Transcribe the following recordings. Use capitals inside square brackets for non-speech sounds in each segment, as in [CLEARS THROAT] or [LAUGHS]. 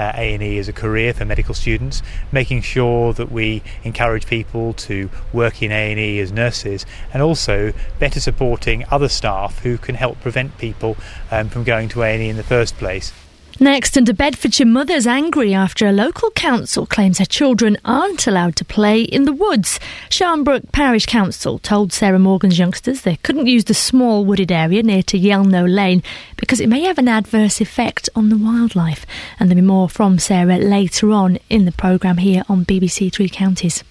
uh, A&E as a career for medical students, making sure that we encourage people to work in A&E as nurses, and also better supporting other staff who can help prevent people um, from going to A&E in the first place. Next, a Bedfordshire mother's angry after a local council claims her children aren't allowed to play in the woods. Sharnbrook Parish Council told Sarah Morgan's youngsters they couldn't use the small wooded area near to Yelno Lane because it may have an adverse effect on the wildlife. And there'll be more from Sarah later on in the programme here on BBC Three Counties.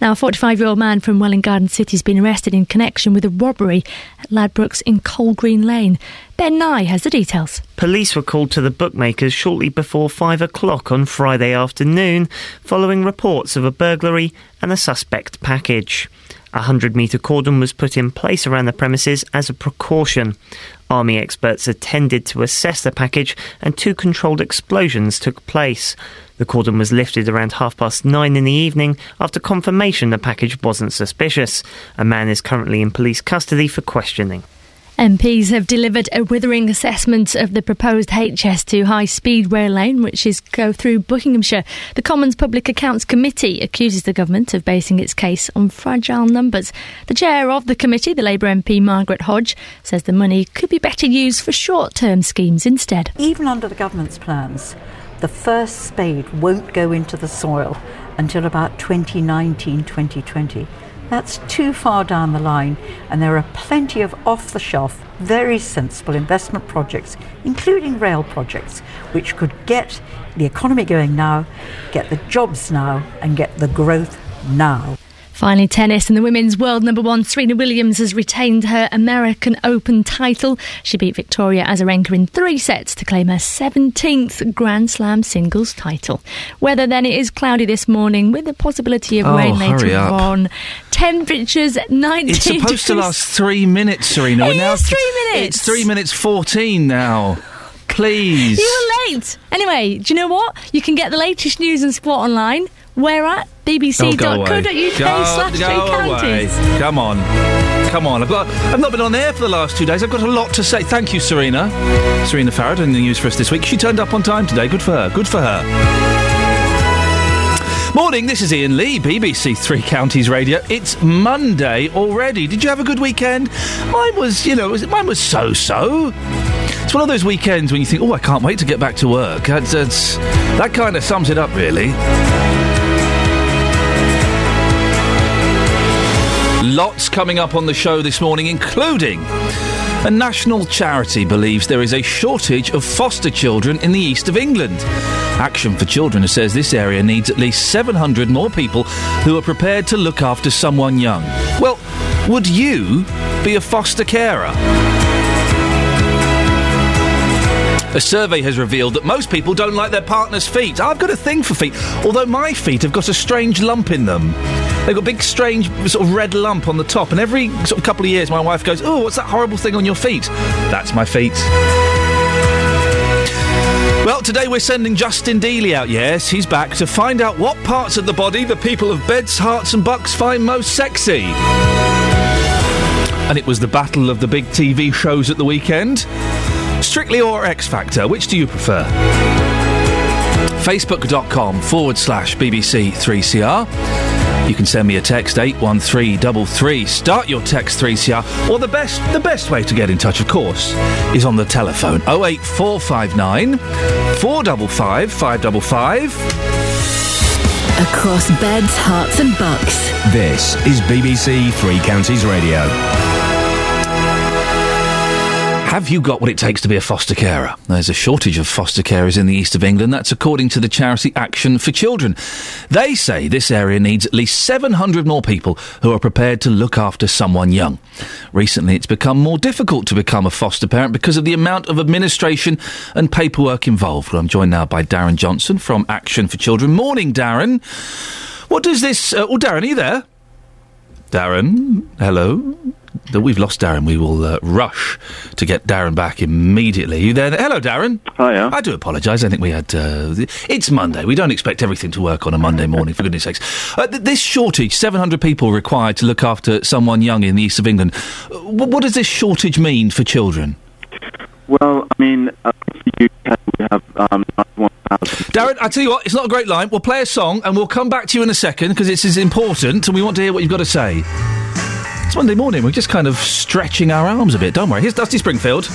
Now, a 45 year old man from Welwyn Garden City has been arrested in connection with a robbery at Ladbrokes in Coal Colegreen Lane. Ben Nye has the details. Police were called to the bookmakers shortly before five o'clock on Friday afternoon following reports of a burglary and a suspect package. A 100 metre cordon was put in place around the premises as a precaution. Army experts attended to assess the package and two controlled explosions took place. The cordon was lifted around half past nine in the evening after confirmation the package wasn't suspicious. A man is currently in police custody for questioning. MPs have delivered a withering assessment of the proposed HS2 high speed rail lane, which is go through Buckinghamshire. The Commons Public Accounts Committee accuses the government of basing its case on fragile numbers. The chair of the committee, the Labour MP Margaret Hodge, says the money could be better used for short term schemes instead. Even under the government's plans, the first spade won't go into the soil until about 2019 2020. That's too far down the line, and there are plenty of off the shelf, very sensible investment projects, including rail projects, which could get the economy going now, get the jobs now, and get the growth now. Finally, tennis and the women's world number one Serena Williams has retained her American Open title. She beat Victoria Azarenka in three sets to claim her 17th Grand Slam singles title. Weather then it is cloudy this morning with the possibility of Oh, rain later on. Temperatures 19 It's supposed to last three minutes, Serena. It now three minutes. It's three minutes fourteen now. Please. You were late. Anyway, do you know what? You can get the latest news and sport online. Where at? Bbc.co.uk slash three go away. counties. Come on. Come on. I've got I've not been on air for the last two days. I've got a lot to say. Thank you, Serena. Serena Farrad in the news for us this week. She turned up on time today. Good for her. Good for her. Morning, this is Iain Lee, BBC Three Counties Radio. It's Monday already. Did you have a good weekend? Mine was, you know, mine was so-so. It's one of those weekends when you think, oh, I can't wait to get back to work. That's, that's, that kind of sums it up, really. Lots coming up on the show this morning, including a national charity believes there is a shortage of foster children in the east of England. Action for Children says this area needs at least 700 more people who are prepared to look after someone young. Well, would you be a foster carer? A survey has revealed that most people don't like their partner's feet. I've got a thing for feet, although my feet have got a strange lump in them. They've got a big, strange, sort of red lump on the top, and every sort of couple of years, my wife goes, "Oh, what's that horrible thing on your feet?" That's my feet. Well, today we're sending Justin Dealey out. Yes, he's back to find out what parts of the body the people of Beds, Herts, and Bucks find most sexy. And it was the battle of the big TV shows at the weekend. Strictly or X Factor, which do you prefer? Facebook.com forward slash BBC3CR. You can send me a text 81333. Start your text 3CR. Or the best the best way to get in touch, of course, is on the telephone 08459 455 555. Across beds, herts, and bucks. This is BBC Three Counties Radio. Have you got what it takes to be a foster carer? There's a shortage of foster carers in the east of England. That's according to the charity Action for Children. They say this area needs at least 700 more people who are prepared to look after someone young. Recently, it's become more difficult to become a foster parent because of the amount of administration and paperwork involved. Well, I'm joined now by Darren Johnson from Action for Children. Morning, Darren. What does this? Uh, oh, Darren, are you there? Darren, hello. That we've lost Darren. We will uh, rush to get Darren back immediately. You there? Hello, Darren. Hiya. I do apologise. I think we had. Uh, it's Monday. We don't expect everything to work on a Monday morning. For goodness sakes, uh, th- this shortage, seven hundred people required to look after someone young in the east of England. Wh- what does this shortage mean for children? Well, I mean, uh, we have um, Darren, I tell you what, it's not a great line. We'll play a song and we'll come back to you in a second because this is important and we want to hear what you've got to say. It's Monday morning. We're just kind of stretching our arms a bit. Don't worry. Here's Dusty Springfield.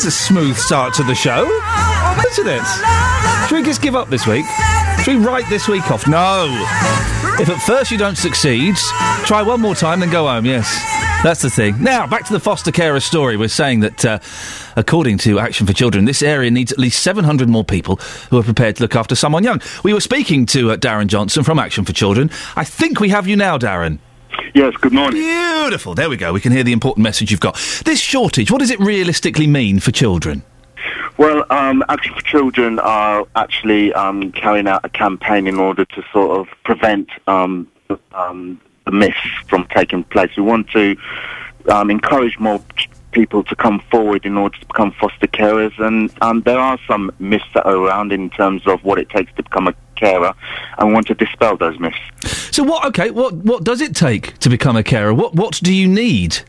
There's a smooth start to the show, isn't it? Should we just give up this week? Should we write this week off? No. If at first you don't succeed, try one more time, then go home. Yes, that's the thing. Now back to the foster carer story. We're saying that, uh, according to Action for Children, this area needs at least 700 more people who are prepared to look after someone young. We were speaking to uh, Darren Johnson from Action for Children. I think we have you now, Darren. Yes, good morning. Beautiful. There we go. We can hear the important message you've got. This shortage, what does it realistically mean for children? Well, um, Action for Children are actually um, carrying out a campaign in order to sort of prevent um, um, the myths from taking place. We want to um, encourage more people to come forward in order to become foster carers, and um, there are some myths that are around in terms of what it takes to become a carer, and we want to dispel those myths. So what? Okay, what what does it take to become a carer? What what do you need?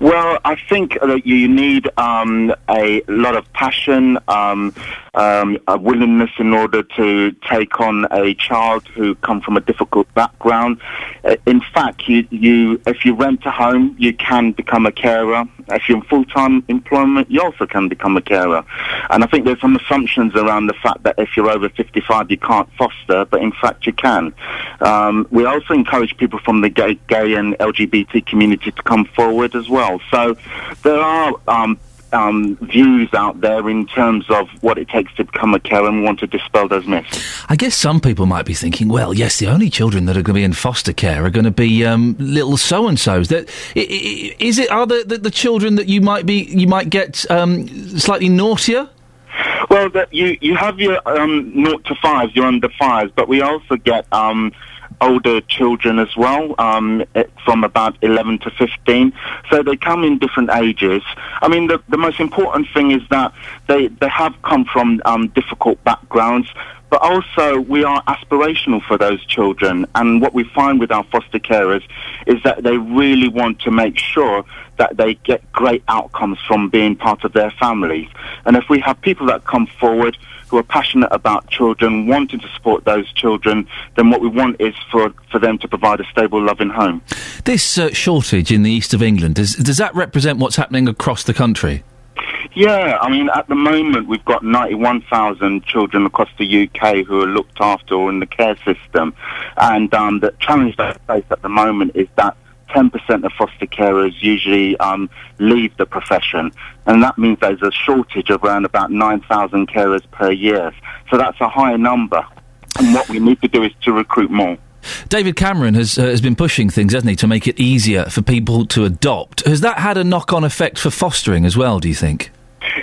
Well, I think that you need um, a lot of passion, um, um, a willingness in order to take on a child who come from a difficult background. Uh, in fact, you, you, if you rent a home, you can become a carer. If you're in full-time employment, you also can become a carer. And I think there's some assumptions around the fact that if you're over 55, you can't foster, but in fact you can. Um, we also encourage people from the gay, gay and LGBT community to come forward as well. So there are um, um, views out there in terms of what it takes to become a carer, and we want to dispel those myths. I guess some people might be thinking, well, yes, the only children that are going to be in foster care are going to be um, little so and so's. That i- i- is it? Are the, the, the children that you might be you might get um, slightly naughtier? Well, that you you have your um, naught to fives, your under fives, but we also get um, older children as well, um, eh, from about 11 to 15. So they come in different ages. I mean, the, the most important thing is that they, they have come from um, difficult backgrounds, but also we are aspirational for those children. And what we find with our foster carers is that they really want to make sure that they get great outcomes from being part of their families. And if we have people that come forward who are passionate about children, wanting to support those children, then what we want is for, for them to provide a stable, loving home. This uh, shortage in the east of England, does, does that represent what's happening across the country? Yeah, I mean, at the moment, we've got 91,000 children across the UK who are looked after or in the care system. And um, the challenge that I face at the moment is that 10% of foster carers usually um, leave the profession. And that means there's a shortage of around about 9,000 carers per year. So that's a high number. And what we need to do is to recruit more. David Cameron has uh, has been pushing things, hasn't he, to make it easier for people to adopt. Has that had a knock on effect for fostering as well? Do you think?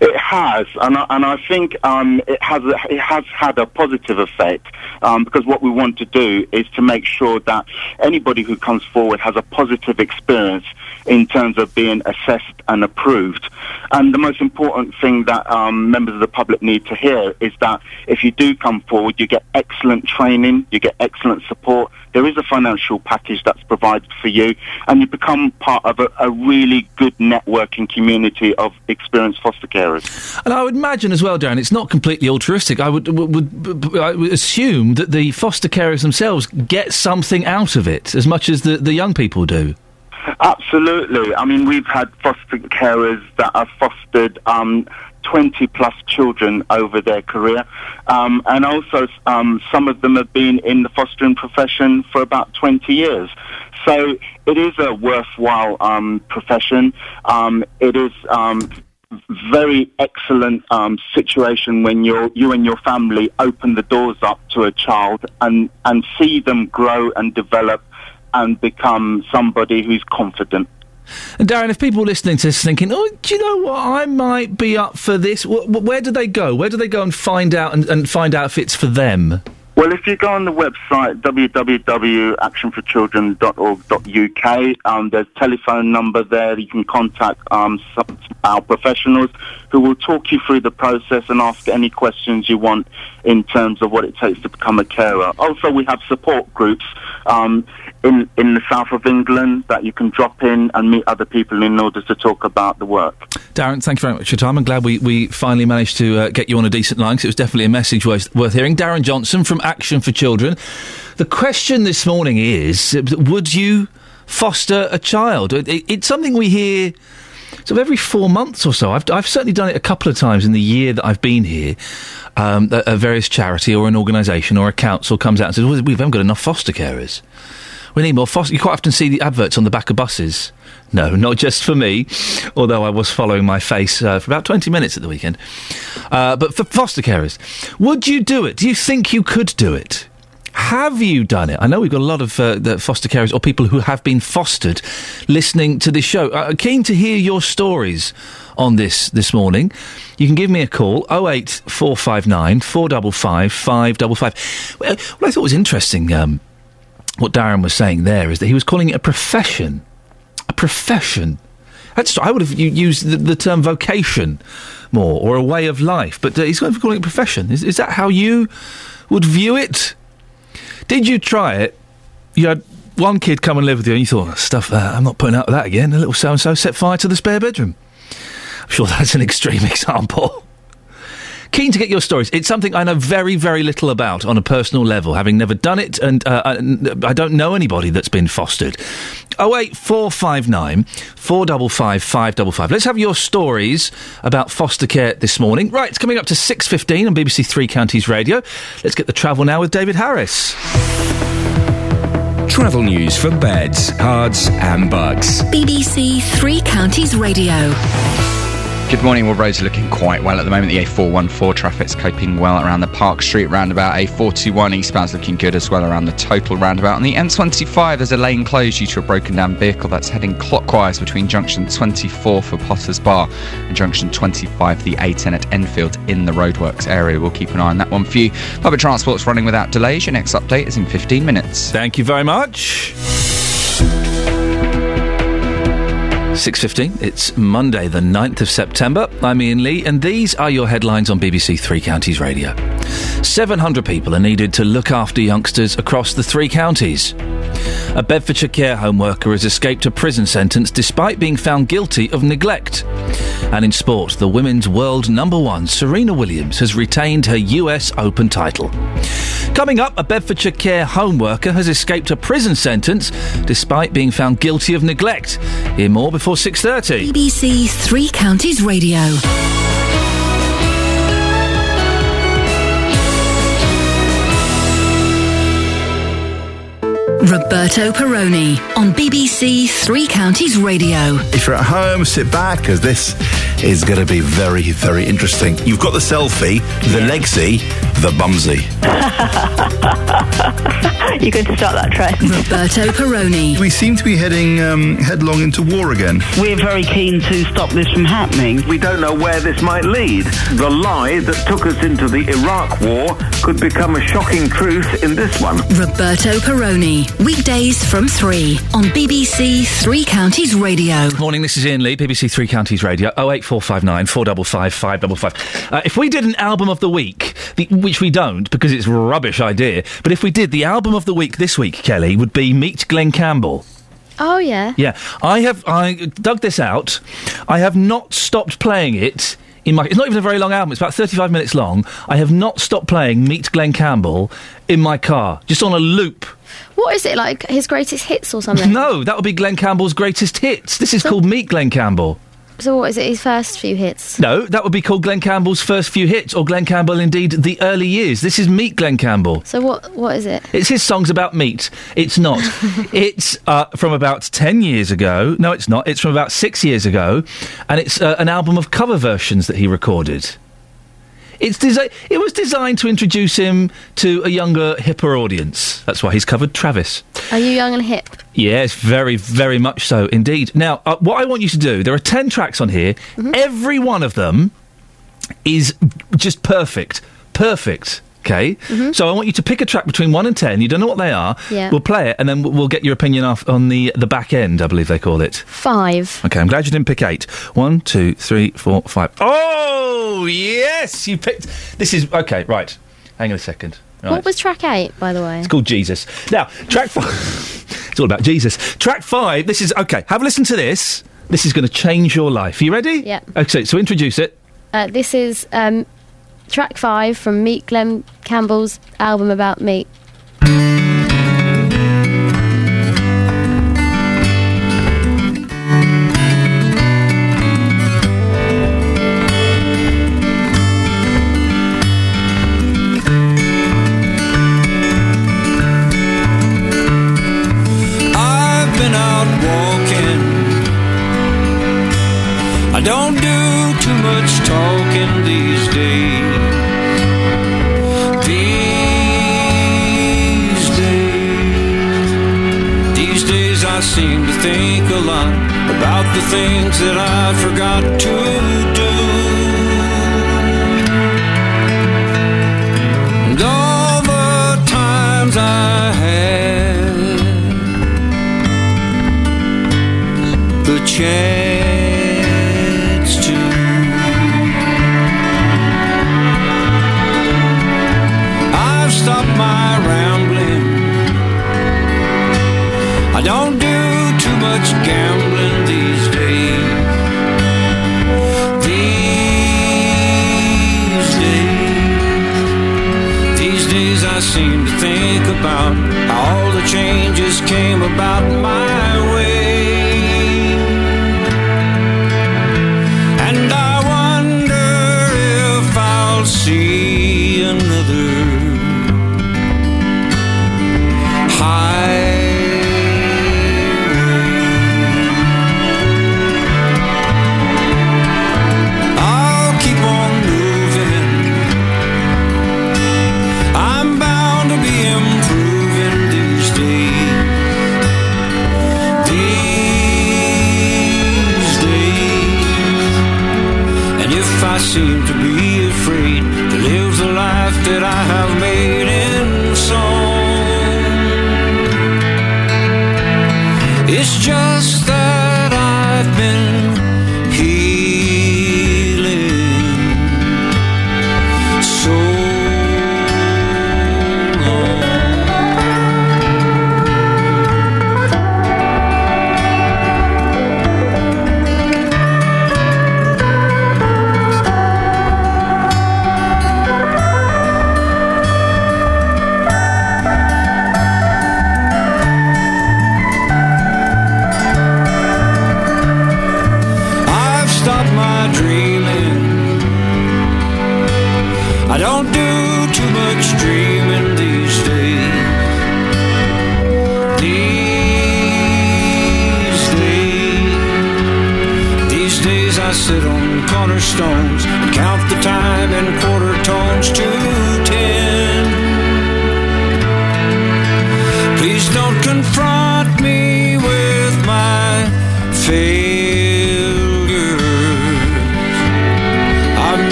It has, and I, and I think um, it has it has had a positive effect um, because what we want to do is to make sure that anybody who comes forward has a positive experience in terms of being assessed and approved. And the most important thing that um, members of the public need to hear is that if you do come forward, you get excellent training, you get excellent support. There is a financial package that's provided for you, and you become part of a, a really good networking community of experienced foster carers. And I would imagine as well, Darren, it's not completely altruistic. I would, would, I would assume that the foster carers themselves get something out of it as much as the, the young people do. Absolutely. I mean, we've had foster carers that have fostered um, 20 plus children over their career. Um, and also, um, some of them have been in the fostering profession for about 20 years. So it is a worthwhile um, profession. Um, it is um, very excellent um, situation when you you and your family open the doors up to a child and and see them grow and develop and become somebody who's confident. And Darren, if people listening to this thinking, oh, do you know what, I might be up for this, wh- wh- where do they go? Where do they go and find out and, and find out if it's for them? Well, if you go on the website www.actionforchildren.org.uk, um, there's telephone number there. You can contact um, some, our professionals who will talk you through the process and ask any questions you want in terms of what it takes to become a carer. Also, we have support groups um, in in the south of England that you can drop in and meet other people in order to talk about the work. Darren, thank you very much for your time. I'm glad we, we finally managed to uh, get you on a decent line 'cause it was definitely a message worth, worth hearing. Darren Johnson from Action for Children. The question this morning is Would you foster a child? It- it's something we hear sort of every four months or so. I've, I've certainly done it a couple of times in the year that I've been here. Um, that a various charity or an organisation or a council comes out and says, well, We haven't got enough foster carers. We need more foster. You quite often see the adverts on the back of buses. No, not just for me, although I was following my face uh, for about 20 minutes at the weekend. Uh, but for foster carers, would you do it? Do you think you could do it? Have you done it? I know we've got a lot of uh, the foster carers or people who have been fostered listening to this show. Uh, keen to hear your stories on this this morning. You can give me a call 08459 455 555. Well, what I thought was interesting, um, what Darren was saying there, is that he was calling it a profession. A profession. That's, I would have used the, the term vocation more, or a way of life, but uh, he's calling it a profession. Is, is that how you would view it? Did you try it? You had one kid come and live with you, and you thought, "Oh, stuff that, I'm not putting up with that again. A little so and so set fire to the spare bedroom. I'm sure [LAUGHS] that's an extreme [LAUGHS] example. Keen to get your stories. It's something I know very, very little about on a personal level, having never done it, and uh, I, I don't know anybody that's been fostered. Oh wait, four five nine four double five five double five. Let's have your stories about foster care this morning. Right, it's coming up to six fifteen on BBC Three Counties Radio. Let's get the travel now with David Harris. Travel news for beds, cards, and bugs. BBC Three Counties Radio. Good morning. Well, roads are looking quite well at the moment. The A414 traffic's coping well around the Park Street roundabout. A421 eastbound's looking good as well around the total roundabout. On the M25, there's a lane closed due to a broken down vehicle that's heading clockwise between junction 24 for Potter's Bar and junction 25, the A10 at Enfield in the roadworks area. We'll keep an eye on that one for you. Public transport's running without delays. Your next update is in 15 minutes. Thank you very much. 6.15, it's Monday the 9th of September. I'm Iain Lee and these are your headlines on BBC Three Counties Radio. 700 people are needed to look after youngsters across the three counties. A Bedfordshire care home worker has escaped a prison sentence despite being found guilty of neglect. And in sport, the women's world number one, Serena Williams, has retained her US Open title. Coming up, a Bedfordshire care home worker has escaped a prison sentence despite being found guilty of neglect. Hear more before 6.30. BBC Three Counties Radio. Roberto Perrone on BBC Three Counties Radio. If you're at home, sit back because this is going to be very, very interesting. You've got the selfie, the legsy, the bumsy. [LAUGHS] You're going to start that trend. Roberto Perrone. We seem to be heading um, headlong into war again. We're very keen to stop this from happening. We don't know where this might lead. The lie that took us into the Iraq War could become a shocking truth in this one. Roberto Perrone. Weekdays from 3 on BBC Three Counties Radio. Morning, this is Iain Lee, BBC Three Counties Radio, 08459 455 555. Uh, if we did an album of the week, the, which we don't because it's a rubbish idea, but if we did, the album of the week this week, Kelly, would be Meet Glen Campbell. Oh yeah. Yeah, I have I dug this out. I have not stopped playing it in my. It's not even a very long album. It's about thirty-five minutes long. I have not stopped playing Meet Glen Campbell in my car, just on a loop. What is it like? His greatest hits or something? [LAUGHS] No, that would be Glen Campbell's greatest hits. This is called Meet Glen Campbell. So what is it? His first few hits. No, that would be called Glen Campbell's first few hits, or Glen Campbell, indeed, the early years. This is Meet Glen Campbell. So what? What is it? It's his songs about meat. It's not. [LAUGHS] it's uh, from about 10 years ago. No, it's not. It's from about six years ago. And it's uh, an album of cover versions that he recorded. It's desi- it was designed to introduce him to a younger, hipper audience. That's why he's covered Travis. Are you young and hip? Yes, very, very much so indeed. Now, uh, what I want you to do, there are 10 tracks on here. Every one of them is just perfect. Perfect. Okay? So I want you to pick a track between 1 and 10. You don't know what they are. Yeah. We'll play it and then we'll- we'll get your opinion off on the, the back end, I believe they call it. Five. Okay, I'm glad you didn't pick eight. One, two, three, four, five. Oh, yes! You picked. This is. Okay, right. Hang on a second. Right. What was track eight, by the way? It's called Jesus. Now, track five. [LAUGHS] it's all about Jesus. Track five. This is okay. Have a listen to this. This is going to change your life. Are you ready? Yeah. Okay. So introduce it. Uh, this is um, track five from Meet Glen Campbell's album about meat. Things that I forgot to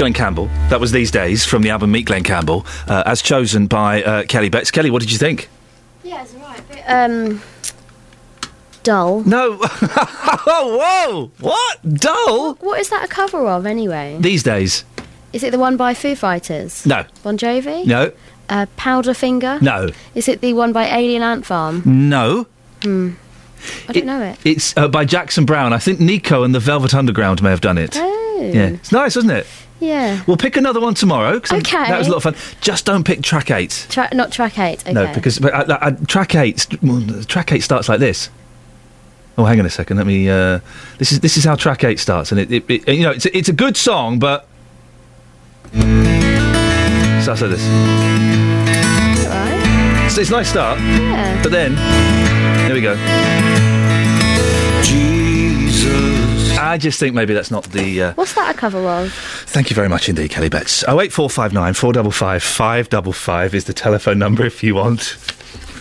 Glen Campbell. That was These Days from the album Meet Glen Campbell, uh, as chosen by uh, Kelly Betts. Kelly, what did you think? Yeah, it's alright. Um, dull. No. [LAUGHS] whoa! What? Dull? What is that a cover of anyway? These Days. Is it the one by Foo Fighters? No. Bon Jovi? No. Uh, Powderfinger? No. Is it the one by Alien Ant Farm? No. Hmm. I don't know it. It's uh, by Jackson Browne. I think Nico and the Velvet Underground may have done it. Oh. Yeah. It's nice, isn't it? Yeah. We'll pick another one tomorrow. 'cause I'm- Okay. That was a lot of fun. Just don't pick track eight. Tra- not track eight. Okay. No, because but, uh, uh, track eight. track eight starts like this. Oh, hang on a second. Let me. Uh, this is this is how track eight starts, and it, it, it you know it's a, it's a good song, but starts like this. Alright. So it's a nice start, Yeah. but then there we go. Jesus. I just think maybe that's not the. Uh, What's that a cover of? Thank you very much indeed, Kelly Betts. Oh eight four five nine four double five five double five is the telephone number if you want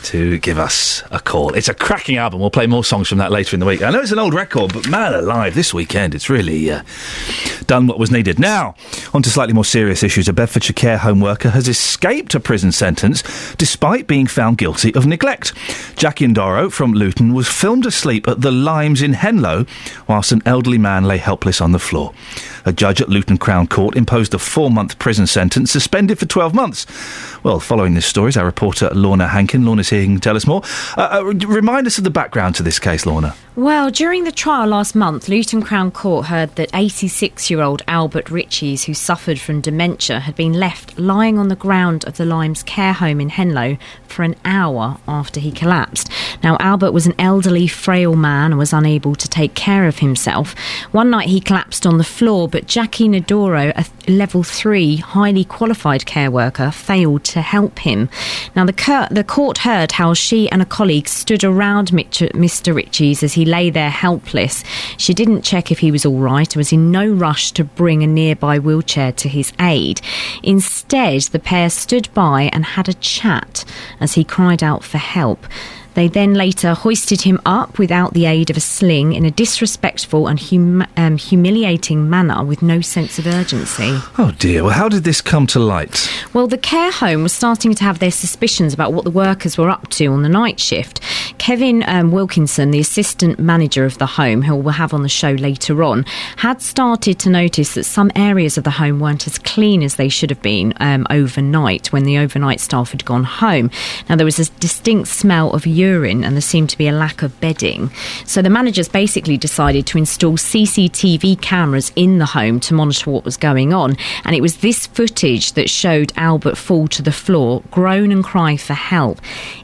to give us a call. It's a cracking album. We'll play more songs from that later in the week. I know it's an old record, but man alive, this weekend it's really uh, done what was needed. Now, on to slightly more serious issues. A Bedfordshire care home worker has escaped a prison sentence despite being found guilty of neglect. Jackie Ndoro from Luton was filmed asleep at the Limes in Henlow whilst an elderly man lay helpless on the floor. A judge at Luton Crown Court imposed a four month prison sentence, suspended for 12 months. Well, following this story is our reporter Lorna Hankin. Lorna's can tell us more. Uh, uh, remind us of the background to this case, Lorna. Well, during the trial last month, Luton Crown Court heard that 86 year old Albert Ritchies, who suffered from dementia, had been left lying on the ground of the Limes care home in Henlow for an hour after he collapsed. Now, Albert was an elderly, frail man and was unable to take care of himself. One night he collapsed on the floor, but Jackie Nadoro, a level three, highly qualified care worker, failed to help him. Now, the, cur- the court heard how she and a colleague stood around Mr. Ritchies as he lay there helpless. She didn't check if he was all right and was in no rush to bring a nearby wheelchair to his aid. Instead, the pair stood by and had a chat as he cried out for help. They then later hoisted him up without the aid of a sling in a disrespectful and hum- um, humiliating manner with no sense of urgency. Oh dear. Well, how did this come to light? Well, the care home was starting to have their suspicions about what the workers were up to on the night shift. Kevin um, Wilkinson, the assistant manager of the home, who we'll have on the show later on, had started to notice that some areas of the home weren't as clean as they should have been um, overnight when the overnight staff had gone home. Now, there was a distinct smell of urine and there seemed to be a lack of bedding. So the managers basically decided to install CCTV cameras in the home to monitor what was going on. And it was this footage that showed Albert fall to the floor, groan and cry for help.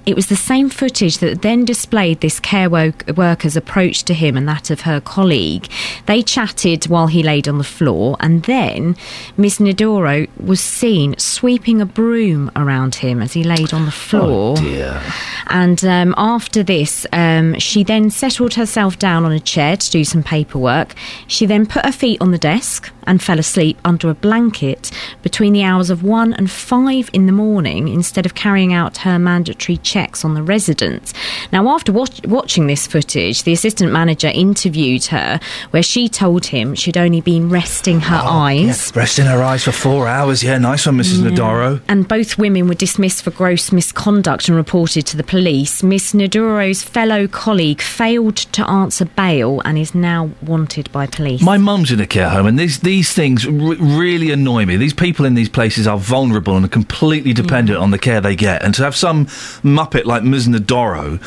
It was the same footage that then displayed this care wo- worker's approach to him and that of her colleague. They chatted while he laid on the floor, and then Miss Nidoro was seen sweeping a broom around him as he laid on the oh, floor. Oh dear. And um, um, after this, um, she then settled herself down on a chair to do some paperwork. She then put her feet on the desk and fell asleep under a blanket between the hours of 1 and 5 in the morning instead of carrying out her mandatory checks on the residents. Now, after watch- watching this footage, the assistant manager interviewed her where she told him she'd only been resting her oh, eyes. Resting her eyes for four hours. Yeah, nice one, Mrs. Nadoro. And both women were dismissed for gross misconduct and reported to the police. Miss Naduro's fellow colleague failed to answer bail and is now wanted by police. My mum's in a care home, and these these things r- really annoy me. These people in these places are vulnerable and are completely dependent mm. on the care they get, and to have some muppet like Ms. Nadoro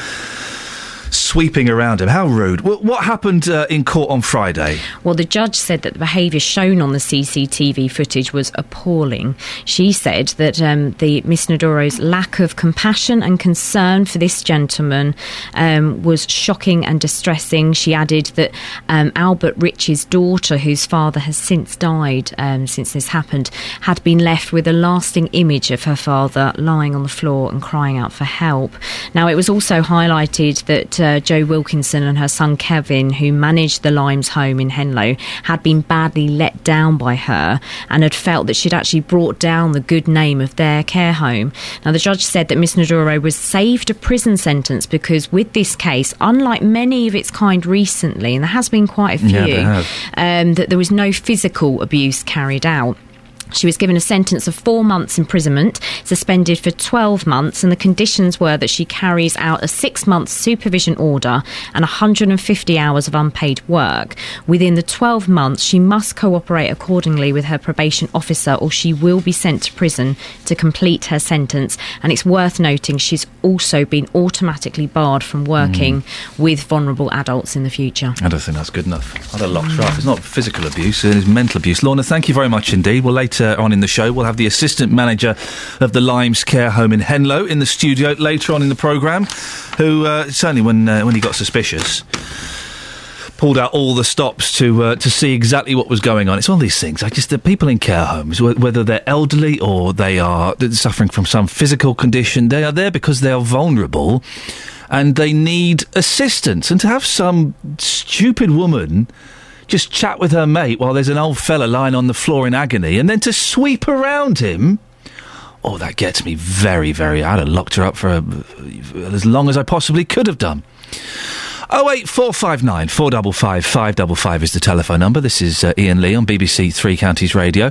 sweeping around him. How rude. Wh- what happened uh, in court on Friday? Well, the judge said that the behaviour shown on the CCTV footage was appalling. She said that um, the Miss Nadoro's lack of compassion and concern for this gentleman um, was shocking and distressing. She added that um, Albert Rich's daughter, whose father has since died um, since this happened, had been left with a lasting image of her father lying on the floor and crying out for help. Now, it was also highlighted that uh, Joe Wilkinson and her son Kevin, who managed the Limes home in Henlow, had been badly let down by her and had felt that she'd actually brought down the good name of their care home. Now, the judge said that Miss Nadoro was saved a prison sentence because, with this case, unlike many of its kind recently, and there has been quite a few, Yeah, um, that there was no physical abuse carried out. She was given a sentence of four months imprisonment, suspended for 12 months, and the conditions were that she carries out a six month supervision order and 150 hours of unpaid work. Within the 12 months, she must cooperate accordingly with her probation officer, or she will be sent to prison to complete her sentence. And it's worth noting she's also been automatically barred from working hmm. with vulnerable adults in the future. I don't think that's good enough. I'd have locked her up. It's not physical abuse, it's mental abuse. Lorna, thank you very much indeed. Well, later on in the show, we'll have the assistant manager of the Limes Care Home in Henlow in the studio later on in the programme, who uh, certainly, when uh, when he got suspicious, pulled out all the stops to uh, to see exactly what was going on. It's one of these things. I just the people in care homes, wh- whether they're elderly or they are suffering from some physical condition, they are there because they are vulnerable and they need assistance. And to have some stupid woman just chat with her mate while there's an old fella lying on the floor in agony, and then to sweep around him. Oh, that gets me very, very. I'd have locked her up for a, as long as I possibly could have done. Oh eight four five nine four double five five double five is the telephone number. This is uh, Iain Lee on BBC Three Counties Radio.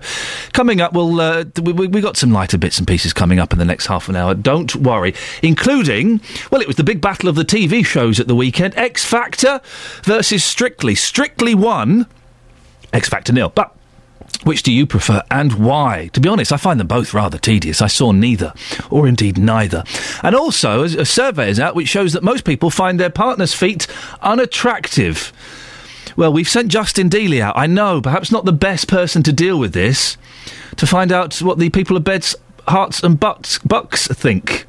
Coming up, we'll uh, we, we we got some lighter bits and pieces coming up in the next half an hour. Don't worry, including well, it was the big battle of the TV shows at the weekend: X Factor versus Strictly. Strictly won. X Factor nil, but. Which do you prefer and why? To be honest, I find them both rather tedious. I saw neither, or indeed neither. And also, a survey is out which shows that most people find their partner's feet unattractive. Well, we've sent Justin Dealey out. I know, perhaps not the best person to deal with this, to find out what the people of Beds, Herts and Butts, Bucks think.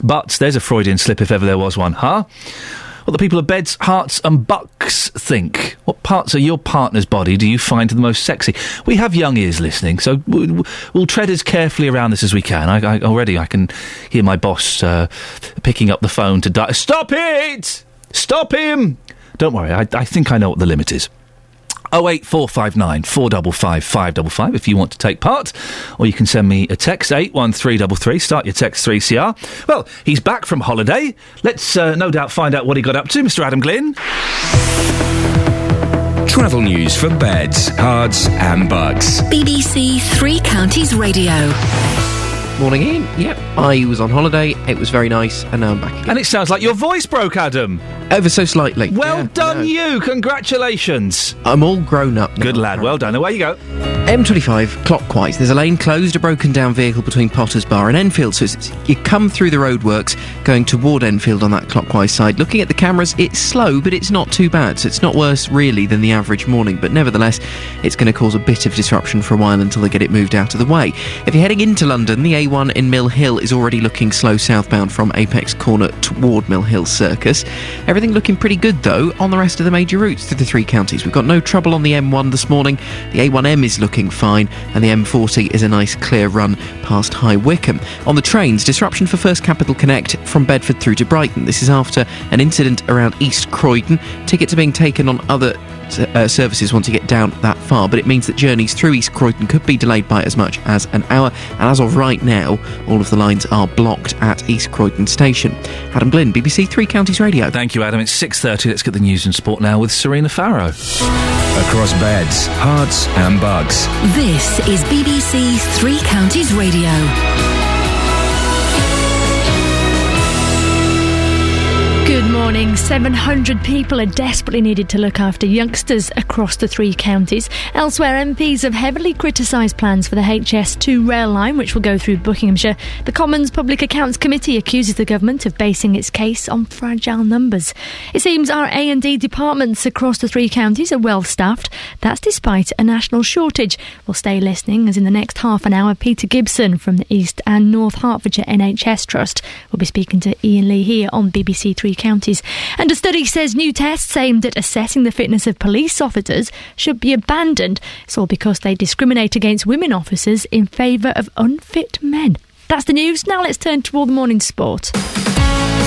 Butts, there's a Freudian slip if ever there was one, huh? What the people of Beds, Herts and Bucks think. What parts of your partner's body do you find the most sexy? We have young ears listening, so we'll, tread as carefully around this as we can. I, I, already I can hear my boss uh, picking up the phone to di- Stop it! Stop him! Don't worry, I, I think I know what the limit is. 08459 455 555 if you want to take part, or you can send me a text 81333. Start your text 3CR. Well, he's back from holiday. Let's uh, no doubt find out what he got up to, Mr. Adam Glynn. Travel news for beds, cards, and bugs. BBC Three Counties Radio. Morning, Iain. Yep, I was on holiday. It was very nice, and now I'm back again. And it sounds like your voice broke, Adam. Ever so slightly. Well Yeah, done, you. Congratulations. I'm all grown up. Now. Good lad. Well done. Away you go. M25 clockwise. There's a lane closed, a broken down vehicle between Potters Bar and Enfield. So it's, you come through the roadworks going toward Enfield on that clockwise side. Looking at the cameras, it's slow, but it's not too bad. So it's not worse really than the average morning. But nevertheless, it's going to cause a bit of disruption for a while until they get it moved out of the way. If you're heading into London, the A1 in Mill Hill is already looking slow southbound from Apex Corner toward Mill Hill Circus. Everything looking pretty good though on the rest of the major routes through the three counties. We've got no trouble on the M1 this morning. The A1M is looking fine, and the M40 is a nice clear run past High Wycombe. On the trains, disruption for First Capital Connect from Bedford through to Brighton. This is after an incident around East Croydon. Tickets are being taken on other uh, services once you get down that far, but it means that journeys through East Croydon could be delayed by as much as an hour. And as of right now, all of the lines are blocked at East Croydon Station. Adam Glynn, BBC Three Counties Radio. Thank you, Adam. It's 6.30. Let's get the news and sport now with Serena Farrow. Across beds, herts, and bugs. This is BBC Three Counties Radio. Morning. morning. 700 people are desperately needed to look after youngsters across the three counties. Elsewhere, MPs have heavily criticised plans for the HS2 rail line, which will go through Buckinghamshire. The Commons Public Accounts Committee accuses the government of basing its case on fragile numbers. It seems our A&E departments across the three counties are well staffed. That's despite a national shortage. We'll stay listening as in the next half an hour, Peter Gibson from the East and North Hertfordshire NHS Trust will be speaking to Iain Lee here on BBC Three Counties. And a study says new tests aimed at assessing the fitness of police officers should be abandoned. It's all because they discriminate against women officers in favour of unfit men. That's the news. Now let's turn to all the morning sport.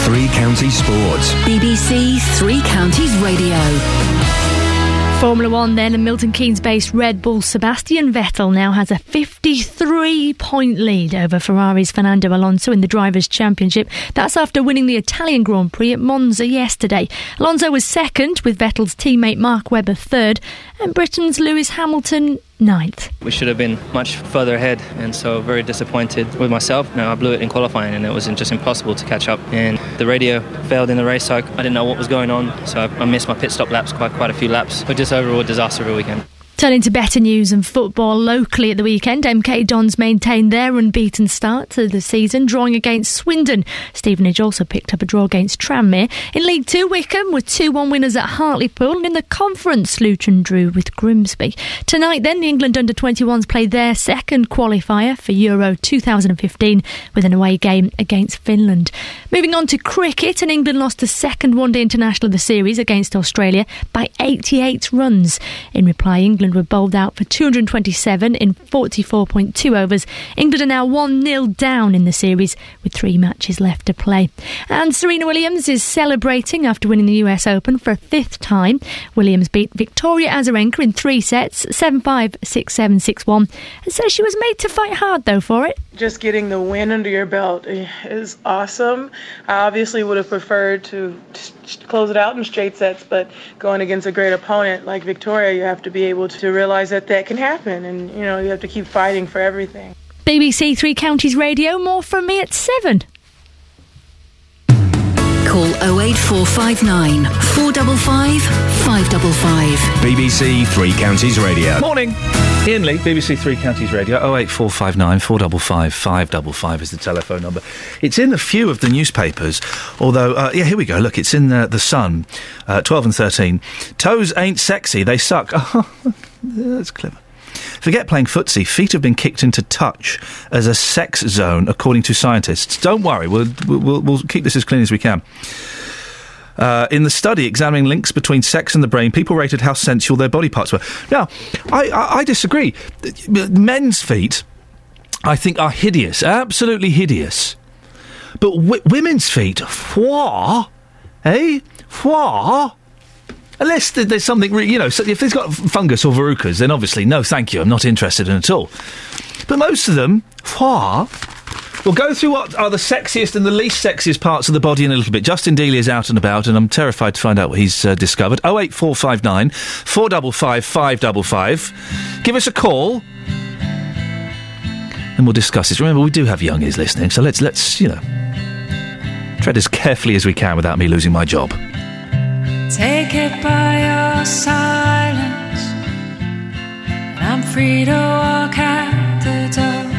Three Counties Sports. BBC Three Counties Radio. Formula One then, and Milton Keynes based Red Bull Sebastian Vettel now has a 53 point lead over Ferrari's Fernando Alonso in the Drivers' Championship. That's after winning the Italian Grand Prix at Monza yesterday. Alonso was second, with Vettel's teammate Mark Webber third, and Britain's Lewis Hamilton ninth. We should have been much further ahead, and so very disappointed with myself. No, I blew it in qualifying, and it was just impossible to catch up. And the radio failed in the race, so I, didn't know what was going on. So I, I missed my pit stop laps, quite quite a few laps. But just overall disaster of a weekend. Turning to better news and football locally at the weekend, MK Dons maintained their unbeaten start to the season, drawing against Swindon. Stevenage also picked up a draw against Tranmere. In League Two, Wycombe were 2 1 winners at Hartlepool, and in the conference, Luton drew with Grimsby. Tonight, then, the England under 21s play their second qualifier for Euro 2015 with an away game against Finland. Moving on to cricket, and England lost the second one day international of the series against Australia by 88 runs. In reply, England were bowled out for 227 in 44.2 overs. England are now 1 0 down in the series with three matches left to play. And Serena Williams is celebrating after winning the US Open for a fifth time. Williams beat Victoria Azarenka in three sets 7 5, 6 7, 6 1, and says she was made to fight hard though for it. Just getting the win under your belt is awesome. I obviously would have preferred to close it out in straight sets, but going against a great opponent like Victoria, you have to be able to realize that that can happen, and you know you have to keep fighting for everything. BBC Three Counties Radio, more from me at 7. Call 08459 455 555. BBC Three Counties Radio. Morning. Iain Lee, BBC Three Counties Radio, 08459 455 555 is the telephone number. It's in a few of the newspapers, although, uh, yeah, here we go. Look, it's in uh, The Sun, uh, 12 and 13. Toes ain't sexy, they suck. [LAUGHS] That's clever. Forget playing footsie. Feet have been kicked into touch as a sex zone, according to scientists. Don't worry, we'll, we'll, we'll keep this as clean as we can. Uh, in the study examining links between sex and the brain, people rated how sensual their body parts were. Now, I, I, I disagree. Men's feet, I think, are hideous, absolutely hideous. But women's feet, what? Eh? What? Unless there's something, you know, if there's got fungus or verrucas, then obviously, no, thank you, I'm not interested in at all. But most of them, what? We'll go through what are the sexiest and the least sexiest parts of the body in a little bit. Justin Dealey is out and about, and I'm terrified to find out what he's uh, discovered. 08459 455 555. Give us a call. And we'll discuss this. Remember, we do have young ears listening, so let's, let's, you know, tread as carefully as we can without me losing my job. Take it by your silence. And I'm free to walk out the door.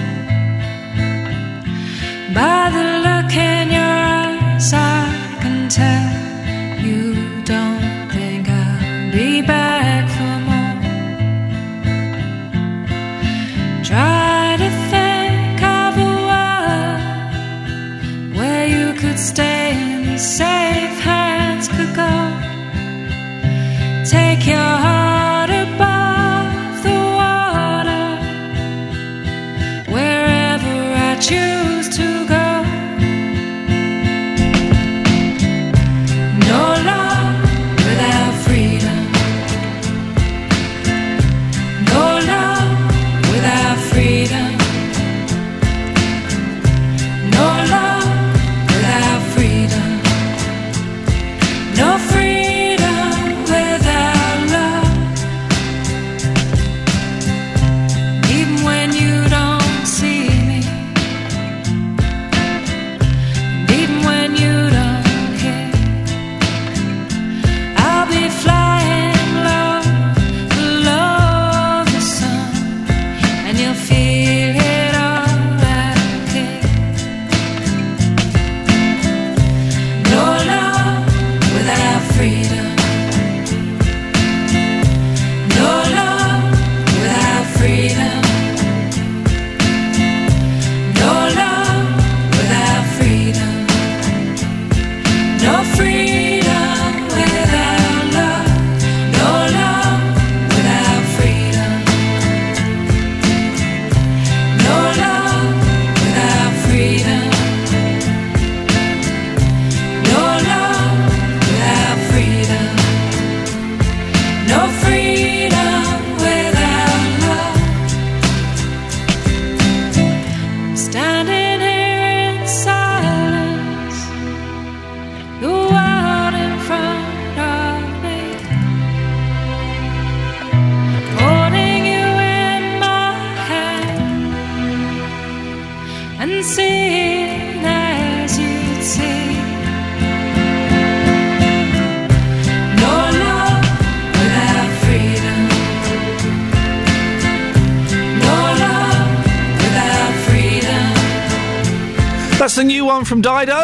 One from Dido.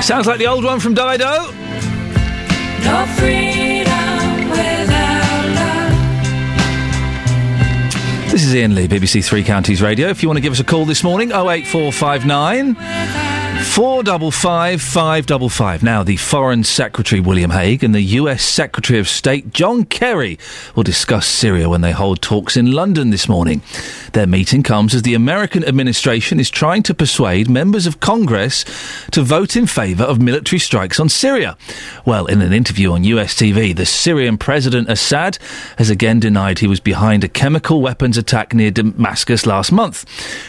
Sounds like the old one from Dido. No freedom without love. This is Iain Lee, BBC Three Counties Radio. If you want to give us a call this morning, 08459 455 555. Now, the Foreign Secretary William Hague and the US Secretary of State John Kerry will discuss Syria when they hold talks in London this morning. Their meeting comes as the American administration is trying to persuade members of Congress to vote in favour of military strikes on Syria. Well, in an interview on US TV, the Syrian President Assad has again denied he was behind a chemical weapons attack near Damascus last month.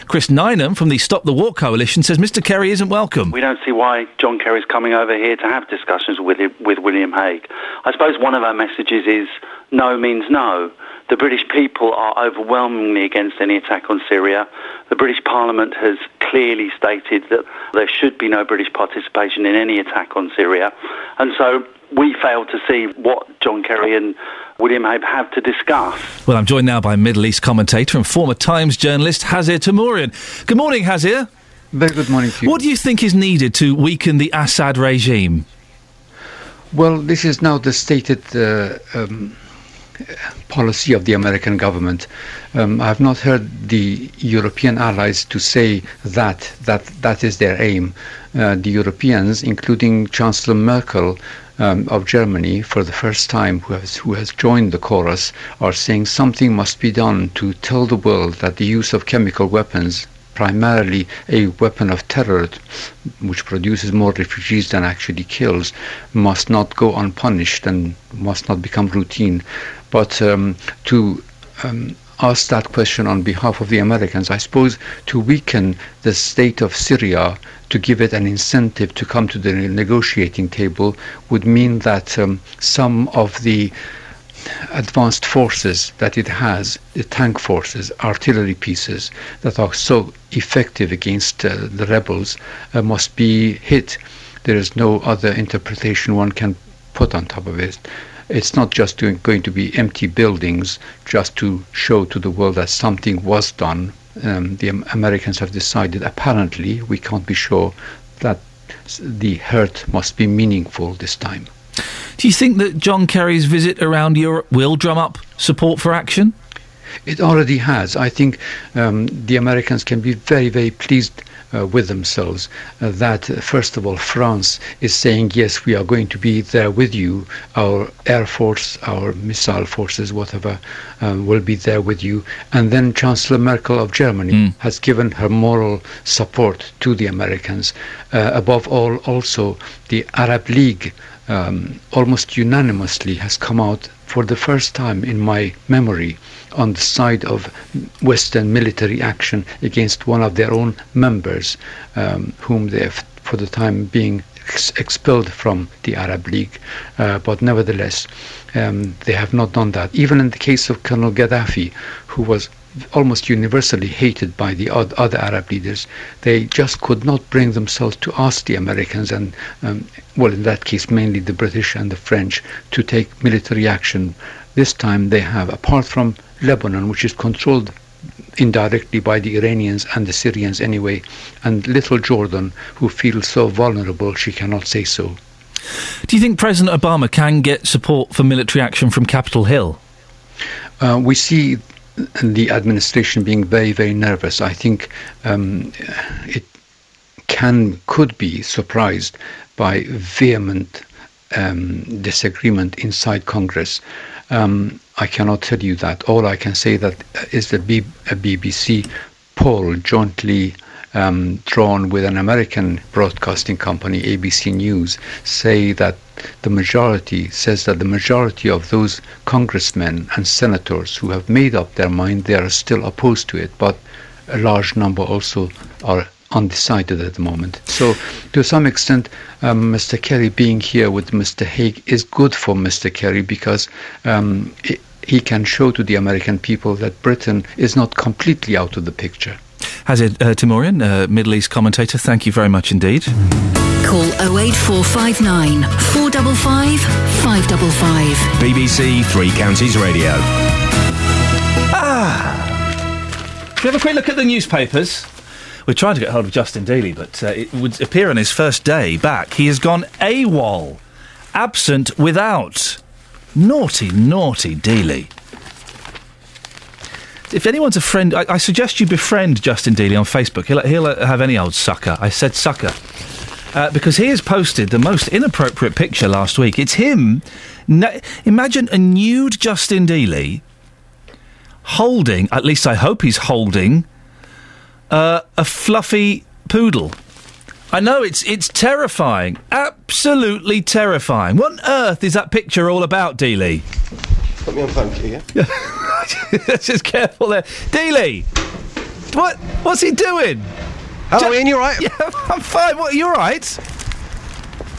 Chris Nineham from the Stop the War Coalition says Mr. Kerry isn't welcome. We don't see why John Kerry's coming over here to have discussions with with William Hague. I suppose one of our messages is no means no. The British people are overwhelmingly against any attack on Syria. The British Parliament has clearly stated that there should be no British participation in any attack on Syria. And so we fail to see what John Kerry and William Hague have to discuss. Well, I'm joined now by Middle East commentator and former Times journalist Hazhir Teimourian. Good morning, Hazhir. Very good morning to you. What do you think is needed to weaken the Assad regime? Well, this is now the stated uh, um, policy of the American government. Um, I have not heard the European allies to say that that that is their aim. Uh, the Europeans, including Chancellor Merkel. Um, of Germany, for the first time, who has who has joined the chorus, are saying something must be done to tell the world that the use of chemical weapons primarily a weapon of terror, which produces more refugees than actually kills, must not go unpunished and must not become routine. But um, to um, ask that question on behalf of the Americans, I suppose to weaken the state of Syria, to give it an incentive to come to the negotiating table, would mean that um, some of the advanced forces that it has, the tank forces, artillery pieces that are so effective against uh, the rebels, uh, must be hit. There is no other interpretation one can put on top of it. It's not just going to be empty buildings just to show to the world that something was done. Um, the Americans have decided, apparently, we can't be sure, that the hurt must be meaningful this time. Do you think that John Kerry's visit around Europe will drum up support for action? It already has. I think um, the Americans can be very, very pleased with themselves uh, that, uh, first of all, France is saying, yes, we are going to be there with you. Our Air Force, our missile forces, whatever, um, will be there with you. And then Chancellor Merkel of Germany Hmm. has given her moral support to the Americans. Uh, above all, also, the Arab League um, almost unanimously has come out for the first time in my memory on the side of Western military action against one of their own members, um, whom they have, for the time being, ex- expelled from the Arab League. Uh, but nevertheless, um, they have not done that. Even in the case of Colonel Gaddafi, who was almost universally hated by the other Arab leaders, they just could not bring themselves to ask the Americans and, um, well, in that case, mainly the British and the French, to take military action. This time they have, apart from Lebanon, which is controlled indirectly by the Iranians and the Syrians anyway, and little Jordan, who feels so vulnerable she cannot say so. Do you think President Obama can get support for military action from Capitol Hill? Uh, we see the administration being very, very nervous. I think um, it can, could be surprised by vehement um, disagreement inside Congress. Um, I cannot tell you that. All I can say that is the B- a BBC poll jointly um, drawn with an American broadcasting company, ABC News, say that the majority says that the majority of those congressmen and senators who have made up their mind, they are still opposed to it, but a large number also are undecided at the moment. So, to some extent, um, Mr. Kerry being here with Mr. Hague is good for Mr. Kerry because um, i he can show to the American people that Britain is not completely out of the picture. Hazhir uh, Teimourian, uh, Middle East commentator, thank you very much indeed. Call 08459 455 555. BBC Three Counties Radio. Ah! Should we have a quick look at the newspapers? We're trying to get hold of Justin Dealey, but uh, it would appear on his first day back, he has gone AWOL. Absent without. Naughty, naughty Dealey. If anyone's a friend, I, I suggest you befriend Justin Dealey on Facebook. He'll, he'll have any old sucker. I said sucker. Uh, because he has posted the most inappropriate picture last week. It's him. Na- imagine a nude Justin Dealey holding, at least I hope he's holding, uh, a fluffy poodle. I know it's it's terrifying, absolutely terrifying. What on earth is that picture all about, Dealey? Put me on phone queue, [LAUGHS] yeah? Just careful there, Dealey. What what's he doing? Hello, Iain. You right? [LAUGHS] Yeah, I'm fine. What? You right?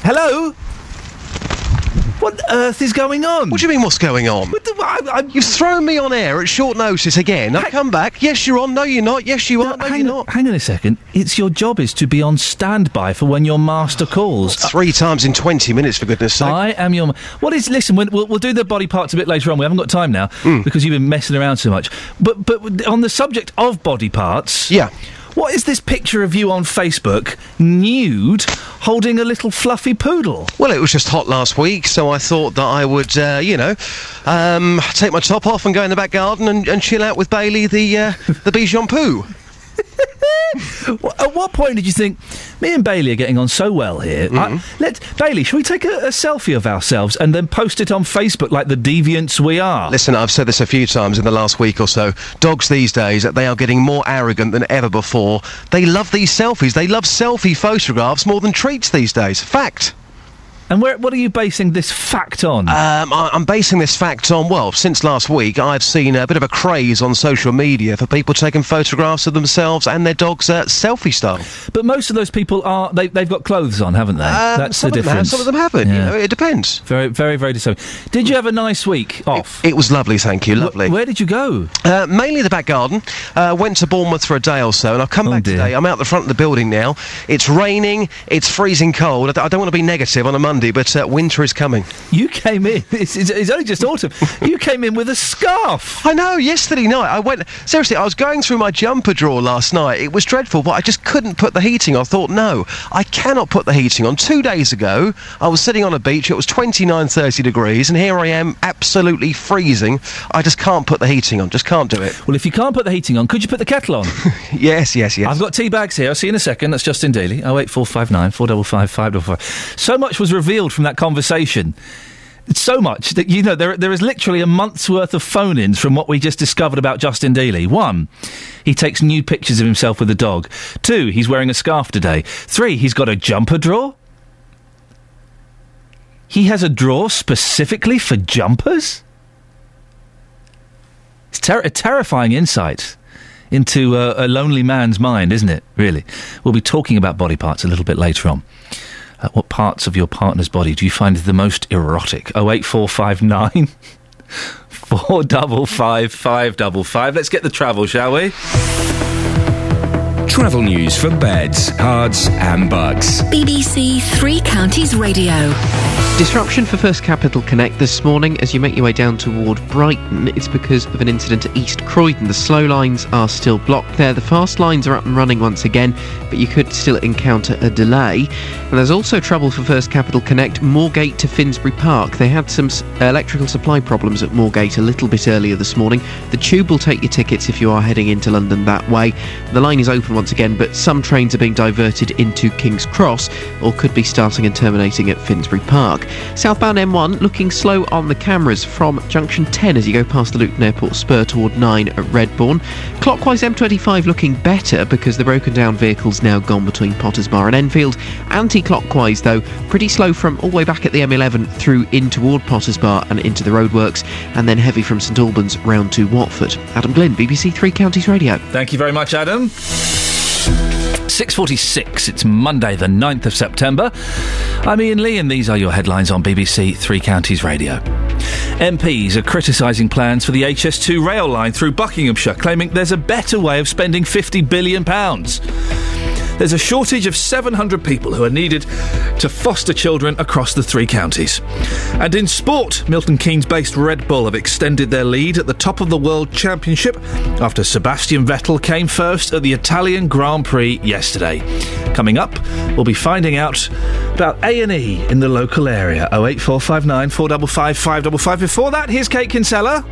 Hello. What on earth is going on? What do you mean, what's going on? You've thrown me on air at short notice again. I've come back. Yes, you're on. No, you're not. Yes, you are. No, hang, you're not. hang on a second. It's your job is to be on standby for when your master calls. Three times in 20 minutes, for goodness sake. I am your. What is? Listen, we'll, we'll, we'll do the body parts a bit later on. We haven't got time now Hmm. because you've been messing around so much. But but on the subject of body parts, yeah. What is this picture of you on Facebook, nude, holding a little fluffy poodle? Well, it was just hot last week, so I thought that I would, uh, you know, um, take my top off and go in the back garden and, and chill out with Bailey, the uh, the Bichon Poo. [LAUGHS] At what point did you think me and Bailey are getting on so well here? Mm-hmm. I, let Bailey, shall we take a, a selfie of ourselves and then post it on Facebook like the deviants we are? Listen, I've said this a few times in the last week or so. Dogs these days, they are getting more arrogant than ever before. They love these selfies. They love selfie photographs more than treats these days. Fact. And where, what are you basing this fact on? Um, I, I'm basing this fact on, well, since last week, I've seen a bit of a craze on social media for people taking photographs of themselves and their dogs uh, selfie style. But most of those people are they, they've got clothes on, haven't they? Um, That's the them have, difference. some of them haven't. You know, it depends. Very, very, very disturbing. Did you have a nice week off? It was lovely, thank you. Lovely. where did you go? Uh, mainly the back garden. Uh, went to Bournemouth for a day or so, and I've Oh, come back today. I'm out the front of the building now. It's raining. It's freezing cold. I don't want to be negative on a Monday, but uh, winter is coming. You came in. [LAUGHS] It's, it's, it's only just autumn. you came in with a scarf. I know. Yesterday night, I went. Seriously, I was going through my jumper drawer last night. It was dreadful, but I just couldn't put the heating on. I thought, no, I cannot put the heating on. Two days ago, I was sitting on a beach. It was 29, 30 degrees, and here I am, absolutely freezing. I just can't put the heating on. Just can't do it. Well, if you can't put the heating on, could you put the kettle on? [LAUGHS] yes, yes, yes. I've got tea bags here. I'll see you in a second. That's Justin Dealey. Oh eight four five nine four double five five double five. So much was revealed from that conversation. So much that you know there there is literally a month's worth of phone-ins from what we just discovered about Justin Dealey. One, he takes nude pictures of himself with a dog. Two, he's wearing a scarf today. Three, he's got a jumper drawer. He has a drawer specifically for jumpers. It's ter- a terrifying insight into uh, a lonely man's mind, isn't it? Really. We'll be talking about body parts a little bit later on. Uh, what parts of your partner's body do you find the most erotic? Oh eight four five nine [LAUGHS] four double five five double five. Let's get the travel, shall we? Travel news for beds, cards, and bugs. BBC Three Counties Radio. Disruption for First Capital Connect this morning as you make your way down toward Brighton. It's because of an incident at East Croydon. The slow lines are still blocked there. The fast lines are up and running once again, but you could still encounter a delay. And there's also trouble for First Capital Connect, Moorgate to Finsbury Park. They had some electrical supply problems at Moorgate a little bit earlier this morning. The tube will take your tickets if you are heading into London that way. The line is open once again, but some trains are being diverted into King's Cross or could be starting and terminating at Finsbury Park. Southbound M1 looking slow on the cameras from junction 10 as you go past the Luton Airport spur toward 9 at Redbourn. Clockwise M25 looking better because the broken down vehicle's now gone between Potters Bar and Enfield. Anti clockwise though, pretty slow from all the way back at the M11 through in toward Potters Bar and into the roadworks, and then heavy from St Albans round to Watford. Adam Glynn, BBC Three Counties Radio. Thank you very much, Adam. 6.46, it's Monday the 9th of September. I'm Iain Lee and these are your headlines on BBC Three Counties Radio. MPs are criticising plans for the HS2 rail line through Buckinghamshire, claiming there's a better way of spending £50 billion. There's a shortage of 700 people who are needed to foster children across the three counties. And in sport, Milton Keynes based Red Bull have extended their lead at the top of the World Championship after Sebastian Vettel came first at the Italian Grand Prix yesterday. Coming up, we'll be finding out about A&E in the local area. 08459 455 555. Before that, here's Kate Kinsella.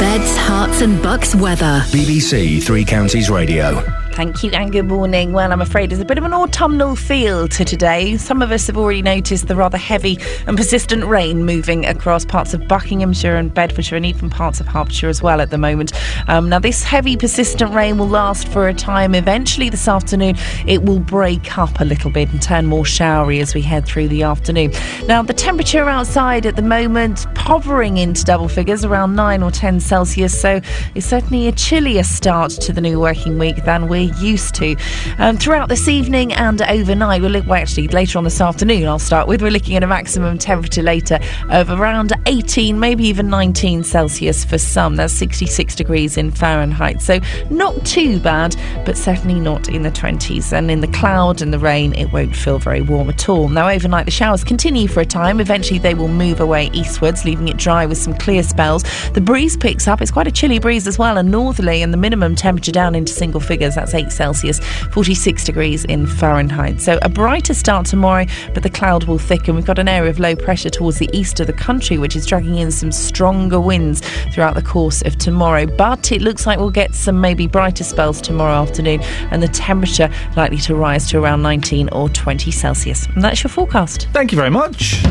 Beds, herts, and bucks weather. BBC Three Counties Radio. Thank you and good morning. Well, I'm afraid there's a bit of an autumnal feel to today. Some of us have already noticed the rather heavy and persistent rain moving across parts of Buckinghamshire and Bedfordshire and even parts of Hertfordshire as well at the moment. Um, now, this heavy, persistent rain will last for a time. Eventually, this afternoon, it will break up a little bit and turn more showery as we head through the afternoon. Now, the temperature outside at the moment hovering into double figures, around 9 or 10 Celsius, so it's certainly a chillier start to the new working week than we're used to. Um, throughout this evening and overnight, we'll well, actually, later on this afternoon, I'll start with, we're looking at a maximum temperature later of around 18, maybe even 19 Celsius for some. That's 66 degrees in Fahrenheit. So not too bad, but certainly not in the 20s. And in the cloud and the rain, it won't feel very warm at all. Now, overnight, the showers continue for a time. Eventually, they will move away eastwards, leaving it dry with some clear spells. The breeze picks up. It's quite a chilly breeze as well, and northerly, and the minimum temperature down into single figures. That's 8 Celsius, 46 degrees in Fahrenheit. So a brighter start tomorrow, but the cloud will thicken. We've got an area of low pressure towards the east of the country, which is dragging in some stronger winds throughout the course of tomorrow. But it looks like we'll get some maybe brighter spells tomorrow afternoon, and the temperature likely to rise to around 19 or 20 Celsius. And that's your forecast. Thank you very much.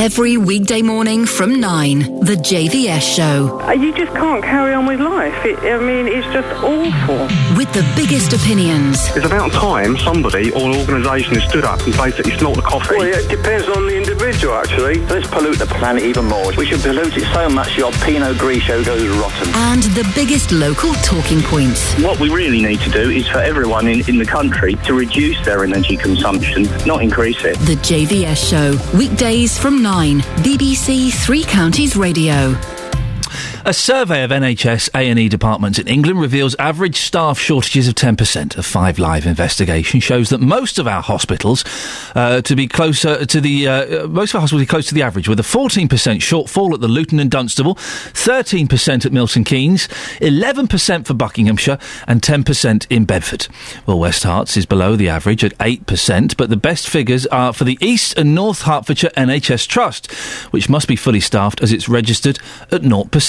Every weekday morning from 9, The JVS Show. Uh, You just can't carry on with life. It, I mean, it's just awful. With the biggest opinions. It's about time somebody or an organisation has stood up and basically snort the coffee. Well, yeah, it depends on the individual, actually. Let's pollute the planet even more. We should pollute it so much your Pinot Grigio goes rotten. And the biggest local talking points. What we really need to do is for everyone in, in the country to reduce their energy consumption, not increase it. The JVS Show. Weekdays from 9, BBC Three Counties Radio. A survey of NHS A&E departments in England reveals average staff shortages of 10%. A Five Live investigation shows that most of our hospitals uh, to be closer to the uh, most of our hospitals are close to the average, with a 14% shortfall at the Luton and Dunstable, 13% at Milton Keynes, 11% for Buckinghamshire, and 10% in Bedford. Well, West Herts is below the average at 8%, but the best figures are for the East and North Hertfordshire NHS Trust, which must be fully staffed as it's registered at 0%.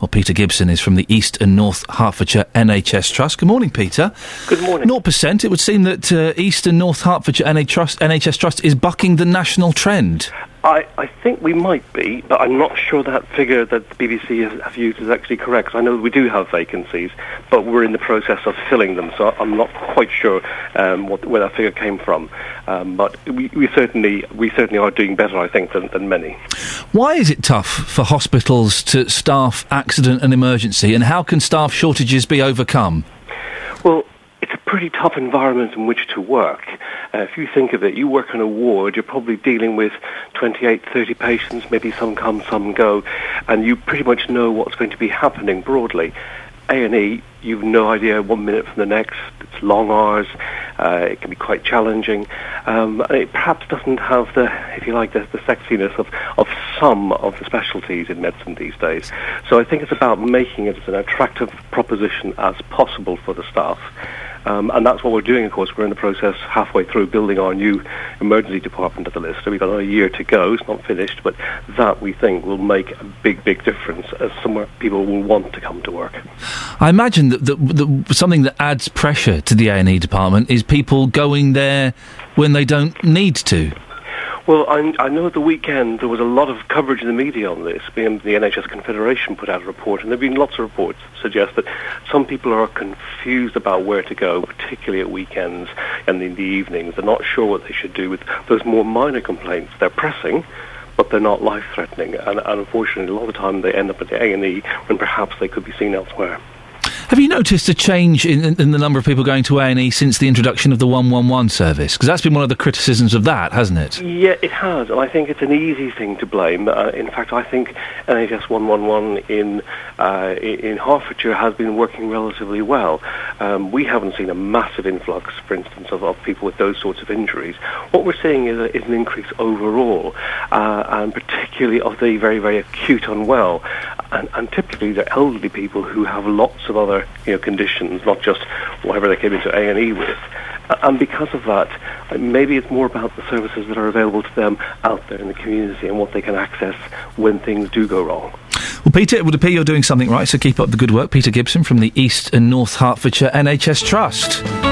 Well, Peter Gibson is from the East and North Hertfordshire NHS Trust. Good morning, Peter. Good morning. 0%. It would seem that uh, East and North Hertfordshire NHS Trust, NHS Trust is bucking the national trend. I, I think we might be, but I'm not sure that figure that the BBC has, have used is actually correct. I know we do have vacancies, but we're in the process of filling them, so I'm not quite sure um, what, where that figure came from. Um, but we, we certainly we certainly are doing better, I think, than, than many. Why is it tough for hospitals to staff accident and emergency, and how can staff shortages be overcome? Well, pretty tough environment in which to work. Uh, if you think of it, you work in a ward, you're probably dealing with 28, 30 patients, maybe some come, some go, and you pretty much know what's going to be happening broadly. A&E, you've no idea one minute from the next. It's long hours. Uh, it can be quite challenging. Um, and it perhaps doesn't have the, if you like, the, the sexiness of, of some of the specialties in medicine these days. So I think it's about making it as an attractive proposition as possible for the staff. Um, and that's what we're doing, of course. We're in the process halfway through building our new emergency department at the Lister. So we've got another year to go. It's not finished, but that we think will make a big, big difference as somewhere people will want to come to work. I imagine that, that, that something that adds pressure to the A&E department is people going there when they don't need to. Well, I, I know at the weekend there was a lot of coverage in the media on this. The, NHS Confederation put out a report, and there have been lots of reports that suggest that some people are confused about where to go, particularly at weekends and in the evenings. They're not sure what they should do with those more minor complaints. They're pressing, but they're not life-threatening, and, and unfortunately, a lot of the time they end up at the A&E when perhaps they could be seen elsewhere. Have you noticed a change in, in, in the number of people going to A and E since the introduction of the one one one service? Because that's been one of the criticisms of that, hasn't it? Yeah, it has, and I think it's an easy thing to blame. Uh, in fact, I think NHS 111 in uh, in in Hertfordshire has been working relatively well. Um, we haven't seen a massive influx, for instance, of, of people with those sorts of injuries. What we're seeing is, a, is an increase overall, uh, and particularly of the very, very acute unwell. And, and typically, they're elderly people who have lots of other you know, conditions, not just whatever they came into A and E with. And because of that, uh, maybe it's more about the services that are available to them out there in the community and what they can access when things do go wrong. Well, Peter, it would appear you're doing something right, so keep up the good work. Peter Gibson from the East and North Hertfordshire NHS Trust.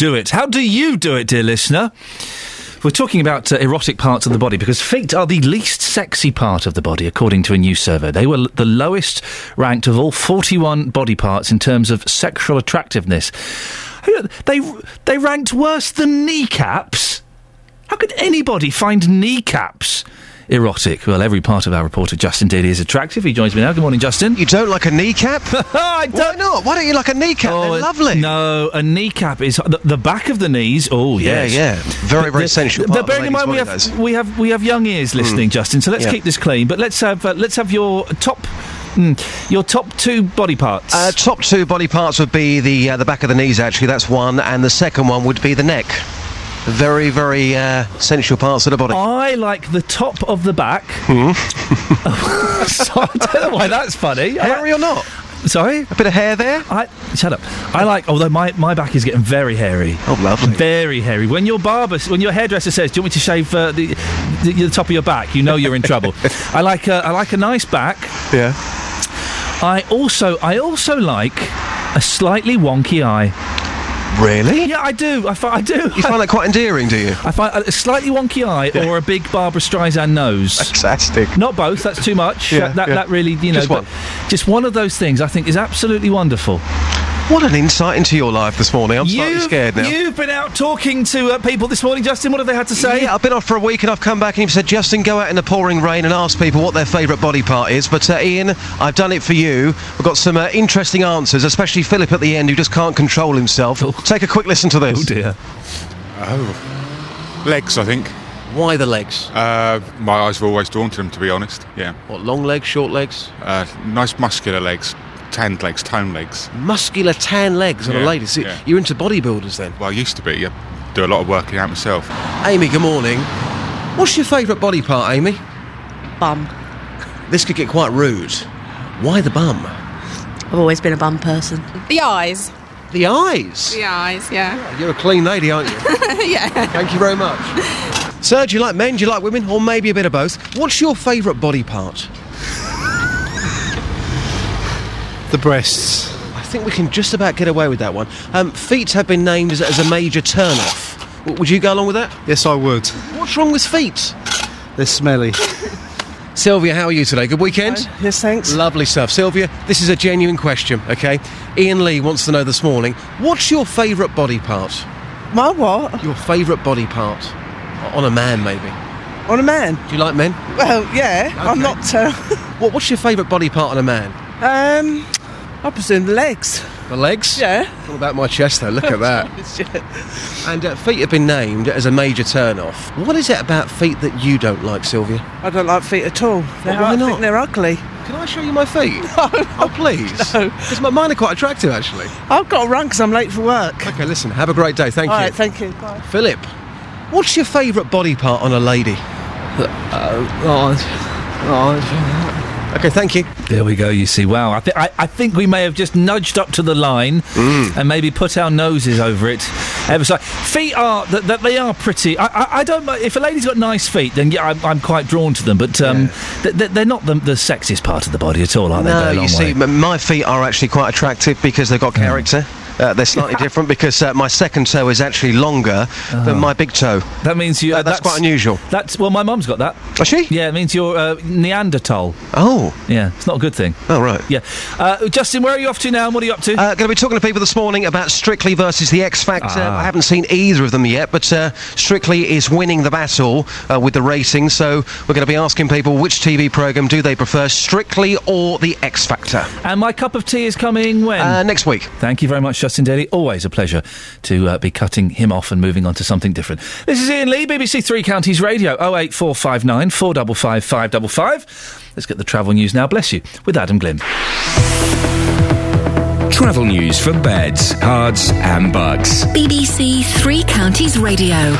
Do it? How do you do it, dear listener? We're talking about uh, erotic parts of the body because feet are the least sexy part of the body, according to a new survey. They were l- the lowest ranked of all 41 body parts in terms of sexual attractiveness. They, they ranked worse than kneecaps? How could anybody find kneecaps erotic? Well, every part of our reporter, Justin Dealey, is attractive. He joins me now. Good morning, Justin. You don't like a kneecap? [LAUGHS] I don't. Why not? Why don't you like a kneecap? Oh, They're lovely. No, a kneecap is the, the back of the knees. Oh, Yeah, yes. yeah. Very, very The- essential But of bearing in mind we have we have we have young ears listening, Justin. So let's Yeah. keep this clean. But let's have uh, let's have your top mm, your top two body parts. Uh, top two body parts would be the uh, the back of the knees. Actually, that's one, and the second one would be the neck. Very, very uh, sensual parts of the body. I like the top of the back. [LAUGHS] so, I don't know why that's funny. Hairy or not? Sorry, a bit of hair there. I shut up. I like. Although my, my back is getting very hairy. Oh, lovely. Very hairy. When your barber, when your hairdresser says, "Do you want me to shave uh, the, the the top of your back?" You know you're in trouble. [LAUGHS] I like. A, I like a nice back. Yeah. I also. I also like a slightly wonky eye. Really? Yeah, I do. I, fi- I do. You find that quite endearing, do you? I find a slightly wonky eye or a big Barbara Streisand nose. Fantastic. Not both. That's too much. Yeah, that, that, yeah. that really, you know, Just but just one of those things. I think is absolutely wonderful. What an insight into your life this morning. I'm slightly You've- scared now. You've been out talking to uh, people this morning, Justin. What have they had to say? Yeah, I've been off for a week and I've come back and you've said, Justin, go out in the pouring rain and ask people what their favourite body part is. But uh, Iain, I've done it for you. We've got some uh, interesting answers, especially Philip at the end, who just can't control himself. Take a quick listen to this. Oh dear. Oh, legs, I think. Why the legs? Uh, my eyes have always drawn to them, to be honest. Yeah. What, long legs, short legs? Uh, nice muscular legs, tanned legs, toned legs. Muscular tan legs on a lady. So yeah. You're into bodybuilders then? Well, I used to be. Yeah. Do a lot of working out myself. Amy, good morning. What's your favourite body part, Amy? Bum. This could get quite rude. Why the bum? I've always been a bum person. The eyes. The eyes? The eyes, yeah. You're a clean lady, aren't you? [LAUGHS] yeah. Thank you very much. Sir, do you like men? Do you like women? Or maybe a bit of both? What's your favourite body part? The breasts. I think we can just about get away with that one. Um, feet have been named as, as a major turn-off. W- Would you go along with that? Yes, I would. What's wrong with feet? They're smelly. [LAUGHS] Sylvia, how are you today? Good weekend? Yes, thanks. Lovely stuff. Sylvia, this is a genuine question, okay? Iain Lee wants to know this morning what's your favourite body part? My what? Your favourite body part? On a man, maybe. On a man? Do you like men? Well, yeah. I'm not. Uh, [LAUGHS] What, what's your favourite body part on a man? um, I presume the legs. The legs? Yeah. All about my chest, though. Look at [LAUGHS] that. And uh, feet have been named as a major turn-off. What is it about feet that you don't like, Sylvia? I don't like feet at all. They're, why I not? think they're ugly. Can I show you my feet? [LAUGHS] No. Oh, please. [LAUGHS] No. Because my mine are quite attractive, actually. I've got to run because I'm late for work. Okay, listen. Have a great day. Thank All you. right, thank you. Bye. Philip, what's your favourite body part on a lady? Okay, thank you. There we go. You see, wow. I, th- I, I think we may have just nudged up to the line and maybe put our noses over it. Ever so. Feet are that, that they are pretty. I, I, I don't. If a lady's got nice feet, then yeah, I'm, I'm quite drawn to them. But um, th- th- they're not the, the sexiest part of the body at all, are they? They No, you see, way. my feet are actually quite attractive because they've got character. Uh, they're slightly different because uh, my second toe is actually longer than my big toe. That means you. Uh, that's, quite unusual. That's well, my mum's got that. Has she? Yeah, it means you're uh, Neanderthal. Oh, yeah, it's not a good thing. Oh right. Yeah, uh, Justin, where are you off to now? and What are you up to? Uh, going to be talking to people this morning about Strictly versus the X Factor. Ah. I haven't seen either of them yet, but uh, Strictly is winning the battle uh, with the rating. So we're going to be asking people which TV program do they prefer, Strictly or the X Factor. And my cup of tea is coming when? Uh, next week. Thank you very much, Justin Dealey. Always a pleasure to uh, be cutting him off and moving on to something different. This is Iain Lee, BBC Three Counties Radio, 08459 455 555. Let's get the travel news now, bless you, with Adam Glynn. Travel news for beds, cards, and bugs. BBC Three Counties Radio.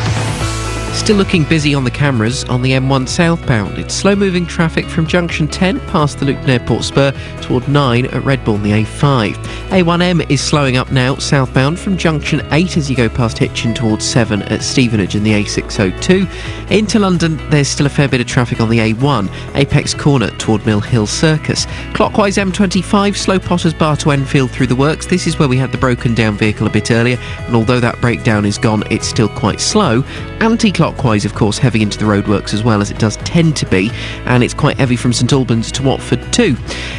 Still looking busy on the cameras on the M1 southbound. It's slow moving traffic from junction 10 past the Luton Airport Spur toward 9 at Redbourn, the A5. A1M is slowing up now southbound from junction 8 as you go past Hitchin towards 7 at Stevenage and the A602. Into London, there's still a fair bit of traffic on the A1, Apex Corner toward Mill Hill Circus. Clockwise M25, slow Potters Bar to Enfield through the works. This is where we had the broken down vehicle a bit earlier, and although that breakdown is gone, it's still quite slow. Anti clockwise, of course, heavy into the roadworks as well as it does tend to be, and it's quite heavy from St Albans to Watford too.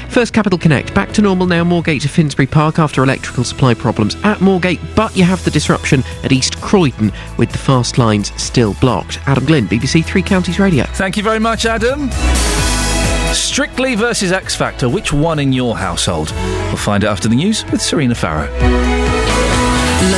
First Capital Connect, back to normal now, Moorgate to Finsbury Park after electrical supply problems at Moorgate, but you have the disruption at East Croydon with the fast lines still blocked. Adam Glynn, BBC Three Counties Radio. Thank you very much, Adam. Strictly versus X Factor, which one in your household? We'll find out after the news with Serena Farrow.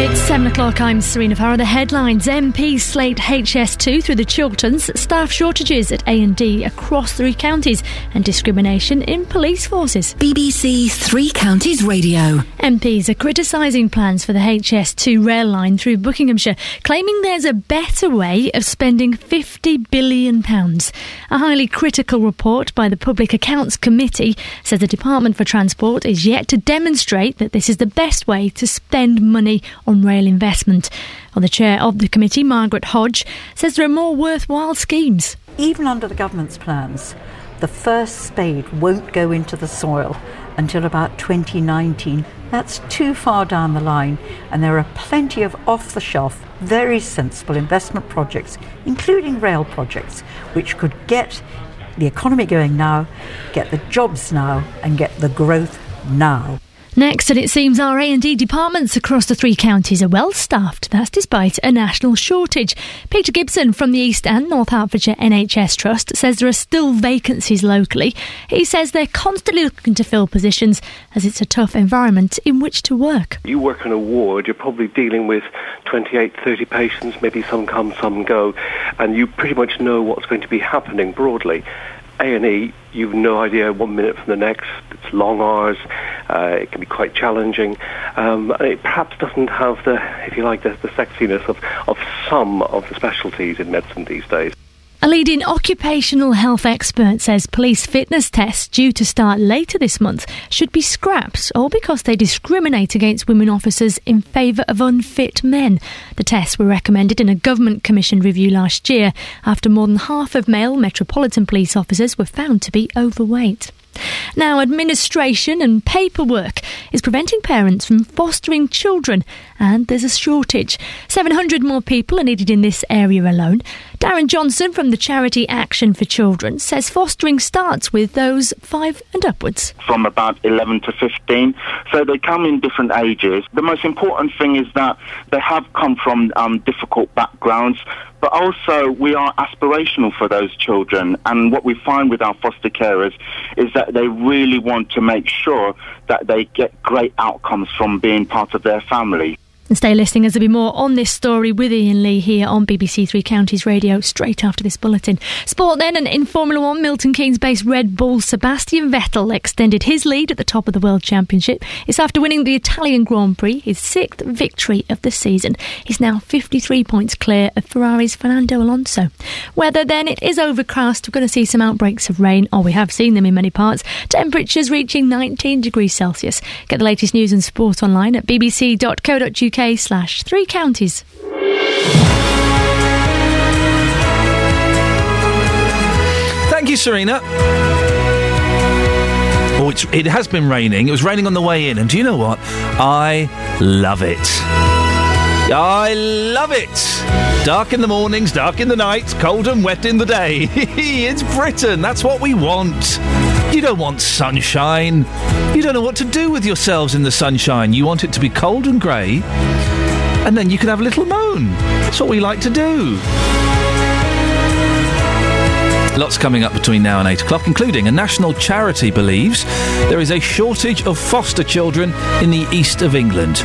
It's 7 o'clock. I'm Serena Farrow. The headlines MP slate HS2 through the Chilterns, staff shortages at A&E across three counties, and discrimination in police forces. BBC Three Counties Radio. MPs are criticising plans for the HS2 rail line through Buckinghamshire, claiming there's a better way of spending £50 billion. A highly critical report by the Public Accounts Committee says the Department for Transport is yet to demonstrate that this is the best way to spend money on rail investment. Well, the chair of the committee, Margaret Hodge, says there are more worthwhile schemes. Even under the government's plans, the first spade won't go into the soil until about 2019. That's too far down the line, and there are plenty of off the shelf, very sensible investment projects, including rail projects, which could get the economy going now, get the jobs now, and get the growth now. Next, and it seems our A&E departments across the three counties are well staffed. That's despite a national shortage. Peter Gibson from the East and North Hertfordshire NHS Trust says there are still vacancies locally. He says they're constantly looking to fill positions as it's a tough environment in which to work. You work on a ward, you're probably dealing with 28, 30 patients, maybe some come, some go, and you pretty much know what's going to be happening broadly. A&E, you've no idea one minute from the next. It's long hours. Uh, it can be quite challenging. Um, it perhaps doesn't have the, if you like, the, the sexiness of, of some of the specialties in medicine these days. A leading occupational health expert says police fitness tests due to start later this month should be scrapped, all because they discriminate against women officers in favour of unfit men. The tests were recommended in a government commissioned review last year after more than half of male Metropolitan Police officers were found to be overweight. Now, administration and paperwork is preventing parents from fostering children, and there's a shortage. 700 more people are needed in this area alone. Darren Johnson from the charity Action for Children says fostering starts with those five and upwards. from about 11 to 15. So they come in different ages. The most important thing is that they have come from um, difficult backgrounds, but also we are aspirational for those children. And what we find with our foster carers is that they really want to make sure that they get great outcomes from being part of their family. And stay listening as there'll be more on this story with Iain Lee here on BBC Three Counties Radio straight after this bulletin. Sport then, and in Formula One, Milton Keynes based Red Bull Sebastian Vettel extended his lead at the top of the World Championship. It's after winning the Italian Grand Prix, his sixth victory of the season. He's now 53 points clear of Ferrari's Fernando Alonso. Weather then, it is overcast. We're going to see some outbreaks of rain, or we have seen them in many parts. Temperatures reaching 19 degrees Celsius. Get the latest news and sport online at bbc.co.uk slash three counties. Thank you, Serena. Oh, it has been raining. It was raining on the way in, and do you know what? I love it. I love it. Dark in the mornings, dark in the nights, cold and wet in the day. [LAUGHS] it's Britain. That's what we want. You don't want sunshine. You don't know what to do with yourselves in the sunshine. You want it to be cold and grey, and then you can have a little moan. That's what we like to do. Lots coming up between now and 8 o'clock, including a national charity believes there is a shortage of foster children in the east of England.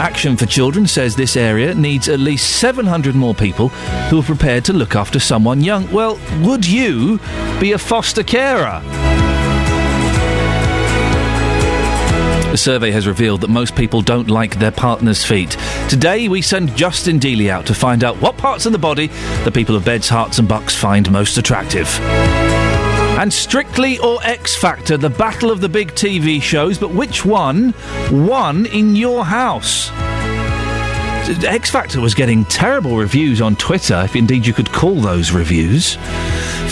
Action for Children says this area needs at least 700 more people who are prepared to look after someone young. Well, would you be a foster carer? A survey has revealed that most people don't like their partner's feet. Today, we send Justin Dealey out to find out what parts of the body the people of Beds, Herts, and Bucks find most attractive. And Strictly or X Factor, the battle of the big TV shows, but which one won in your house? X Factor was getting terrible reviews on Twitter, if indeed you could call those reviews.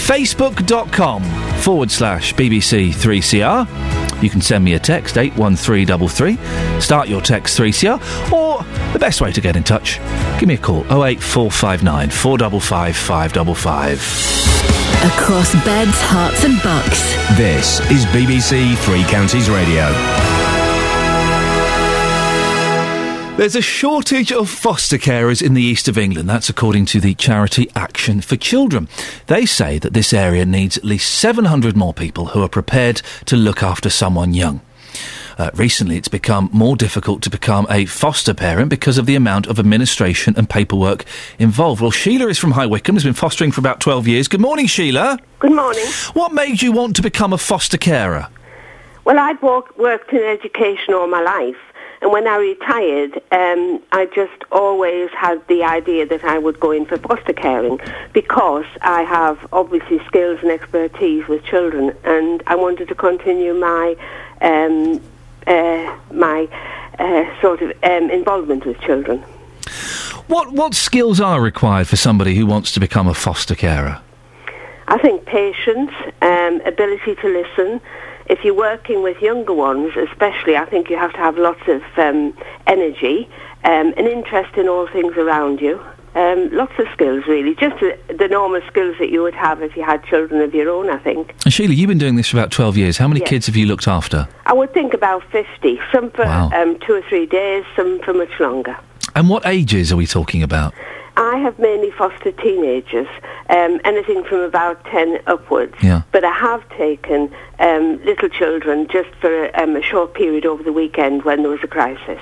Facebook.com forward slash BBC3CR. You can send me a text, 81333. Start your text 3CR. Or the best way to get in touch, give me a call, 08459 455 555. Across beds, herts, and bucks. This is BBC Three Counties Radio. There's a shortage of foster carers in the east of England. That's according to the charity Action for Children. They say that this area needs at least 700 more people who are prepared to look after someone young. Uh, recently, it's become more difficult to become a foster parent because of the amount of administration and paperwork involved. Well, Sheila is from High Wycombe, has been fostering for about 12 years. Good morning, Sheila. Good morning. What made you want to become a foster carer? Well, I'd walk, worked in education all my life, and when I retired, um, I just always had the idea that I would go in for foster caring because I have obviously skills and expertise with children, and I wanted to continue my um, uh, my uh, sort of um, involvement with children. What what skills are required for somebody who wants to become a foster carer? I think patience, um, ability to listen. If you're working with younger ones, especially, I think you have to have lots of um, energy, um, an interest in all things around you. Um, lots of skills, really. Just the, the normal skills that you would have if you had children of your own, I think. And Sheila, you've been doing this for about 12 years. How many Yes. kids have you looked after? I would think about 50. Some for Wow. um, two or three days, some for much longer. And what ages are we talking about? I have mainly fostered teenagers, um, anything from about 10 upwards. Yeah. But I have taken um, little children just for um, a short period over the weekend when there was a crisis.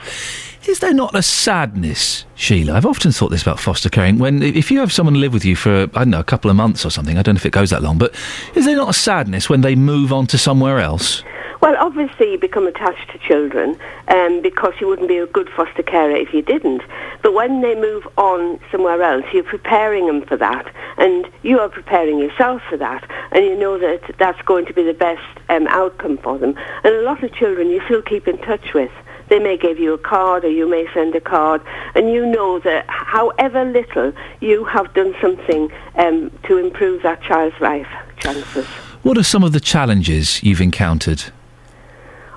Is there not a sadness, Sheila? I've often thought this about foster caring. When if you have someone live with you for I don't know a couple of months or something, I don't know if it goes that long, but is there not a sadness when they move on to somewhere else? Well, obviously you become attached to children um, because you wouldn't be a good foster carer if you didn't. But when they move on somewhere else, you're preparing them for that, and you are preparing yourself for that, and you know that that's going to be the best um, outcome for them. And a lot of children you still keep in touch with. They may give you a card or you may send a card, and you know that however little you have done something um, to improve that child's life chances. What are some of the challenges you've encountered?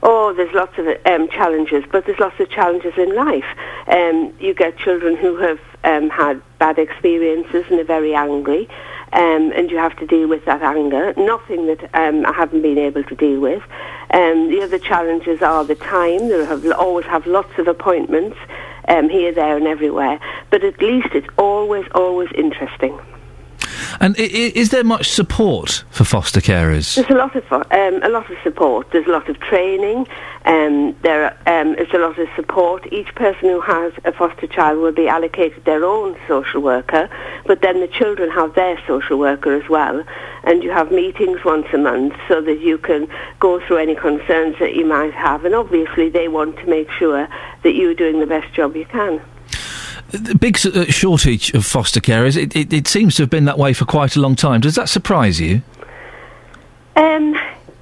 Oh, there's lots of um, challenges, but there's lots of challenges in life. Um, you get children who have um, had bad experiences and are very angry, um, and you have to deal with that anger. Nothing that um, I haven't been able to deal with. Um, the other challenges are the time. They have always have lots of appointments um, here, there, and everywhere. But at least it's always, always interesting. And i- i- is there much support for foster carers? There's a lot of um, a lot of support. There's a lot of training. Um, there um, is a lot of support. Each person who has a foster child will be allocated their own social worker, but then the children have their social worker as well. And you have meetings once a month so that you can go through any concerns that you might have. And obviously, they want to make sure that you're doing the best job you can. The big uh, shortage of foster carers. It, it, it seems to have been that way for quite a long time. Does that surprise you? Um,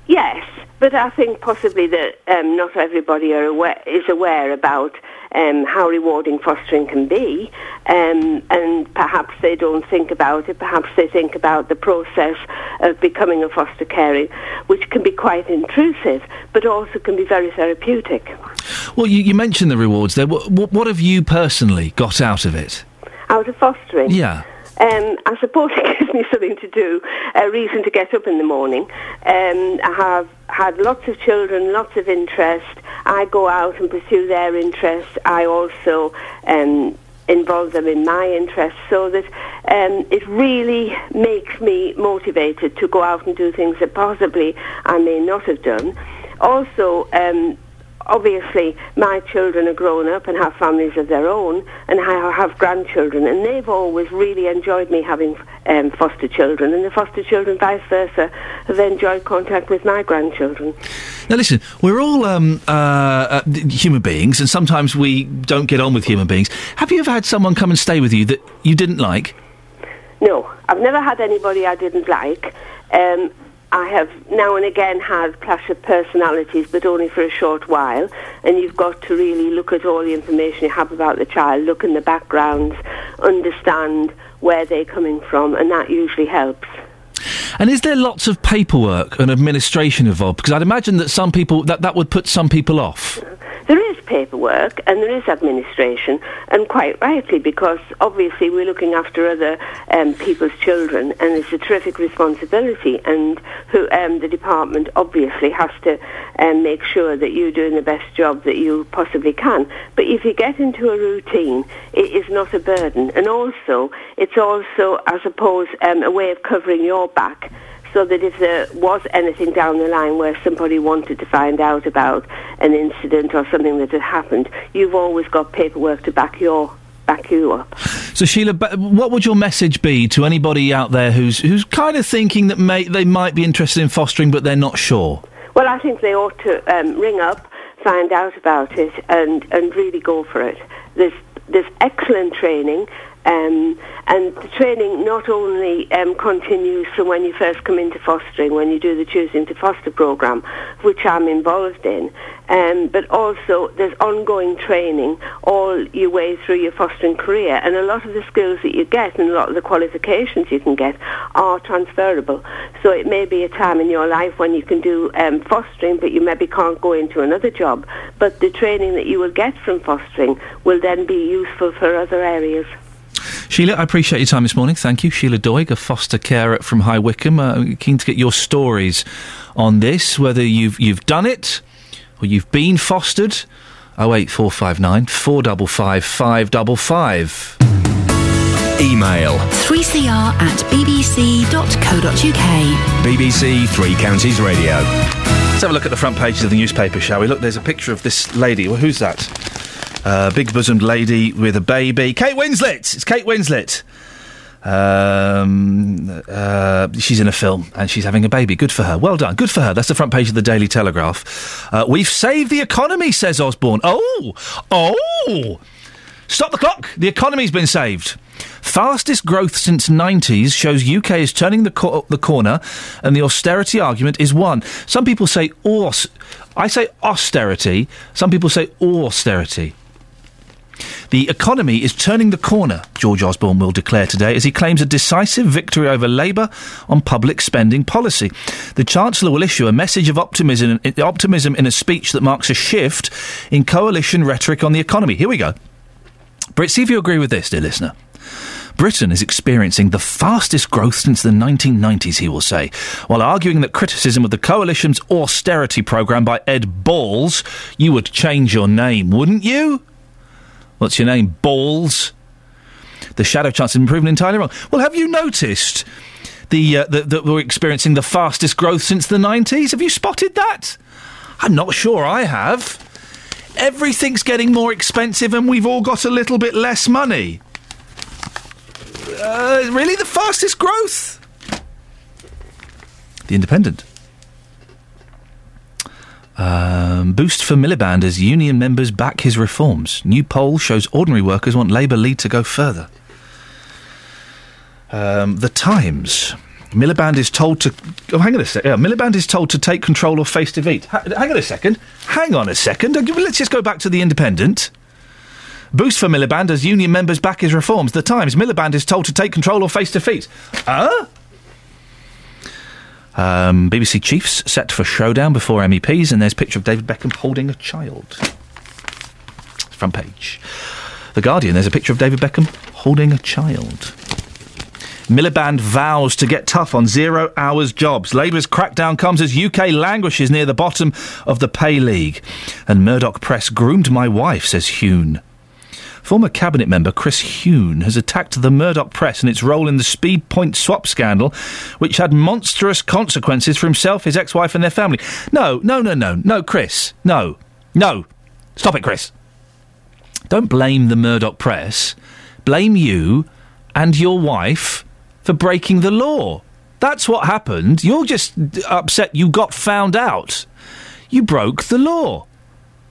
yes, but I think possibly that um, not everybody are aware, is aware about um, how rewarding fostering can be, um, and perhaps they don't think about it. Perhaps they think about the process of becoming a foster carer, which can be quite intrusive, but also can be very therapeutic. Well, you, you mentioned the rewards there. What, what, what have you personally got out of it? Out of fostering, Yeah. Um, I suppose [LAUGHS] it gives me something to do, a reason to get up in the morning. Um, I have had lots of children, lots of interest. I go out and pursue their interests. I also um, involve them in my interests so that um, it really makes me motivated to go out and do things that possibly I may not have done. Also, um, obviously my children are grown up and have families of their own and I have grandchildren and they've always really enjoyed me having um, foster children and the foster children vice versa have enjoyed contact with my grandchildren. Now, listen, we're all um, uh, uh, human beings, and sometimes we don't get on with human beings. Have you ever had someone come and stay with you that you didn't like? No, I've never had anybody I didn't like. Um, I have now and again had clash of personalities, but only for a short while. And you've got to really look at all the information you have about the child, look in the backgrounds, understand where they're coming from, and that usually helps. And is there lots of paperwork and administration involved? Because I'd imagine that some people that that would put some people off. There is paperwork and there is administration, and quite rightly, because obviously we're looking after other um, people's children, and it's a terrific responsibility. And who um, the department obviously has to um, make sure that you're doing the best job that you possibly can. But if you get into a routine, it is not a burden, and also it's also, I suppose, um, a way of covering your back so that if there was anything down the line where somebody wanted to find out about an incident or something that had happened, you've always got paperwork to back your back you up. So, Sheila, what would your message be to anybody out there who's who's kind of thinking that may, they might be interested in fostering, but they're not sure? Well, I think they ought to um, ring up, find out about it, and, and really go for it. There's there's excellent training. Um, and the training not only um, continues from when you first come into fostering, when you do the Choosing to Foster program, which I'm involved in, um, but also there's ongoing training all your way through your fostering career. And a lot of the skills that you get and a lot of the qualifications you can get are transferable. So it may be a time in your life when you can do um, fostering, but you maybe can't go into another job. But the training that you will get from fostering will then be useful for other areas. Sheila, I appreciate your time this morning. Thank you. Sheila Doig, a foster carer from High Wycombe. Uh, keen to get your stories on this, whether you've, you've done it or you've been fostered. 08459 455 555. Email 3cr at bbc.co.uk. BBC Three Counties Radio. Let's have a look at the front pages of the newspaper, shall we? Look, there's a picture of this lady. Well, who's that? Uh, big bosomed lady with a baby. Kate Winslet! It's Kate Winslet. Um, uh, she's in a film and she's having a baby. Good for her. Well done. Good for her. That's the front page of the Daily Telegraph. Uh, we've saved the economy, says Osborne. Oh, oh. Stop the clock. The economy's been saved. Fastest growth since 90s shows UK is turning the, the corner and the austerity argument is won. Some people say aus. I say austerity. Some people say austerity. The economy is turning the corner, George Osborne will declare today, as he claims a decisive victory over Labour on public spending policy. The Chancellor will issue a message of optimism, optimism in a speech that marks a shift in coalition rhetoric on the economy. Here we go. Brit, see if you agree with this, dear listener. Britain is experiencing the fastest growth since the 1990s, he will say, while arguing that criticism of the coalition's austerity programme by Ed Balls, you would change your name, wouldn't you? What's your name? Balls? The shadow chance has been proven entirely wrong. Well, have you noticed the, uh, the, that we're experiencing the fastest growth since the 90s? Have you spotted that? I'm not sure I have. Everything's getting more expensive and we've all got a little bit less money. Uh, really? The fastest growth? The Independent. Um, boost for Miliband as union members back his reforms. New poll shows ordinary workers want Labour lead to go further. Um, the Times. Miliband is told to. Oh, hang on a second. Yeah, Miliband is told to take control or face defeat. Ha- hang on a second. Hang on a second. Uh, Let's just go back to the Independent. Boost for Miliband as union members back his reforms. The Times. Miliband is told to take control or face defeat. Huh? Um, BBC Chiefs set for showdown before MEPs, and there's a picture of David Beckham holding a child. Front page. The Guardian, there's a picture of David Beckham holding a child. Miliband vows to get tough on zero hours jobs. Labour's crackdown comes as UK languishes near the bottom of the pay league. And Murdoch Press groomed my wife, says Huhne. Former cabinet member Chris Huhne has attacked the Murdoch press and its role in the speed point swap scandal, which had monstrous consequences for himself, his ex wife, and their family. No, no, no, no, no, Chris. No. No. Stop it, Chris. Don't blame the Murdoch press. Blame you and your wife for breaking the law. That's what happened. You're just upset you got found out. You broke the law.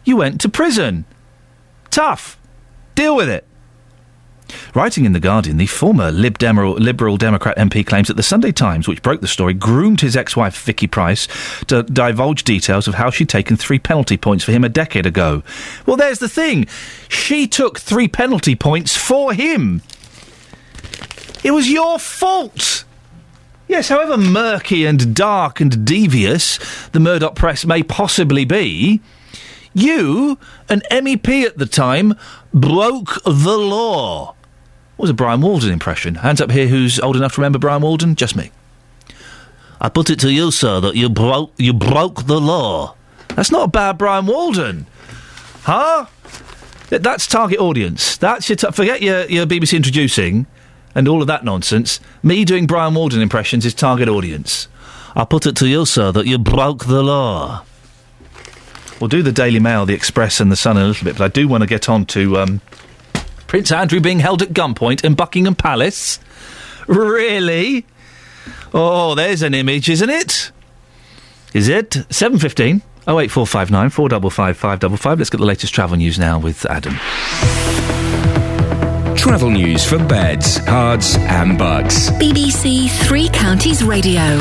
You went to prison. Tough. Deal with it. Writing in The Guardian, the former Lib Liberal Democrat MP claims that the Sunday Times, which broke the story, groomed his ex wife, Vicky Pryce, to divulge details of how she'd taken three penalty points for him a decade ago. Well, there's the thing. She took three penalty points for him. It was your fault. Yes, however murky and dark and devious the Murdoch press may possibly be, you, an MEP at the time, broke the law. What was a Brian Walden impression? Hands up here who's old enough to remember Brian Walden? Just me. I put it to you, sir, that you broke you broke the law. That's not a bad Brian Walden. Huh? That's target audience. That's your t- forget your, your BBC introducing and all of that nonsense. Me doing Brian Walden impressions is target audience. I put it to you, sir, that you broke the law. We'll do the Daily Mail, the Express, and the Sun in a little bit, but I do want to get on to um, Prince Andrew being held at gunpoint in Buckingham Palace. Really? Oh, there's an image, isn't it? Is it? 7.15, 08459 455 555. Let's get the latest travel news now with Adam. Travel news for beds, cards, and bugs. BBC Three Counties Radio.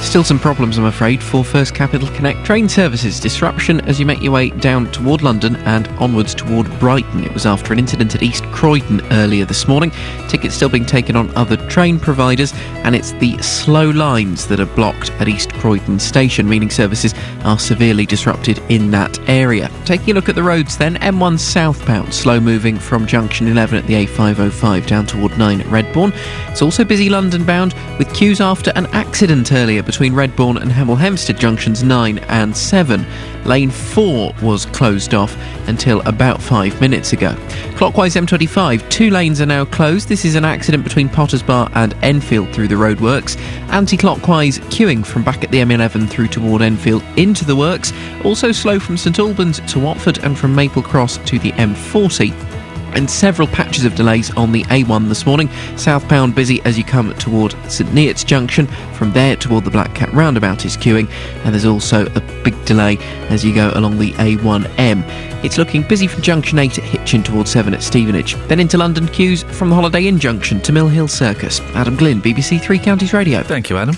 Still some problems, I'm afraid, for First Capital Connect train services. Disruption as you make your way down toward London and onwards toward Brighton. It was after an incident at East Croydon earlier this morning. Tickets still being taken on other train providers, and it's the slow lines that are blocked at East Croydon station, meaning services are severely disrupted in that area. Taking a look at the roads then, M1 southbound, slow moving from junction 11 at the A505 down toward 9 at Redbourn. It's also busy London bound with queues after an accident earlier between Redbourn and Hemel Hempstead junctions 9 and 7. Lane 4 was closed off until about 5 minutes ago. Clockwise M25, two lanes are now closed. This is an accident between Potters Bar and Enfield through the roadworks. Anti clockwise queuing from back at the M11 through toward Enfield into the works. Also slow from St Albans to Watford and from Maple Cross to the M40. And several patches of delays on the A1 this morning. Southbound busy as you come toward St Neots Junction. From there toward the Black Cat roundabout is queuing, and there's also a big delay as you go along the A1M. It's looking busy from Junction 8 at Hitchin towards 7 at Stevenage. Then into London queues from the Holiday Inn Junction to Mill Hill Circus. Adam Glynn, BBC Three Counties Radio. Thank you, Adam.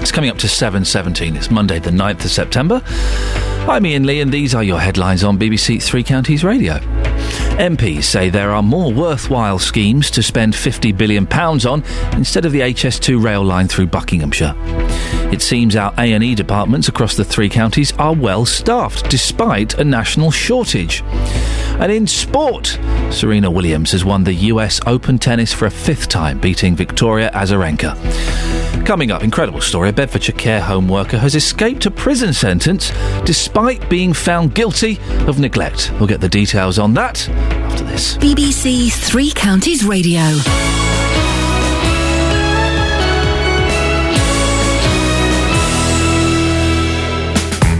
It's coming up to 7.17. It's Monday, the 9th of September. I'm Iain Lee, and these are your headlines on BBC Three Counties Radio. MPs say there are more worthwhile schemes to spend £50 billion on instead of the HS2 rail line through Buckinghamshire. It seems our A&E departments across the three counties are well staffed despite a national shortage. And in sport, Serena Williams has won the US Open tennis for a fifth time, beating Victoria Azarenka. Coming up, incredible story. A Bedfordshire care home worker has escaped a prison sentence despite being found guilty of neglect. We'll get the details on that after this. BBC Three Counties Radio.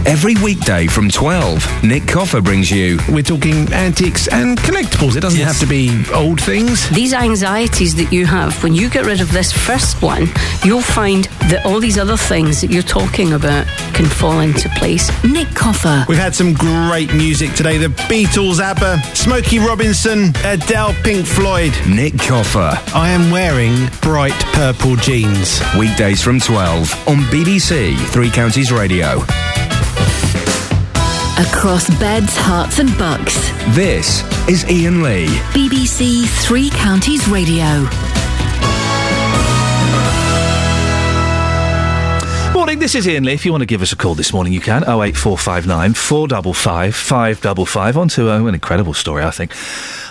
Every weekday from 12, Nick Coffer brings you. We're talking antiques and collectibles. It doesn't have to be old things. These anxieties that you have, when you get rid of this first one, you'll find that all these other things that you're talking about can fall into place. Nick Coffer. We've had some great music today. The Beatles, ABBA, Smokey Robinson, Adele, Pink Floyd. Nick Coffer. I am wearing bright purple jeans. Weekdays from 12 on BBC Three Counties Radio. Across beds, herts, and bucks. This is Iain Lee. BBC Three Counties Radio. This is Iain Lee. If you want to give us a call this morning, you can. 08459 455 555 on to uh, an incredible story, I think.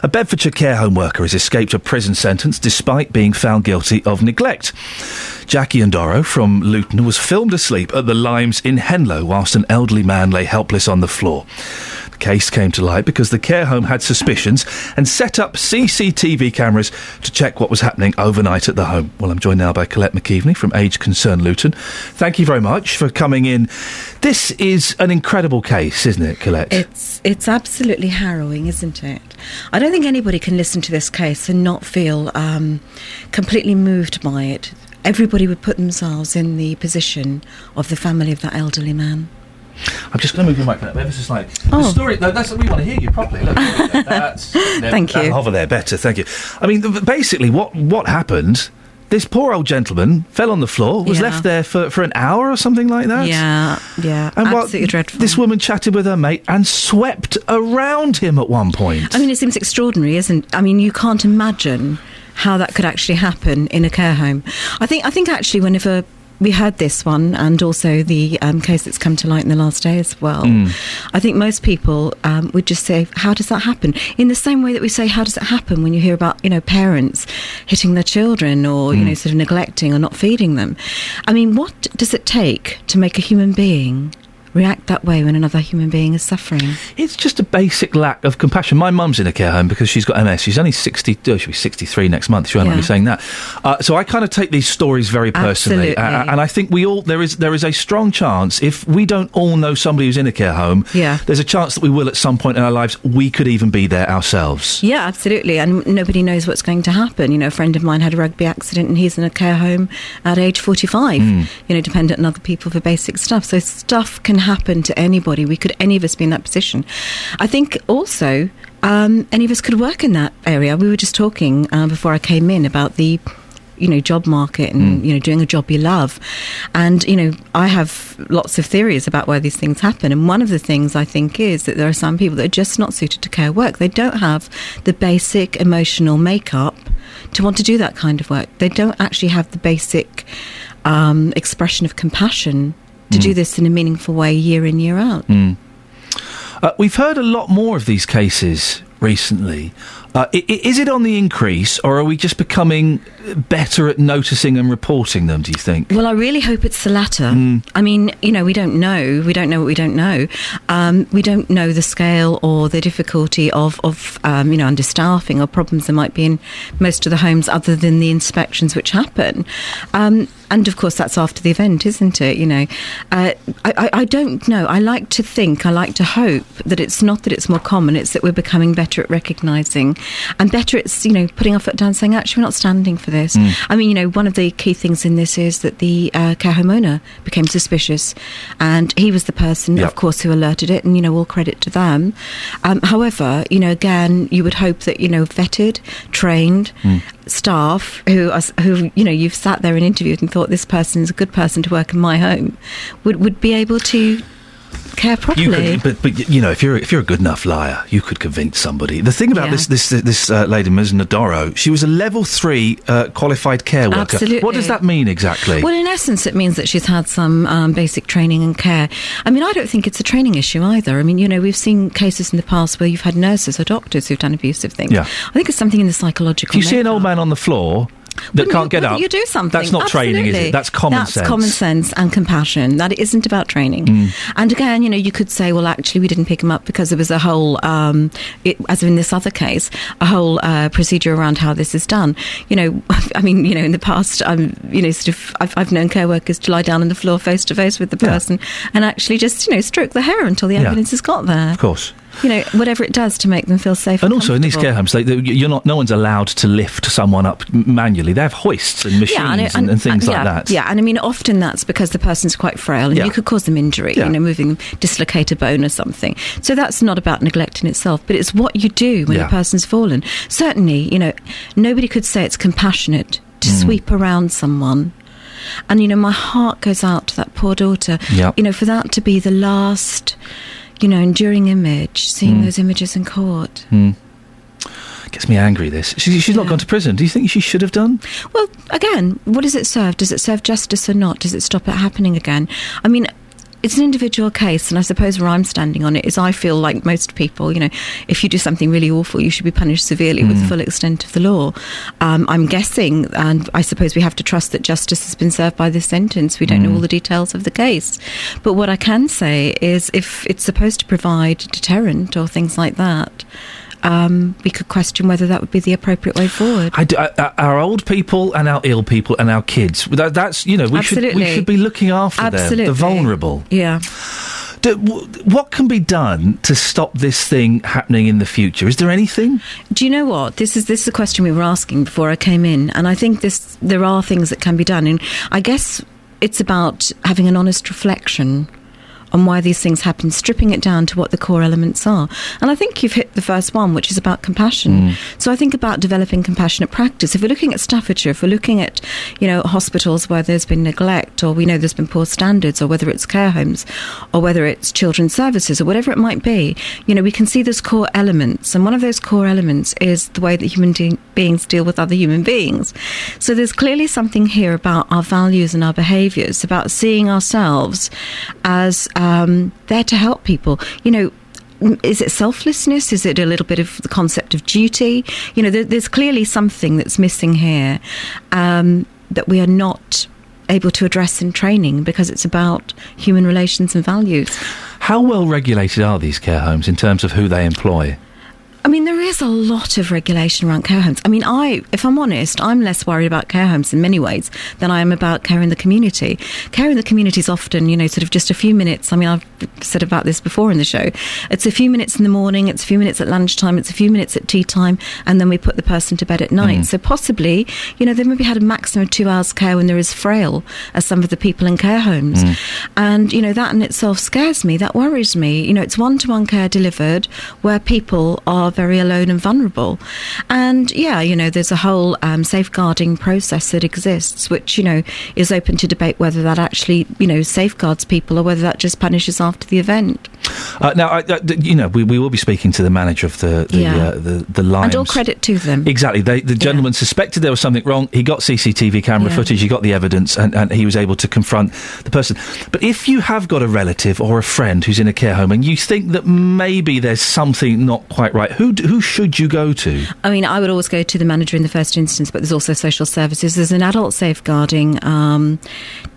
A Bedfordshire care home worker has escaped a prison sentence despite being found guilty of neglect. Jackie Andoro from Luton was filmed asleep at the Limes in Henlow whilst an elderly man lay helpless on the floor. Case came to light because the care home had suspicions and set up CCTV cameras to check what was happening overnight at the home. Well, I'm joined now by Colette McKeveney from Age Concern Luton. Thank you very much for coming in. This is an incredible case, isn't it, Colette? It's it's absolutely harrowing, isn't it? I don't think anybody can listen to this case and not feel um, completely moved by it. Everybody would put themselves in the position of the family of that elderly man. I'm just going to move your mic up ever so slightly. Oh. The story, no, that's we want to hear you properly. Look, [LAUGHS] that's, Thank that- you. Hover there, better. Thank you. I mean, th- basically, what what happened? This poor old gentleman fell on the floor, was Yeah. left there for, for an hour or something like that. Yeah, yeah, And what- absolutely dreadful. This woman chatted with her mate and swept around him at one point. I mean, it seems extraordinary, isn't? It? I mean, you can't imagine how that could actually happen in a care home. I think. I think actually, whenever we heard this one, and also the um, case that's come to light in the last day as well, Mm. I think most people um, would just say, "How does that happen?" In the same way that we say, "How does it happen?" when you hear about you know parents hitting their children or you Mm. know sort of neglecting or not feeding them. I mean, what does it take to make a human being? React that way when another human being is suffering. It's just a basic lack of compassion. My mum's in a care home because she's got MS. She's only 60, oh, she'll be 63 next month. She won't Yeah. saying that. Uh, so I kind of take these stories very personally. Uh, and I think we all, there is, there is a strong chance, if we don't all know somebody who's in a care home, Yeah. there's a chance that we will at some point in our lives, we could even be there ourselves. Yeah, absolutely. And nobody knows what's going to happen. You know, a friend of mine had a rugby accident and he's in a care home at age 45, Mm. you know, dependent on other people for basic stuff. So stuff can happen to anybody. We could, any of us, be in that position. I think also, um, any of us could work in that area. We were just talking uh, before I came in about the you know job market and you know doing a job you love and you know i have lots of theories about why these things happen and one of the things i think is that there are some people that are just not suited to care work they don't have the basic emotional makeup to want to do that kind of work they don't actually have the basic um, expression of compassion to Mm. do this in a meaningful way year in year out Mm. Uh, we've heard a lot more of these cases recently Uh, is it on the increase, or are we just becoming better at noticing and reporting them? Do you think? Well, I really hope it's the latter. Mm. I mean, you know, we don't know. We don't know what we don't know. Um, we don't know the scale or the difficulty of, of um, you know, understaffing or problems there might be in most of the homes other than the inspections which happen. Um, and of course, that's after the event, isn't it? You know, uh, I, I, I don't know. I like to think, I like to hope that it's not that it's more common, it's that we're becoming better at recognising and better at, you know, putting our foot down saying, actually, we're not standing for this. Mm. I mean, you know, one of the key things in this is that the uh, care home owner became suspicious, and he was the person, Yep. of course, who alerted it, and you know, all credit to them. Um, however, you know, again, you would hope that you know, vetted, trained staff who are, who you know you've sat there and interviewed and thought this person is a good person to work in my home would would be able to care properly. You could, but but you know, if you're if you're a good enough liar, you could convince somebody. The thing about Yeah. this this this uh, lady, Ms. Nadoro, she was a level three uh, qualified care worker. Absolutely. What does that mean exactly? Well, in essence, it means that she's had some um, basic training and care. I mean, I don't think it's a training issue either. I mean, you know, we've seen cases in the past where you've had nurses or doctors who've done abusive things. Yeah. I think it's something in the psychological. if you see an old man on the floor that Wouldn't can't get up, You do something. That's not training, is it? That's common That's sense. common sense and compassion. That isn't about training. Mm. And again, you know, you could say, well, actually, we didn't pick him up because there was a whole, um, it, as in this other case, a whole uh, procedure around how this is done. You know, [LAUGHS] I mean, you know, in the past, I'm, you know, sort of, I've, I've known care workers to lie down on the floor face to face with the person and actually just, you know, stroke the hair until the Yeah. evidence has got there. Of course. You know, whatever it does to make them feel safe. And also in these care homes, they, they- you're not. No one's allowed to lift someone up manually. They have hoists and machines and, and, it- and things yeah, like that. Yeah, and I mean, often that's because the person's quite frail and Yeah. you could cause them injury, Yeah. you know, moving, dislocate a bone or something. So that's not about neglect in itself, but it's what you do when Yeah. a person's fallen. Certainly, you know, nobody could say it's compassionate to Mm. sweep around someone. And, you know, my heart goes out to that poor daughter. Yep. You know, for that to be the last, you know, enduring image, seeing Mm. those images in court. Hmm. Gets me angry. This she, she's not gone to prison. Do you think she should have done? Well, again, what does it serve? Does it serve justice or not? Does it stop it happening again? I mean, it's an individual case, and I suppose where I'm standing on it is I feel like most people, you know, if you do something really awful, you should be punished severely with the Mm. full extent of the law. Um, I'm guessing, and I suppose we have to trust that justice has been served by this sentence. We don't know Mm. all the details of the case. But what I can say is if it's supposed to provide deterrent or things like that, um, we could question whether that would be the appropriate way forward. I do, uh, uh, our old people and our ill people and our kids. That, that's you know we should we should be looking after Absolutely. them, the vulnerable. Yeah. Do, w- what can be done to stop this thing happening in the future? Is there anything? Do you know what this is? This is a question we were asking before I came in, and I think this there are things that can be done, and I guess it's about having an honest reflection on why these things happen, stripping it down to what the core elements are. And I think you've hit the first one, which is about compassion. Mm. So I think about developing compassionate practice. If we're looking at Staffordshire, if we're looking at, you know, hospitals where there's been neglect or we know there's been poor standards or whether it's care homes or whether it's children's services or whatever it might be, you know, we can see those core elements. And one of those core elements is the way that human de- beings deal with other human beings. So there's clearly something here about our values and our behaviours, about seeing ourselves as um, there to help people. You know, is it selflessness? Is it a little bit of the concept of duty? You know, there, there's clearly something that's missing here um, that we are not able to address in training because it's about human relations and values. How well regulated are these care homes in terms of who they employ? I mean, there is a lot of regulation around care homes. I mean, I, if I'm honest, I'm less worried about care homes in many ways than I am about care in the community. Care in the community is often, you know, sort of just a few minutes. I mean, I've said about this before in the show. It's a few minutes in the morning, it's a few minutes at lunchtime, it's a few minutes at tea time, and then we put the person to bed at night. Mm. So possibly, you know, they maybe had a maximum of two hours care when they're as frail as some of the people in care homes. Mm. And, you know, that in itself scares me. That worries me. You know, it's one to one care delivered where people are very alone and vulnerable. And yeah, you know, there's a whole um, safeguarding process that exists, which, you know, is open to debate whether that actually, you know, safeguards people or whether that just punishes after the event. Uh, now, I, uh, d- you know, we, we will be speaking to the manager of the the Yeah. uh, the, the Limes. And all credit to them. Exactly. They, the gentleman suspected there was something wrong. He got CCTV camera Yeah. footage, he got the evidence, and, and he was able to confront the person. But if you have got a relative or a friend who's in a care home and you think that maybe there's something not quite right, who, who should you go to? I mean, I would always go to the manager in the first instance, but there's also social services. There's an adult safeguarding um,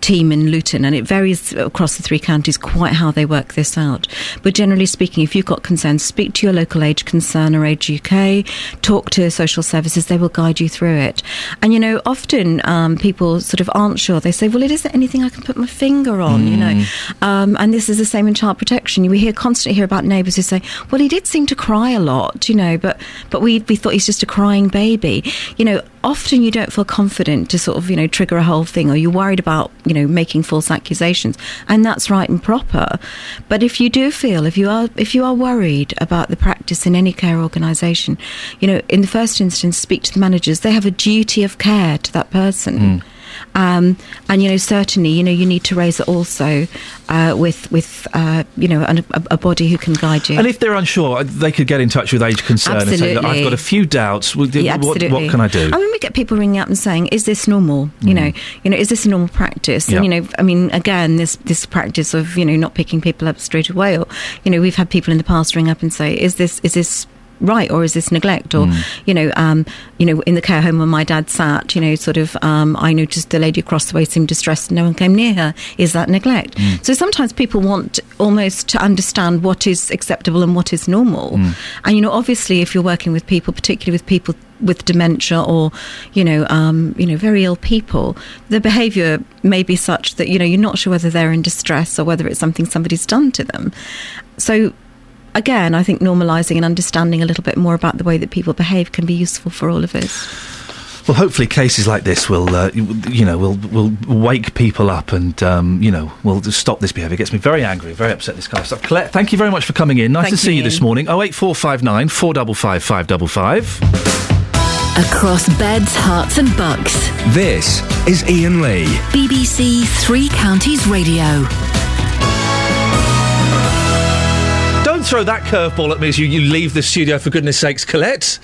team in Luton, and it varies across the three counties quite how they work this out. But generally speaking, if you've got concerns, speak to your local Age Concern or Age UK, talk to social services, they will guide you through it. And you know, often um, people sort of aren't sure. They say, well, it isn't anything I can put my finger on, you know. Um, and this is the same in child protection. We hear constantly hear about neighbours who say, well, he did seem to cry a lot, you know, but, but we, we thought he's just a crying baby. You know, often you don't feel confident to sort of, you know, trigger a whole thing or you're worried about, you know, making false accusations. And that's right and proper. But if you do feel, if you are, if you are worried about the practice in any care organisation, you know, in the first instance, speak to the managers. They have a duty of care to that person. Mm. Um, and you know, certainly, you know, you need to raise it also uh, with with uh, you know an, a, a body who can guide you. And if they're unsure, uh, they could get in touch with Age Concern and say, I've got a few doubts. Well, Yeah, what, absolutely. what can I do? I mean, we get people ringing up and saying, "Is this normal? You know, you know, is this a normal practice?" And you know, I mean, again, this this practice of you know not picking people up straight away, or you know, we've had people in the past ring up and say, "Is this is this?" Right, or is this neglect? Or, you know, um, you know, in the care home where my dad sat, you know, sort of, um, I noticed the lady across the way seemed distressed, and no one came near her. Is that neglect? So sometimes people want almost to understand what is acceptable and what is normal. And you know, obviously, if you're working with people, particularly with people with dementia or you know um, you know very ill people, the behaviour may be such that you know you're not sure whether they're in distress or whether it's something somebody's done to them. So. Again, I think normalising and understanding a little bit more about the way that people behave can be useful for all of us. Well, hopefully, cases like this will, uh, you you know, will will wake people up and, um, you know, will stop this behaviour. It gets me very angry, very upset. This kind of stuff. Colette, thank you very much for coming in. Nice Thank to see you, you. this morning. Oh eight four five nine four double five five double five. Across beds, herts, and bucks. This is Iain Lee. BBC Three Counties Radio. Throw that curveball at me as you, you leave the studio, for goodness sakes, Colette.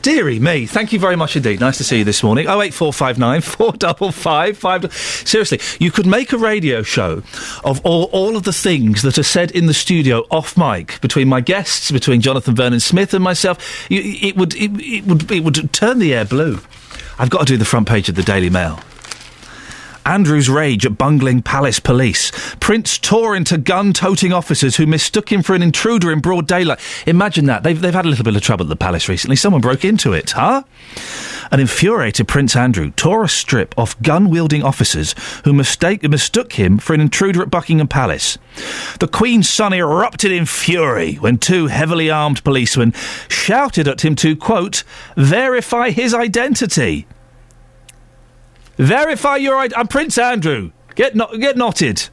Deary me, thank you very much indeed. Nice to see you this morning. Oh eight four five nine [LAUGHS] four double five five. Seriously, you could make a radio show of all, all of the things that are said in the studio off mic between my guests, between Jonathan Vernon Smith and myself. You, it would it, it would it would turn the air blue. I've got to do the front page of the Daily Mail. Andrew's rage at bungling palace police. Prince tore into gun-toting officers who mistook him for an intruder in broad daylight. Imagine that. They've, they've had a little bit of trouble at the palace recently. Someone broke into it, huh? An infuriated Prince Andrew tore a strip off gun-wielding officers who mistake, mistook him for an intruder at Buckingham Palace. The Queen's son erupted in fury when two heavily armed policemen shouted at him to, quote, verify his identity. Verify your ID. I'm Prince Andrew. Get no- get knotted.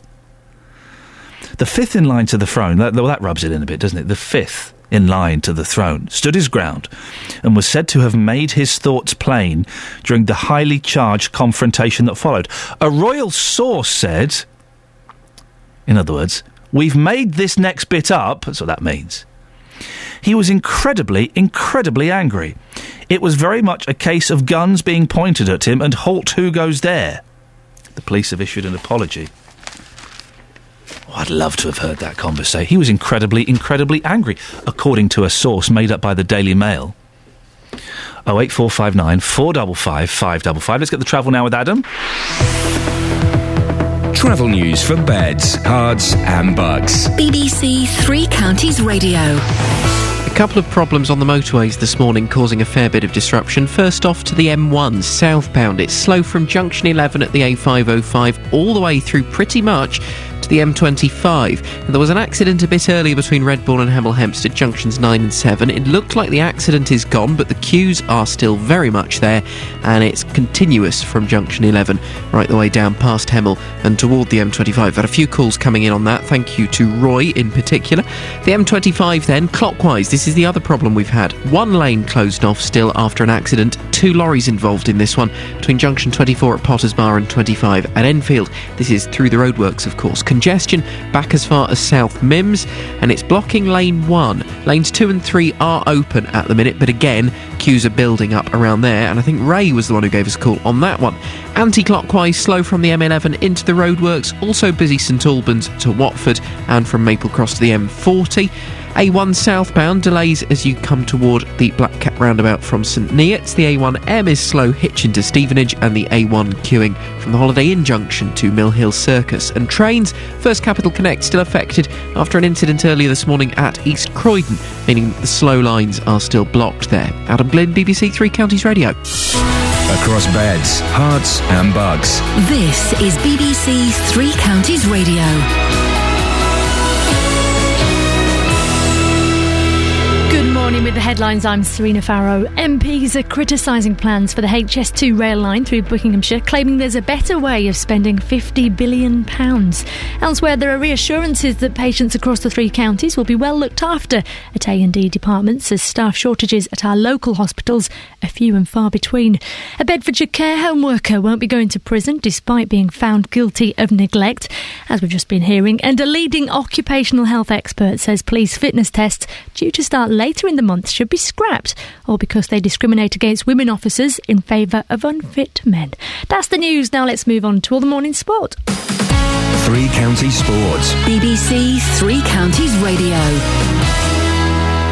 The fifth in line to the throne. That, well, that rubs it in a bit, doesn't it? The fifth in line to the throne stood his ground and was said to have made his thoughts plain during the highly charged confrontation that followed. A royal source said, in other words, we've made this next bit up. That's what that means. He was incredibly, incredibly angry. It was very much a case of guns being pointed at him and halt who goes there. The police have issued an apology. Oh, I'd love to have heard that conversation. He was incredibly, incredibly angry, according to a source made up by the Daily Mail. Oh eight four five nine four double five five double five. Let's get the travel now with Adam. Travel news for beds, cards, and bugs. BBC Three Counties Radio. A couple of problems on the motorways this morning causing a fair bit of disruption. First off to the M1 southbound. It's slow from junction 11 at the A505 all the way through pretty much to the M25. And there was an accident a bit earlier between Redbourn and Hemel Hempstead junctions 9 and 7. It looked like the accident is gone, but the queues are still very much there and it's continuous from junction 11 right the way down past Hemel and toward the M25. Had a few calls coming in on that. Thank you to Roy in particular. The M25 then, clockwise. This is the other problem we've had. One lane closed off still after an accident. two lorries involved in this one between junction 24 at Potters Bar and 25 at Enfield. This is through the roadworks, of course. Congestion back as far as South Mimms, and it's blocking lane 1. Lanes 2 and 3 are open at the minute, but again, queues are building up around there, and I think Ray was the one who gave us a call on that one. Anti clockwise, slow from the M11 into the roadworks, also busy St Albans to Watford, and from Maple Cross to the M40. A1 southbound delays as you come toward the Black Cat roundabout from St Neots. The A1M is slow Hitchin to Stevenage and the A1 queuing from the Holiday Inn junction to Mill Hill Circus. And trains, First Capital Connect still affected after an incident earlier this morning at East Croydon, meaning that the slow lines are still blocked there. Adam Glynn, BBC Three Counties Radio. Across beds, herts, and bugs. This is BBC Three Counties Radio. The headlines. I'm Serena Farrow. MPs are criticising plans for the HS2 rail line through Buckinghamshire, claiming there's a better way of spending £50 billion. Elsewhere, there are reassurances that patients across the three counties will be well looked after at A&E departments as staff shortages at our local hospitals are few and far between. A Bedfordshire care home worker won't be going to prison despite being found guilty of neglect, as we've just been hearing, and a leading occupational health expert says police fitness tests due to start later in the month should be scrapped, all because they discriminate against women officers in favour of unfit men. That's the news. Now let's move on to all the morning sport. Three Counties Sports. BBC Three Counties Radio.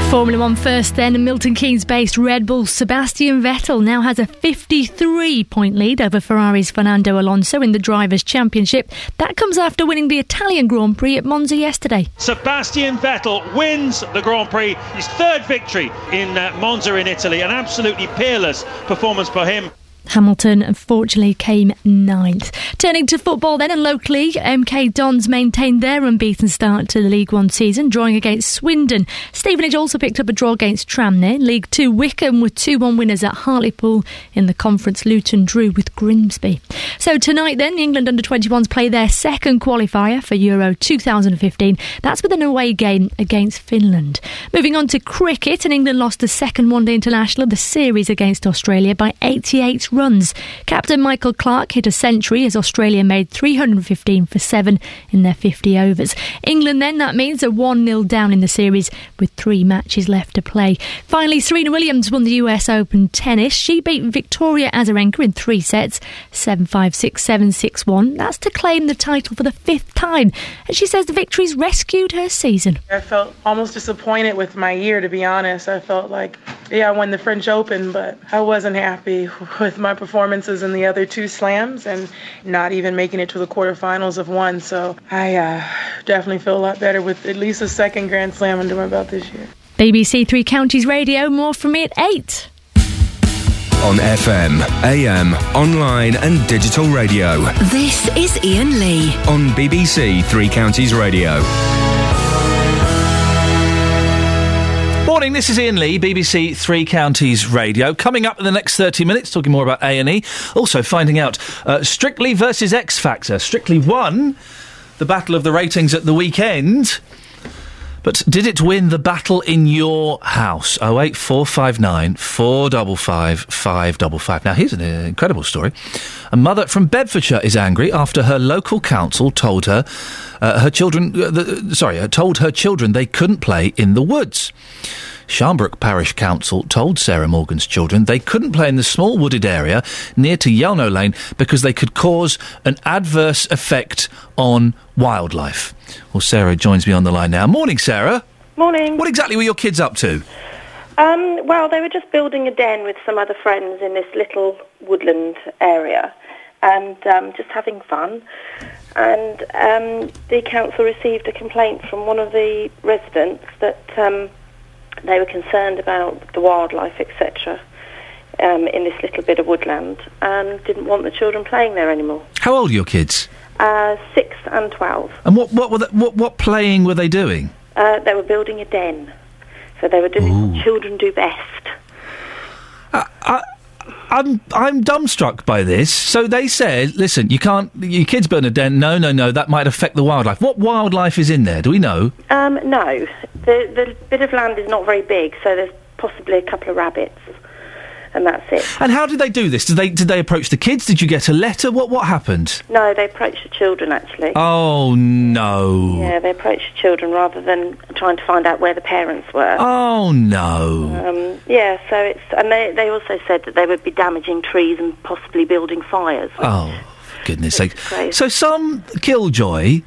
Formula One first, then, Milton Keynes based Red Bull Sebastian Vettel now has a 53 point lead over Ferrari's Fernando Alonso in the Drivers' Championship. That comes after winning the Italian Grand Prix at Monza yesterday. Sebastian Vettel wins the Grand Prix, his third victory in uh, Monza in Italy. An absolutely peerless performance for him. Hamilton unfortunately came ninth. Turning to football then and locally, MK Dons maintained their unbeaten start to the League One season, drawing against Swindon. Stevenage also picked up a draw against Tranmere. League Two, Wycombe were 2 1 winners at Hartlepool. In the conference, Luton drew with Grimsby. So tonight then, the England under 21s play their second qualifier for Euro 2015. That's with an away game against Finland. Moving on to cricket, and England lost the second one day international of the series against Australia by 88 runs. Captain Michael Clarke hit a century as Australia made 315 for 7 in their 50 overs. England then, that means, a 1 0 down in the series with three matches left to play. Finally, Serena Williams won the US Open tennis. She beat Victoria Azarenka in three sets 7 5 6 7 6 1. That's to claim the title for the fifth time. And she says the victories rescued her season. I felt almost disappointed with my year, to be honest. I felt like, yeah, I won the French Open, but I wasn't happy [LAUGHS] with my performances in the other two slams and not even making it to the quarterfinals of one. So I uh, definitely feel a lot better with at least a second Grand Slam under my belt this year. BBC Three Counties Radio, more from me at 8. On FM, AM, online, and digital radio. This is Iain Lee. On BBC Three Counties Radio. Morning, this is Iain Lee, BBC Three Counties Radio. Coming up in the next 30 minutes, talking more about A&E. Also finding out uh, Strictly versus X Factor. Strictly won the battle of the ratings at the weekend. But did it win the battle in your house? 08459 455 555. Now, here's an incredible story. A mother from Bedfordshire is angry after her local council told her uh, her children, uh, the, sorry, uh, told her children they couldn't play in the woods. Sharnbrook Parish Council told Sarah Morgan's children they couldn't play in the small wooded area near to Yelnow Lane because they could cause an adverse effect on wildlife. Well, Sarah joins me on the line now. Morning, Sarah. Morning. What exactly were your kids up to? Um, well, they were just building a den with some other friends in this little woodland area and um, just having fun. And um, the council received a complaint from one of the residents that um, they were concerned about the wildlife, etc., um, in this little bit of woodland and didn't want the children playing there anymore. How old are your kids? Uh, six and twelve. And what what were they, what what playing were they doing? Uh, they were building a den. So they were doing what children do best. I'm I'm dumbstruck by this. So they said, listen, you can't your kids burn a den. No, no, no, that might affect the wildlife. What wildlife is in there? Do we know? Um, no, the the bit of land is not very big, so there's possibly a couple of rabbits and that's it. And how did they do this? Did they did they approach the kids? Did you get a letter? What what happened? No, they approached the children actually. Oh no! Yeah, they approached the children rather than trying to find out where the parents were. Oh no! Um, yeah, so it's and they they also said that they would be damaging trees and possibly building fires. Oh, goodness sake! So some killjoy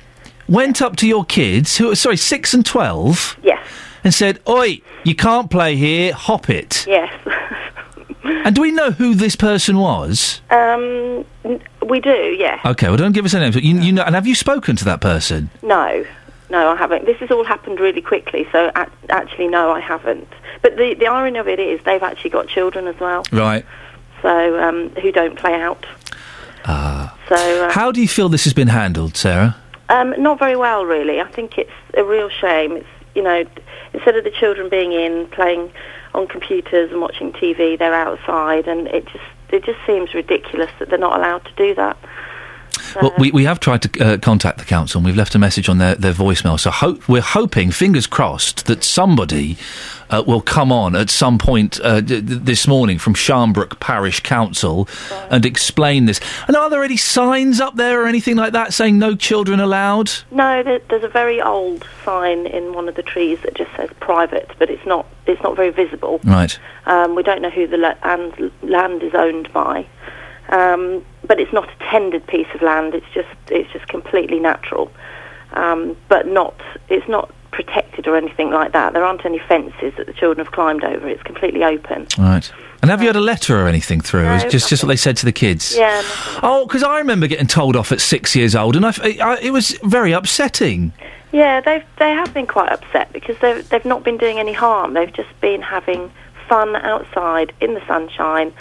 went up to your kids, who are sorry, six and twelve. Yes. And said, "Oi, you can't play here. Hop it." Yes. [LAUGHS] And do we know who this person was? um, we do. Yes. Okay, well, don't give us a name. You, you know, and have you spoken to that person? No, no, I haven't. This has all happened really quickly, so a- actually, no, I haven't. But the the irony of it is, they've actually got children as well, Right. so um, who don't play out. Ah. So uh, How do you feel this has been handled, Sarah? Um, not very well, really. I think it's a real shame. It's you know, instead of the children being in playing on computers and watching TV, they're outside, and it just it just seems ridiculous that they're not allowed to do that. Well, we, we have tried to uh, contact the council and we've left a message on their, their voicemail. So hope, we're hoping, fingers crossed, that somebody uh, will come on at some point uh, d- this morning from Sharnbrook Parish Council and explain this. And are there any signs up there or anything like that saying no children allowed? No, there, there's a very old sign in one of the trees that just says private, but it's not it's not very visible. Right. Um, we don't know who the la- and land is owned by, um, but it's not a tendered piece of land. It's just it's just completely natural, um, but not it's not protected or anything like that. There aren't any fences that the children have climbed over. It's completely open. Right. And have you had a letter or anything through? No, just, just what they said to the kids? Yeah. Oh, because I remember getting told off at six years old, and I, I- it was very upsetting. Yeah, they've they have been quite upset because they've they've not been doing any harm. They've just been having fun outside in the sunshine,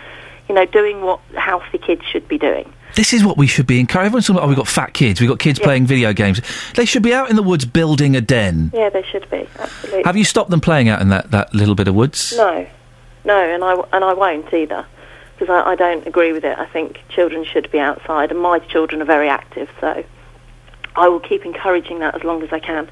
you know, doing what healthy kids should be doing. This is what we should be encouraging. Everyone's talking about, oh, we've got fat kids, we've got kids Yeah. playing video games. They should be out in the woods building a den. Yeah, they should be absolutely. Have you stopped them playing out in that, that little bit of woods? No, no, and I and I won't either because I, I don't agree with it. I think children should be outside, and my children are very active, so I will keep encouraging that as long as I can.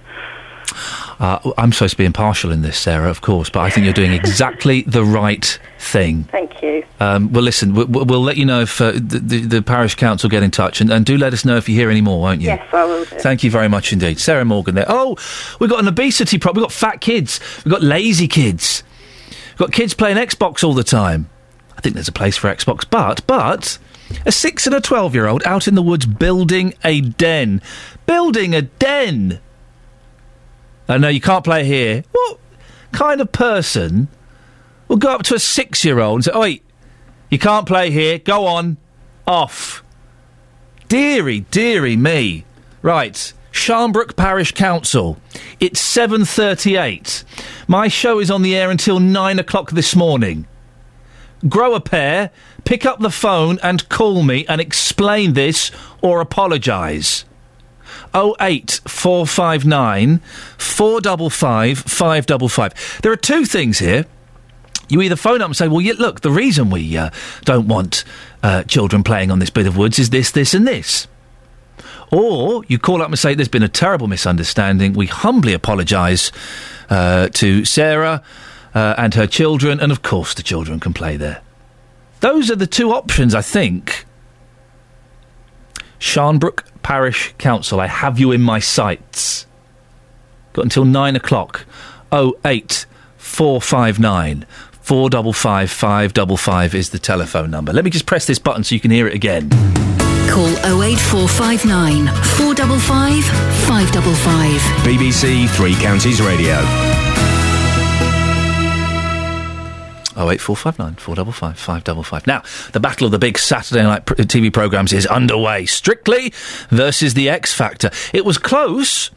Uh, I'm supposed to be impartial in this, Sarah, of course, but I think you're doing exactly [LAUGHS] the right thing. Thank you. Um, well, listen, we, we'll let you know if uh, the, the, the parish council get in touch, and, and do let us know if you hear any more, won't you? Yes, I will do. Thank you very much indeed. Sarah Morgan there. Oh, we've got an obesity problem. We've got fat kids. We've got lazy kids. We've got kids playing Xbox all the time. I think there's a place for Xbox, but, but, a six and a 12 year old out in the woods building a den. Building a den! Uh, no, you can't play here. What kind of person will go up to a six year old and say, Oi, you can't play here, go on, off? Deary, deary me. Right, Sharnbrook Parish Council. It's 7.38. My show is on the air until 9 o'clock this morning. Grow a pair, pick up the phone and call me and explain this or apologise. 08459 455 555. There are two things here. You either phone up and say, well, yeah, look, the reason we uh, don't want uh, children playing on this bit of woods is this, this, and this. Or you call up and say, there's been a terrible misunderstanding. We humbly apologise uh, to Sarah uh, and her children, and of course the children can play there. Those are the two options, I think. Sharnbrook Parish Council, I have you in my sights. Got until nine o'clock. Oh eight four five nine four double five five double five is the telephone number. Let me just press this button so you can hear it again. Call 08459 455 555. BBC Three Counties Radio. 08459 455 555. Now, the battle of the big Saturday night pr- TV programmes is underway. Strictly versus The X Factor. It was close.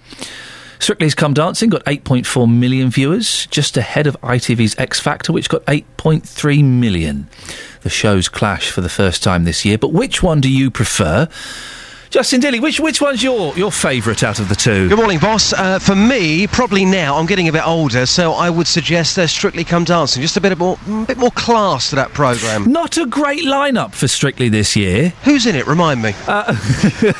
Strictly's Come Dancing got 8.4 million viewers, just ahead of ITV's X Factor, which got 8.3 million. The shows clash for the first time this year, but which one do you prefer? Justin Dealey, which which one's your your favourite out of the two? Good morning, boss. Uh, for me, probably now I'm getting a bit older, so I would suggest uh, Strictly Come Dancing. Just a bit more, a bit more class to that programme. Not a great lineup for Strictly this year. Who's in it? Remind me. Uh,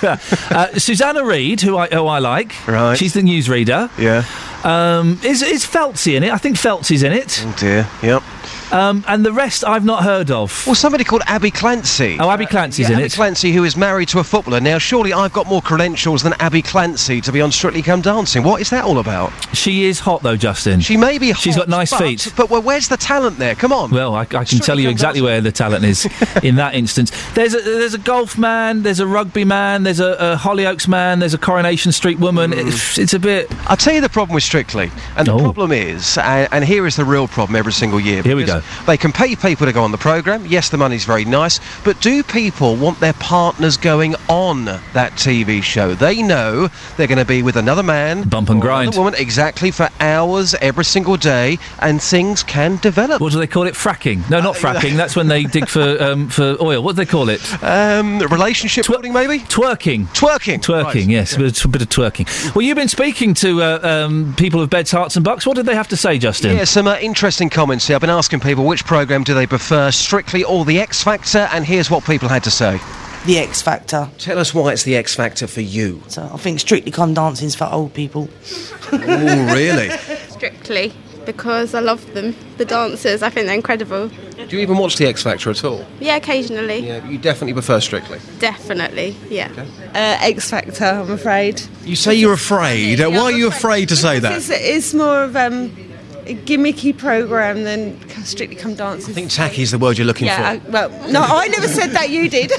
[LAUGHS] uh, Susanna Reid, who I who I like. Right. She's the newsreader. Yeah. Um, is is Feltzy in it? I think Feltzy's in it. Oh dear. Yep. Um, and the rest I've not heard of. Well, somebody called Abbey Clancy. Oh, Abbey Clancy's Yeah, in Abbey it. Clancy, who is married to a footballer. Now, surely I've got more credentials than Abbey Clancy to be on Strictly Come Dancing. What is that all about? She is hot though, Justin. She may be hot. She's got nice but, feet. But well, where's the talent there? Come on. Well, I, I can tell you exactly where the talent is [LAUGHS] in that instance. There's a there's a golf man, there's a rugby man, there's a, a Hollyoaks man, there's a Coronation Street woman. It's, it's a bit. I'll tell you the problem with Strictly, and the problem is, and, and here is the real problem every single year. Here we because They can pay people to go on the programme. Yes, the money's very nice, but do people want their partners going on that TV show? They know they're going to be with another man, bump and grind. another woman, exactly for hours every single day, and things can develop. What do they call it? Fracking? No, not fracking. [LAUGHS] That's when they dig for um, for oil. What do they call it? Um, relationship building, maybe. Twerking. Twerking. Twerking. Right. Yes, a bit, a bit of twerking. Well, you've been speaking to uh, um, people of beds, herts, and bucks. What did they have to say, Justin? Yeah, some uh, interesting comments here. I've been asking people which programme do they prefer, Strictly or The X Factor, and here's what people had to say. The X Factor. Tell us why it's The X Factor for you. So I think Strictly Come Dancing's for old people. oh, really? [LAUGHS] Strictly, because I love them. The dancers, I think they're incredible. Do you even watch The X Factor at all? Yeah, occasionally. Yeah, you definitely prefer Strictly. Definitely, yeah. Uh, X Factor, I'm afraid. You say you're afraid. Uh, why are you afraid to say that? It's, it's more of um, a gimmicky program than Strictly Come Dancing. I think tacky is the word you're looking yeah, I, for. well, no, I never said that. You did. [LAUGHS]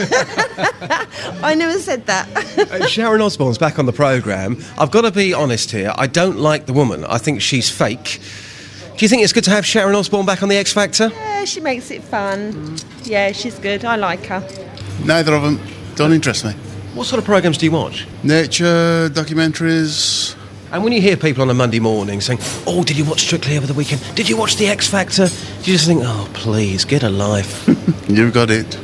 I never said that. Uh, Sharon Osbourne's back on the programme. I've got to be honest here. I don't like the woman. I think she's fake. Do you think it's good to have Sharon Osbourne back on the X Factor? Yeah, she makes it fun. Yeah, she's good. I like her. Neither of them don't interest me. What sort of programmes do you watch? Nature, documentaries. And when you hear people on a Monday morning saying, "Oh, did you watch Strictly over the weekend? Did you watch the X Factor?" Do you just think, "Oh, please, get a life." [LAUGHS] You've got it.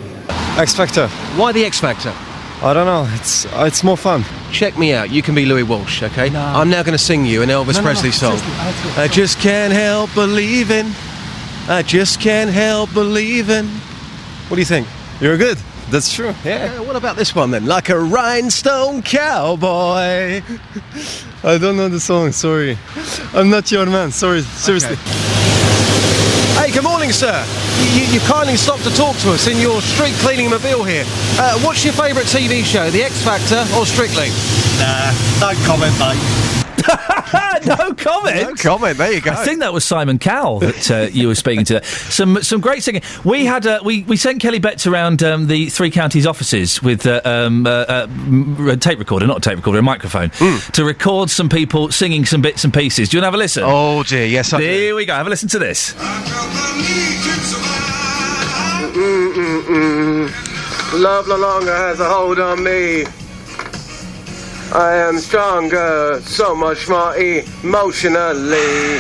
X Factor. Why the X Factor? I don't know. It's uh, it's more fun. Check me out. You can be Louis Walsh, okay? No. I'm now going to sing you an Elvis No, no, no, Presley song. I just can't help believing. I just can't help believing. What do you think? You're good. That's true. Yeah. what about this one then? Like a rhinestone cowboy. I don't know the song. Sorry. I'm not your man. Sorry. Seriously. Hey, good morning, sir. You, you kindly stopped to talk to us in your street cleaning mobile here. Uh, what's your favourite TV show, The X Factor or Strictly? Nah, don't comment, mate. [LAUGHS] no comment. No comment. There you go. I think that was Simon Cowell that uh, you were speaking to. There. Some some great singing. We had uh, we we sent Kelly Betts around um, the three counties offices with uh, um, uh, uh, m- a tape recorder, not a tape recorder, a microphone, to record some people singing some bits and pieces. Do you want to have a listen? Oh dear, yes. I Here we go. Have a listen to this. Mm-mm-mm. Love no longer has a hold on me. I am stronger, so much more emotionally.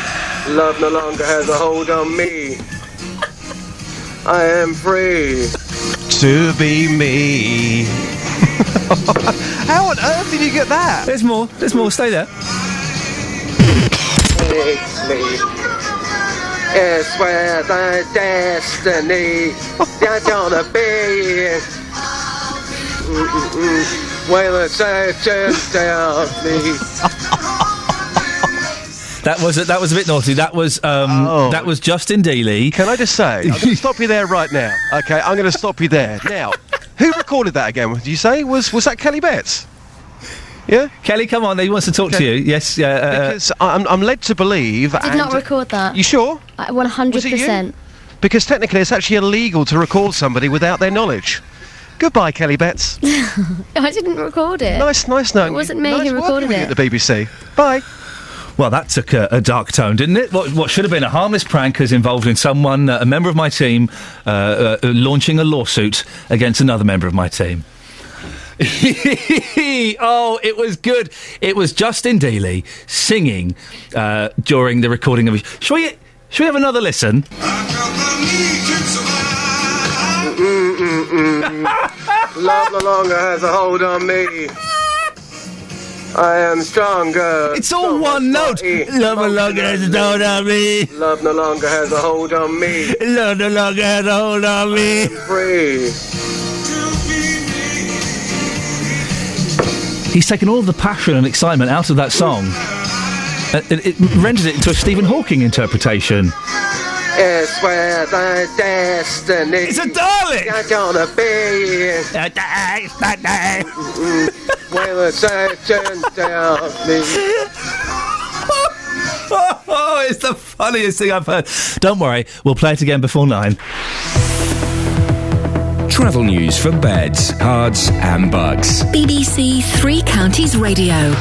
Love no longer has a hold on me. I am free to be me. [LAUGHS] How on earth did you get that? There's more. There's more. Stay there. It's me. It's where the destiny [LAUGHS] that's gonna be. Mm-mm-mm. Well, the just tell me. That was a, that was a bit naughty. That was um, that was Justin Dealey. Can I just say, I'm going to stop you there right now. Okay, I'm going to stop you there now. Who recorded that again? Did you say was was that Kelly Betts? Yeah, Kelly, come on. He wants to talk to you. Yes. Yeah. Uh, because I'm, I'm led to believe. I Did and- not record that. You sure? I- 100%. Because technically, it's actually illegal to record somebody without their knowledge. Goodbye, Kelly Betts. [LAUGHS] I didn't record it. Nice, nice knowing It wasn't me Nice who working recorded with you it. At the BBC. Bye. Well, that took a, a dark tone, didn't it? What, what should have been a harmless prank has involved in someone, uh, a member of my team, uh, uh, launching a lawsuit against another member of my team. [LAUGHS] oh, it was good. It was Justin Dealey singing uh, during the recording of. Shall we? Shall we have another listen? Love no longer has a hold on me. I am stronger. It's all one note. Love no longer has a hold on me. Love no longer has a hold on me. Love no longer has a hold on me. Free. He's taken all of the passion and excitement out of that song. Uh, it, it renders it into a Stephen Hawking interpretation. It's where the destiny. It's a Dalek! You're gonna be. Mm-hmm. Where the surgeon tells me. oh, [LAUGHS] it's the funniest thing I've heard. Don't worry, we'll play it again before nine. Travel news for beds, cards, and bugs. BBC Three Counties Radio.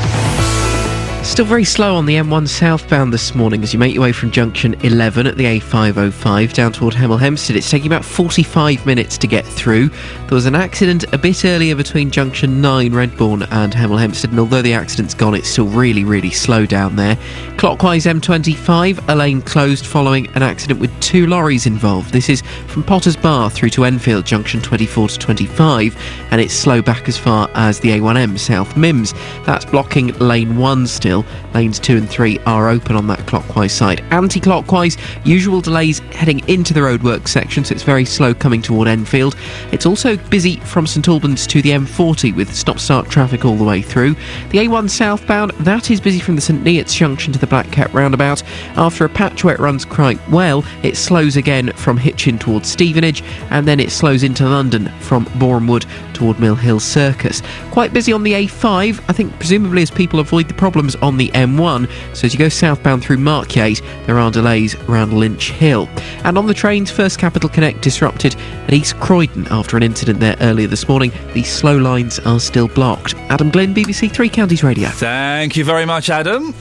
Still very slow on the M1 southbound this morning as you make your way from junction 11 at the A505 down toward Hemel Hempstead. It's taking about 45 minutes to get through. There was an accident a bit earlier between junction 9 Redbourn and Hemel Hempstead, and although the accident's gone, it's still really, really slow down there. Clockwise M25, a lane closed following an accident with two lorries involved. This is from Potters Bar through to Enfield, junction 24 to 25, and it's slow back as far as the A1M South Mimms. That's blocking lane 1 still. Lanes 2 and 3 are open on that clockwise side. Anti clockwise, usual delays heading into the roadworks section, so it's very slow coming toward Enfield. It's also busy from St Albans to the M40 with stop start traffic all the way through. The A1 southbound, that is busy from the St Neots junction to the Black Cat roundabout. After a patch where it runs quite well, it slows again from Hitchin towards Stevenage, and then it slows into London from Borehamwood toward Mill Hill Circus. Quite busy on the A5, I think presumably as people avoid the problems on the M1. So as you go southbound through Markyate, there are delays around Lynch Hill. And on the trains, First Capital Connect disrupted at East Croydon after an incident there earlier this morning. The slow lines are still blocked. Adam Glynn, BBC Three Counties Radio. Thank you very much, Adam.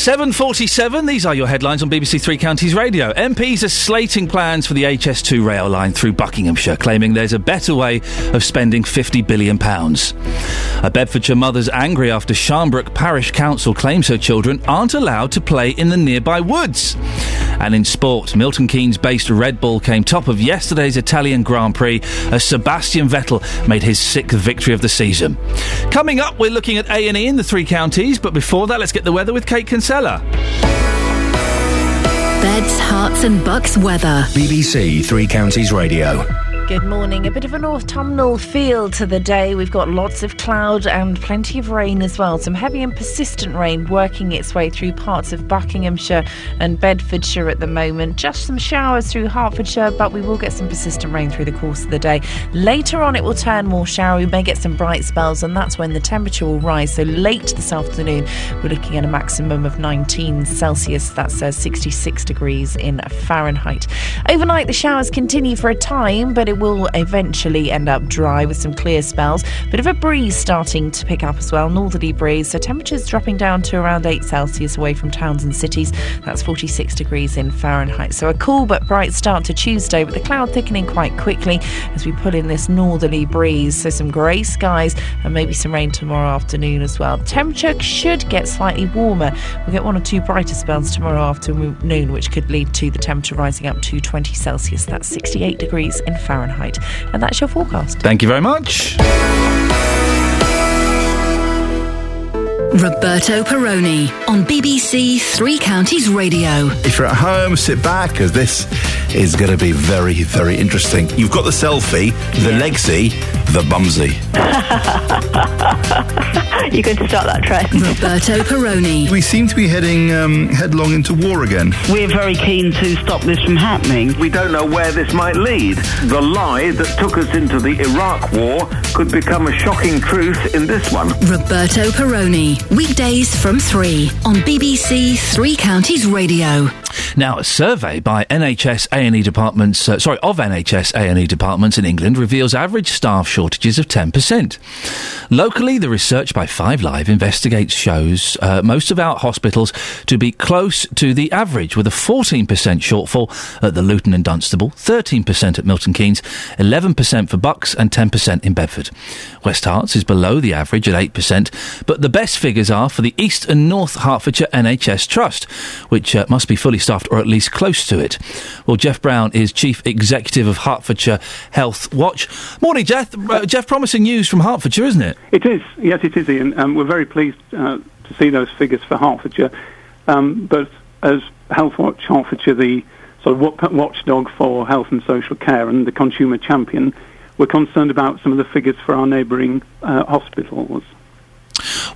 7.47, these are your headlines on BBC Three Counties Radio. MPs are slating plans for the HS2 rail line through Buckinghamshire, claiming there's a better way of spending £50 billion. A Bedfordshire mother's angry after Sharnbrook Parish Council claims her children aren't allowed to play in the nearby woods. And in sport, Milton Keynes based Red Bull came top of yesterday's Italian Grand Prix as Sebastian Vettel made his sixth victory of the season. Coming up, we're looking at A&E in the three counties, but before that, let's get the weather with Kate Kinsella. Beds, Herts and Bucks weather. BBC Three Counties Radio. Good morning. A bit of an autumnal feel to the day. We've got lots of cloud and plenty of rain as well. Some heavy and persistent rain working its way through parts of Buckinghamshire and Bedfordshire at the moment. Just some showers through Hertfordshire, but we will get some persistent rain through the course of the day. Later on, it will turn more showery. We may get some bright spells, and that's when the temperature will rise. So late this afternoon, we're looking at a maximum of 19 Celsius. That's uh, 66 degrees in Fahrenheit. Overnight, the showers continue for a time, but it will eventually end up dry with some clear spells. Bit of a breeze starting to pick up as well, northerly breeze. So temperatures dropping down to around 8 Celsius away from towns and cities. That's 46 degrees in Fahrenheit. So a cool but bright start to Tuesday, with the cloud thickening quite quickly as we pull in this northerly breeze. So some grey skies and maybe some rain tomorrow afternoon as well. Temperature should get slightly warmer. We'll get one or two brighter spells tomorrow afternoon, which could lead to the temperature rising up to 20 Celsius. That's 68 degrees in Fahrenheit. Height and that's your forecast. Thank you very much. Roberto Perrone on BBC Three Counties Radio. If you're at home, sit back because this is going to be very, very interesting. You've got the selfie, the legsy, the bumsy. [LAUGHS] You're going to start that trend. Roberto Perrone. We seem to be heading um, headlong into war again. We're very keen to stop this from happening. We don't know where this might lead. The lie that took us into the Iraq War could become a shocking truth in this one. Roberto Perrone. Weekdays from 3 on BBC Three Counties Radio. Now, a survey by NHS A&E departments, uh, sorry, of NHS A&E departments in England reveals average staff shortages of 10%. Locally, the research by Five Live investigates shows uh, most of our hospitals to be close to the average, with a 14% shortfall at the Luton and Dunstable, 13% at Milton Keynes, 11% for Bucks, and 10% in Bedford. West Herts is below the average at 8%, but the best figures are for the East and North Hertfordshire NHS Trust, which uh, must be fully staffed or at least close to it. Well, Jeff Brown is Chief Executive of Hertfordshire Health Watch. Morning, Jeff. Uh, Jeff, promising news from Hertfordshire, isn't it? It is, yes, it is, Iain. Um, we're very pleased uh, to see those figures for Hertfordshire. Um, but as Health Watch Hertfordshire, the sort of watchdog for health and social care and the consumer champion, we're concerned about some of the figures for our neighbouring uh, hospitals.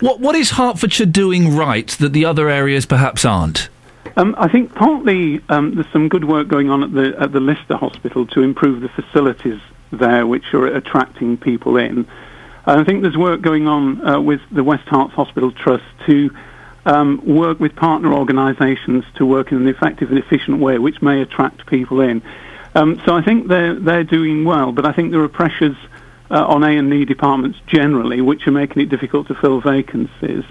What What is Hertfordshire doing right that the other areas perhaps aren't? Um, I think partly um, there's some good work going on at the at the Lister Hospital to improve the facilities there, which are attracting people in. I think there's work going on uh, with the West Herts Hospital Trust to um, work with partner organisations to work in an effective and efficient way, which may attract people in. Um, so I think they're they're doing well, but I think there are pressures uh, on A and E departments generally, which are making it difficult to fill vacancies.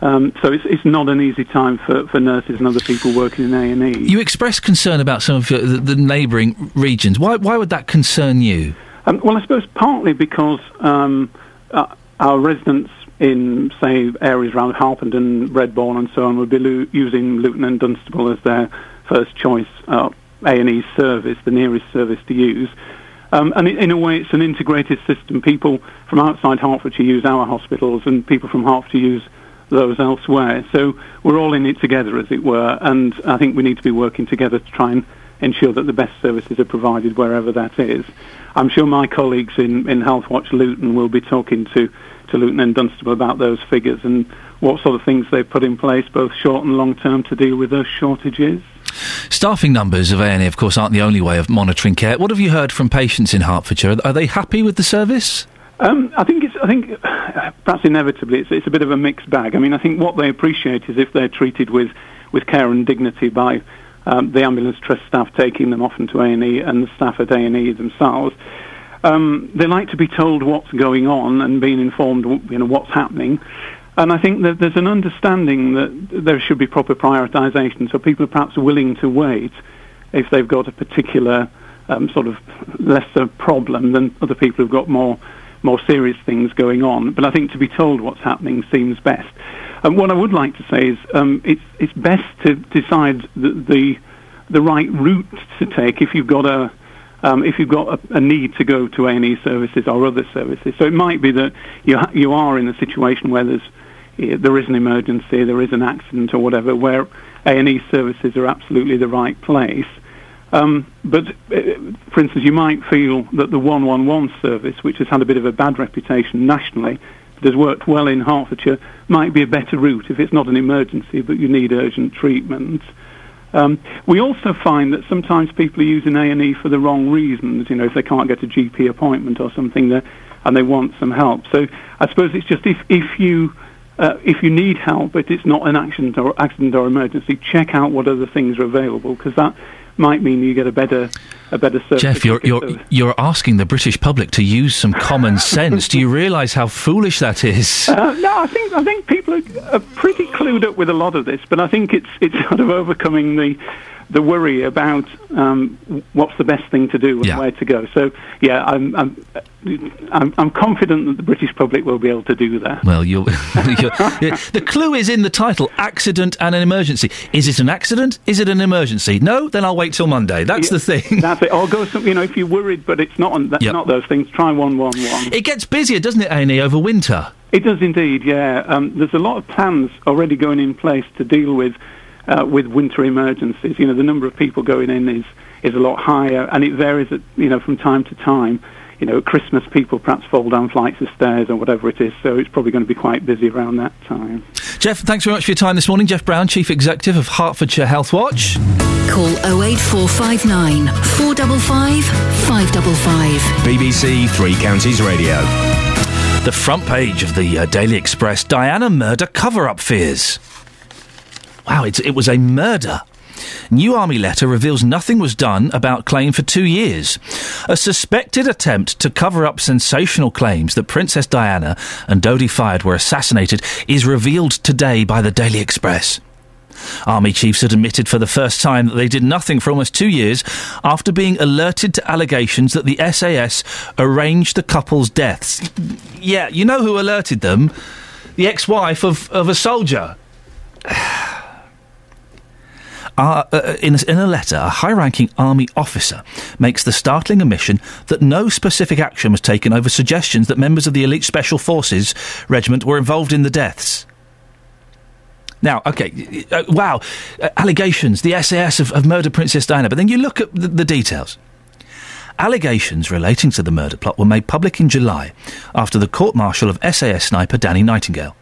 Um, so it's, it's not an easy time for, for nurses and other people working in A and E. You expressed concern about some of your, the, the neighbouring regions. Why Why would that concern you? Um, well, I suppose partly because um, uh, our residents in, say, areas around Harpenden, Redbourn, and so on would be lo- using Luton and Dunstable as their first choice uh, A&E service, the nearest service to use. Um, and in, a way, it's an integrated system. People from outside Hertfordshire use our hospitals, and people from Hertfordshire use those elsewhere. So we're all in it together, as it were, and I think we need to be working together to try and ensure that the best services are provided wherever that is. I'm sure my colleagues in, in Healthwatch Luton will be talking to, to Luton and Dunstable about those figures and what sort of things they've put in place, both short and long term, to deal with those shortages. Staffing numbers of A&E, of course, aren't the only way of monitoring care. What have you heard from patients in Hertfordshire? Are they happy with the service? Um, I think it's. I think [SIGHS] perhaps inevitably it's, it's a bit of a mixed bag. I mean, I think what they appreciate is if they're treated with, with care and dignity by um, the ambulance trust staff taking them often to A&E and the staff at A&E themselves. Um, they like to be told what's going on and being informed, you know, what's happening. And I think that there's an understanding that there should be proper prioritisation, so people are perhaps willing to wait if they've got a particular um, sort of lesser problem than other people who've got more more serious things going on. But I think to be told what's happening seems best. And what I would like to say is um, it's it's best to decide the, the the right route to take if you've got a um, if you've got a, a need to go to A&E services or other services. So it might be that you ha- you are in a situation where there's there is an emergency, there is an accident or whatever, where A&E services are absolutely the right place. Um, but, uh, for instance, you might feel that the 111 service, which has had a bit of a bad reputation nationally, but has worked well in Hertfordshire, might be a better route if it's not an emergency, but you need urgent treatment. Um, we also find that sometimes people are using A&E for the wrong reasons. You know, if they can't get a GP appointment or something, and they want some help. So I suppose it's just if if you uh, if you need help, but it's not an accident or accident or emergency, check out what other things are available because that might mean you get a better a better service. Jeff, you're you're you're asking the British public to use some common [LAUGHS] sense. Do you realise how foolish that is? Uh, no, I think I think people are, are pretty clued up with a lot of this, but I think it's it's [LAUGHS] sort of overcoming the the worry about um, what's the best thing to do and Yeah. where to go. So yeah, I'm, I'm I'm I'm confident that the British public will be able to do that. Well, you're, [LAUGHS] you're, [LAUGHS] the clue is in the title: accident and an emergency. Is it an accident? Is it an emergency? No, then I'll wait till Monday. That's the thing. That's it. Or go some, you know, if you're worried, but it's not on, that's Yep. not those things. Try one one one. It gets busier, doesn't it, A&E, over winter? It does indeed, yeah. Um, there's a lot of plans already going in place to deal with uh, with winter emergencies. You know, the number of people going in is is a lot higher, and it varies, at, you know, from time to time. You know, at Christmas people perhaps fall down flights of stairs or whatever it is, so it's probably going to be quite busy around that time. Jeff, thanks very much for your time this morning. Jeff Brown, Chief Executive of Hertfordshire Health Watch. Call 08459 455 555. BBC Three Counties Radio. The front page of the uh, Daily Express Diana murder cover up fears. Wow, it was a murder. New Army letter reveals nothing was done about claim for two years. A suspected attempt to cover up sensational claims that Princess Diana and Dodi Fayed were assassinated is revealed today by the Daily Express. Army chiefs had admitted for the first time that they did nothing for almost two years after being alerted to allegations that the SAS arranged the couple's deaths. Yeah, you know who alerted them? The ex wife of, of a soldier. [SIGHS] Uh, uh, in, a, in a letter, a high ranking army officer makes the startling admission that no specific action was taken over suggestions that members of the elite special forces regiment were involved in the deaths. Now, okay, uh, wow, uh, allegations, the SAS have, have murdered Princess Diana, but then you look at the, the details. Allegations relating to the murder plot were made public in July after the court martial of SAS sniper Danny Nightingale.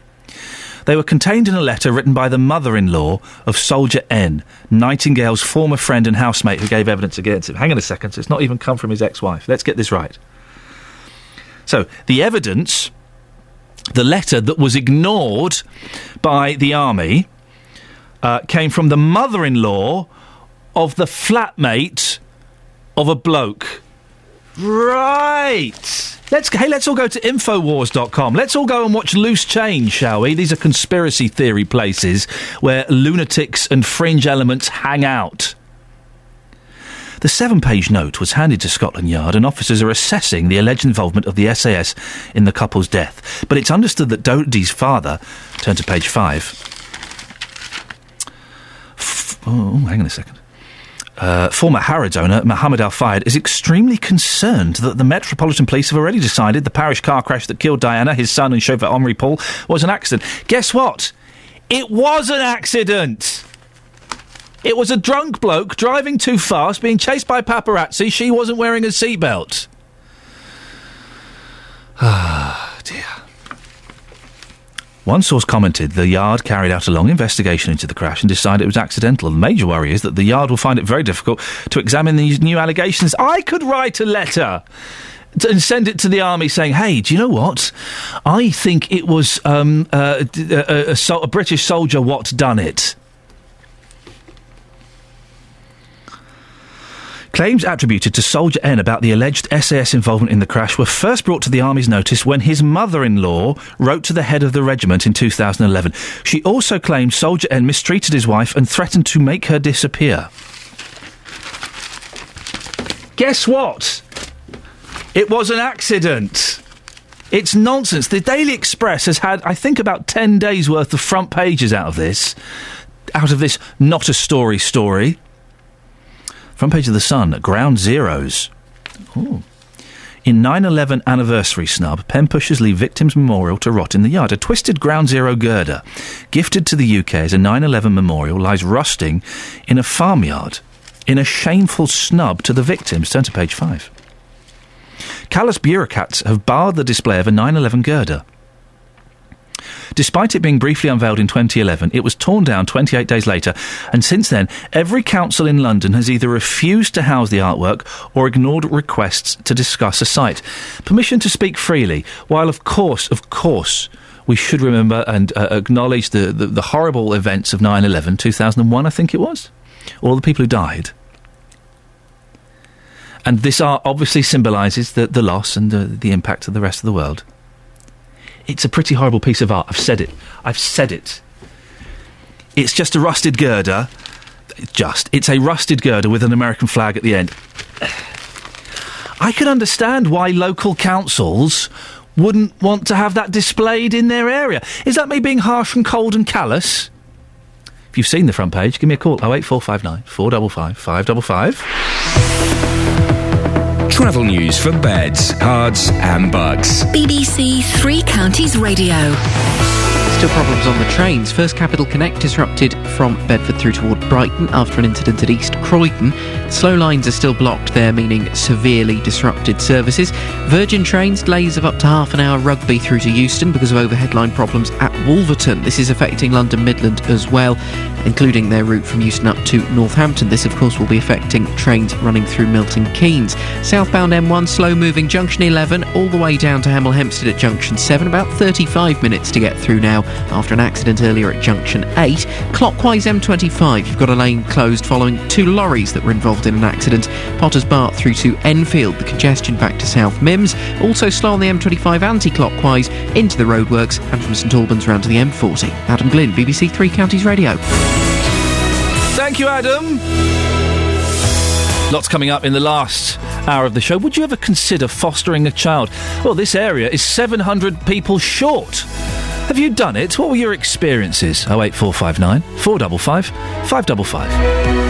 They were contained in a letter written by the mother in law of Soldier N, Nightingale's former friend and housemate who gave evidence against him. Hang on a second, so it's not even come from his ex wife. Let's get this right. So, the evidence, the letter that was ignored by the army, uh, came from the mother in law of the flatmate of a bloke. Right. Let's hey, let's all go to infowars.com. Let's all go and watch Loose Change, shall we? These are conspiracy theory places where lunatics and fringe elements hang out. The seven page note was handed to Scotland Yard, and officers are assessing the alleged involvement of the SAS in the couple's death. But it's understood that Dodi's father, turn to page five. F- oh, hang on a second. Uh, former Harrods owner Mohammed Al Fayed is extremely concerned that the Metropolitan Police have already decided the Paris car crash that killed Diana, his son, and chauffeur Henri Paul was an accident. Guess what? It was an accident! It was a drunk bloke driving too fast, being chased by paparazzi. She wasn't wearing a seatbelt. Ah, [SIGHS] dear. One source commented the Yard carried out a long investigation into the crash and decided it was accidental. The major worry is that the Yard will find it very difficult to examine these new allegations. I could write a letter and send it to the army saying, "Hey, do you know what? I think it was um, uh, d- a, a, sol- a British soldier what done it." Claims attributed to Soldier N about the alleged SAS involvement in the crash were first brought to the Army's notice when his mother in law wrote to the head of the regiment in 2011. She also claimed Soldier N mistreated his wife and threatened to make her disappear. Guess what? It was an accident. It's nonsense. The Daily Express has had, I think, about 10 days worth of front pages out of this, out of this not a story story. Front page of The Sun, Ground Zeroes. Ooh. In 9 11 anniversary snub, Pen pushers leave victims' memorial to rot in the yard. A twisted Ground Zero girder, gifted to the UK as a 9 11 memorial, lies rusting in a farmyard in a shameful snub to the victims. Turn to page 5. Callous bureaucrats have barred the display of a 9 11 girder. Despite it being briefly unveiled in 2011, it was torn down 28 days later, and since then, every council in London has either refused to house the artwork or ignored requests to discuss a site. Permission to speak freely, while of course, of course, we should remember and uh, acknowledge the, the, the horrible events of 9 11, 2001, I think it was. All the people who died. And this art obviously symbolises the, the loss and the, the impact of the rest of the world. It's a pretty horrible piece of art. I've said it. I've said it. It's just a rusted girder. Just. It's a rusted girder with an American flag at the end. I can understand why local councils wouldn't want to have that displayed in their area. Is that me being harsh and cold and callous? If you've seen the front page, give me a call. 08459 455 555. Travel news for beds, cards, and bugs. BBC Three Counties Radio. Still problems on the trains. First Capital Connect disrupted from Bedford through toward Brighton after an incident at East Croydon. Slow lines are still blocked there, meaning severely disrupted services. Virgin trains delays of up to half an hour rugby through to Euston because of overhead line problems at Wolverton. This is affecting London Midland as well, including their route from Euston up to Northampton. This, of course, will be affecting trains running through Milton Keynes. Southbound M1 slow moving junction 11 all the way down to Hemel Hempstead at junction 7. About 35 minutes to get through now after an accident earlier at junction 8. Clockwise M25, you've got a lane closed following two lorries that were involved in an accident. Potters Bar through to Enfield, the congestion back to South Mimms. Also slow on the M25 anti-clockwise into the roadworks and from St Albans round to the M40. Adam Glynn, BBC Three Counties Radio. Thank you, Adam. Lots coming up in the last hour of the show. Would you ever consider fostering a child? Well, this area is 700 people short. Have you done it? What were your experiences? 08459 455 555.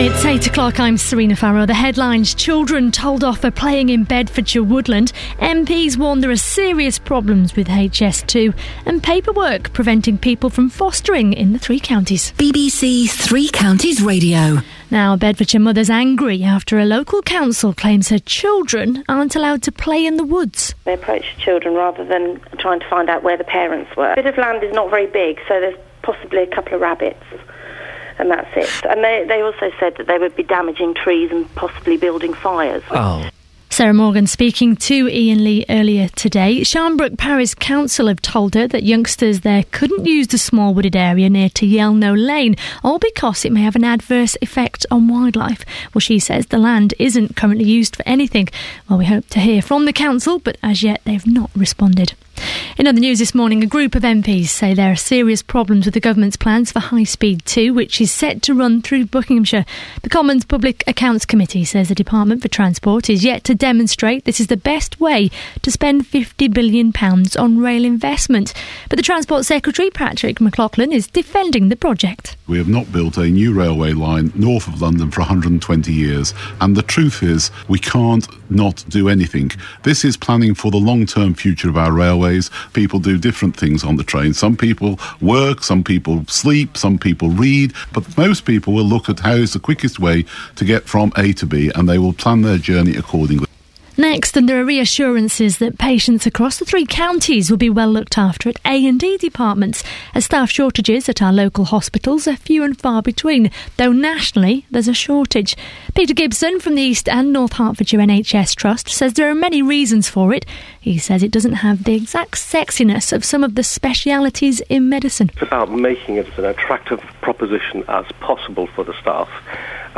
It's 8 o'clock. I'm Serena Farrow. The headlines Children told off for playing in Bedfordshire Woodland. MPs warn there are serious problems with HS2 and paperwork preventing people from fostering in the three counties. BBC Three Counties Radio. Now, a Bedfordshire mother's angry after a local council claims her children aren't allowed to play in the woods. They approached the children rather than trying to find out where the parents were. A bit of land is not very big, so there's possibly a couple of rabbits. And that's it. And they, they also said that they would be damaging trees and possibly building fires. Oh. Sarah Morgan speaking to Iain Lee earlier today. Sharnbrook Parish Council have told her that youngsters there couldn't use the small wooded area near to Yelnow Lane, all because it may have an adverse effect on wildlife. Well, she says the land isn't currently used for anything. Well, we hope to hear from the council, but as yet they've not responded. In other news this morning, a group of MPs say there are serious problems with the government's plans for High Speed 2, which is set to run through Buckinghamshire. The Commons Public Accounts Committee says the Department for Transport is yet to demonstrate this is the best way to spend £50 billion on rail investment. But the Transport Secretary, Patrick McLoughlin, is defending the project. We have not built a new railway line north of London for 120 years, and the truth is we can't not do anything. This is planning for the long term future of our railways. People do different things on the train. Some people work, some people sleep, some people read, but most people will look at how is the quickest way to get from A to B and they will plan their journey accordingly. Next, and there are reassurances that patients across the three counties will be well looked after at A&E departments, as staff shortages at our local hospitals are few and far between, though nationally there's a shortage. Peter Gibson from the East and North Hertfordshire NHS Trust says there are many reasons for it. He says it doesn't have the exact sexiness of some of the specialities in medicine. It's about making it as an attractive proposition as possible for the staff.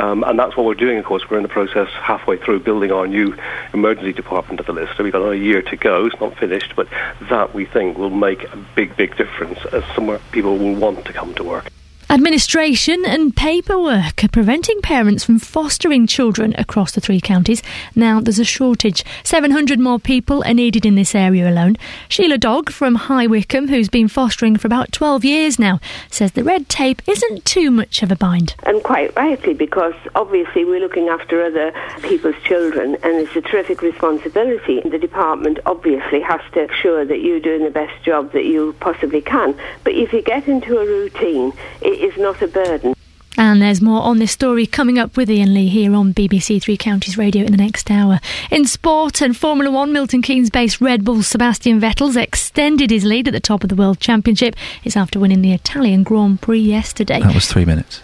Um, and that's what we're doing, of course. We're in the process halfway through building our new emergency department at the Lister. So we've got another year to go. It's not finished, but that we think will make a big, big difference as somewhere people will want to come to work. Administration and paperwork are preventing parents from fostering children across the three counties. Now there's a shortage. 700 more people are needed in this area alone. Sheila Dog from High Wycombe, who's been fostering for about 12 years now, says the red tape isn't too much of a bind. And quite rightly, because obviously we're looking after other people's children and it's a terrific responsibility. The department obviously has to ensure that you're doing the best job that you possibly can. But if you get into a routine, it is not a burden. And there's more on this story coming up with Iain Lee here on BBC Three Counties Radio in the next hour. In sport and Formula One, Milton Keynes based Red Bull Sebastian Vettel's extended his lead at the top of the World Championship. It's after winning the Italian Grand Prix yesterday. That was three minutes.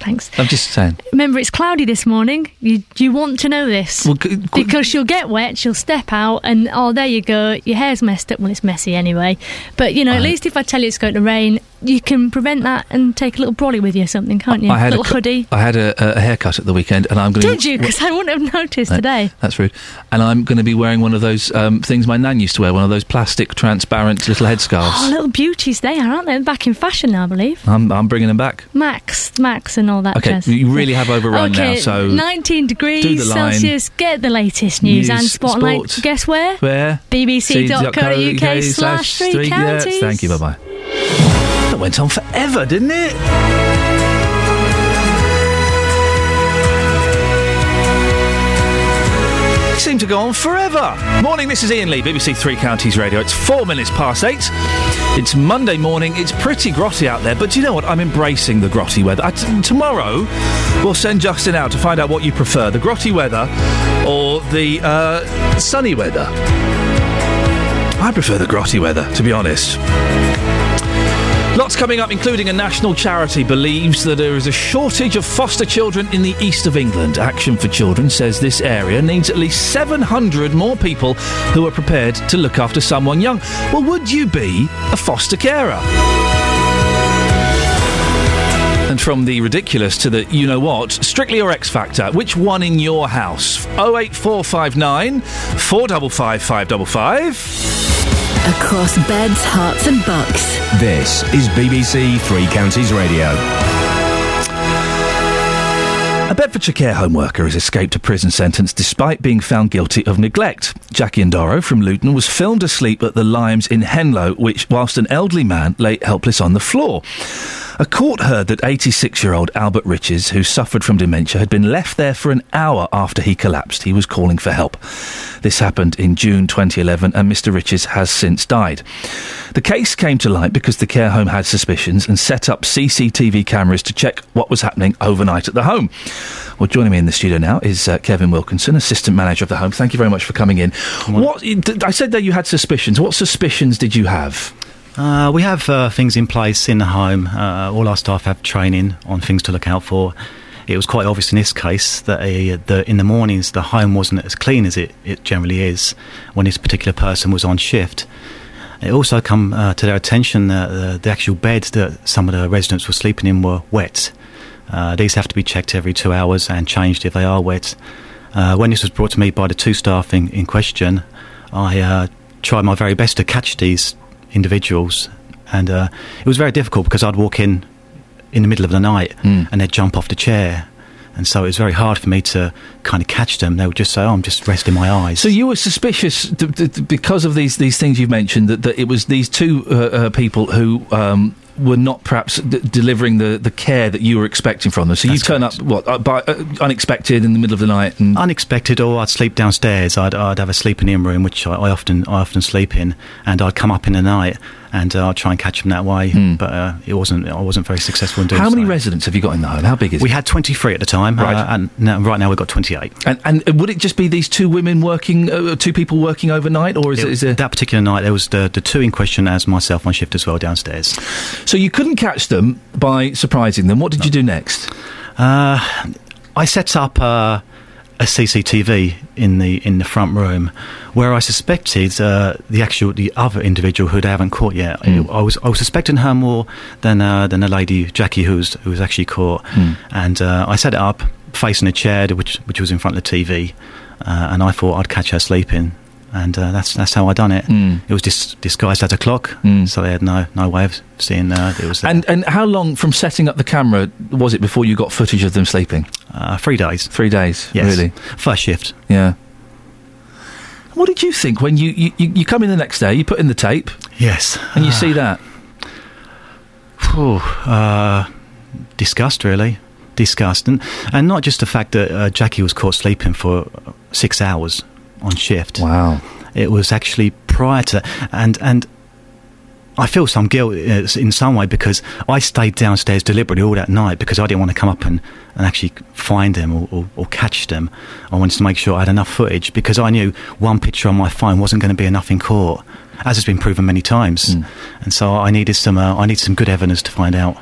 Thanks. I'm just saying. Remember, it's cloudy this morning. You you want to know this Well, g- g- because you'll get wet. You'll step out, and oh, there you go. Your hair's messed up. Well, it's messy anyway. But you know, at least if I tell you it's going to rain, you can prevent that and take a little brolly with you or something, can't you? I had little a, hoodie. I had a, a haircut at the weekend, and I'm going to. Did you? Because I wouldn't have noticed No, today. That's rude. And I'm going to be wearing one of those um, things my nan used to wear, one of those plastic, transparent little headscarves. Oh, little beauties they are, aren't they? Back in fashion now, I believe. I'm, I'm bringing them back. Max, Max, and all that. Okay, jazz. you really have overrun okay, now, so 19 degrees. Celsius. Get the latest news, News, and spotlight. sport. Guess where? where? bbc.co.uk slash three counties. Thank you. Bye bye. That went on forever, didn't it? It seemed to go on forever. Morning, this is Iain Lee, BBC Three Counties Radio. It's four minutes past eight. It's Monday morning. It's pretty grotty out there, but do you know what? I'm embracing the grotty weather. I t- tomorrow, we'll send Justin out to find out what you prefer the grotty weather or the uh, sunny weather. I prefer the grotty weather, to be honest. Lots coming up, including a national charity believes that there is a shortage of foster children in the east of England. Action for Children says this area needs at least 700 more people who are prepared to look after someone young. Well, would you be a foster carer? And from the ridiculous to the you know what, Strictly or X Factor, which one in your house? 08459 455 555. Across beds, herts, and bucks. This is BBC Three Counties Radio. Bedfordshire care home worker has escaped a prison sentence despite being found guilty of neglect. Jackie Ndoro from Luton was filmed asleep at the Limes in Henlow, which whilst an elderly man lay helpless on the floor. A court heard that 86 year old Albert Riches, who suffered from dementia, had been left there for an hour after he collapsed. He was calling for help. This happened in June 2011, and Mr. Riches has since died. The case came to light because the care home had suspicions and set up CCTV cameras to check what was happening overnight at the home. Well, joining me in the studio now is uh, Kevin Wilkinson, assistant manager of the home. Thank you very much for coming in. What I said that you had suspicions. What suspicions did you have? Uh, we have uh, things in place in the home. Uh, all our staff have training on things to look out for. It was quite obvious in this case that uh, the, in the mornings the home wasn't as clean as it, it generally is when this particular person was on shift. It also come uh, to their attention that uh, the actual beds that some of the residents were sleeping in were wet. Uh, these have to be checked every two hours and changed if they are wet. Uh, when this was brought to me by the two staff in, in question, I uh, tried my very best to catch these individuals, and uh, it was very difficult because I'd walk in in the middle of the night and they'd jump off the chair. And so it was very hard for me to kind of catch them. They would just say, "Oh, I'm just resting my eyes." So you were suspicious because of these these things you've mentioned that, that it was these two uh, uh, people who um, were not perhaps d- delivering the, the care that you were expecting from them. So you turn up what uh, by, uh, unexpected in the middle of the night and unexpected, or I'd sleep downstairs. I'd, I'd have a sleeping in room, which I, I often I often sleep in, and I'd come up in the night and uh, I'll try and catch them that way. But uh, it wasn't I wasn't very successful in doing. How many so. residents have you got in the home? How big is We it? We had 23 at the time, Right. uh, and now, right now we've got 28. And, and would it just be these two women working, uh, two people working overnight, or is it? Is it that particular night there was the, the two in question as myself on shift as well downstairs. so you couldn't catch them by surprising them. What did you do next? Uh, I set up uh, a CCTV in the in the front room where I suspected uh, the actual the other individual who they haven't caught yet. Hmm. I was I was suspecting her more than uh, than the lady Jackie who was who was actually caught, Hmm. and uh, I set it up facing a chair which which was in front of the TV, uh, and I thought I'd catch her sleeping. And uh, that's that's how I done it. Hmm. It was dis- disguised as a clock, so they had no no way of seeing uh, it was there. And and how long from setting up the camera was it before you got footage of them sleeping? Uh, three days. Three days. Yes. Really. First shift. Yeah. What did you think when you, you, you come in the next day? You put in the tape. Yes. And you see that. Phew, uh, disgust, really. Disgust. And, and not just the fact that uh, Jackie was caught sleeping for six hours on shift. Wow. It was actually prior to. And, and I feel some guilt uh, in some way because I stayed downstairs deliberately all that night because I didn't want to come up and, and actually find them or, or, or catch them. I wanted to make sure I had enough footage because I knew one picture on my phone wasn't going to be enough in court, as has been proven many times. And so I needed some uh, I needed some good evidence to find out.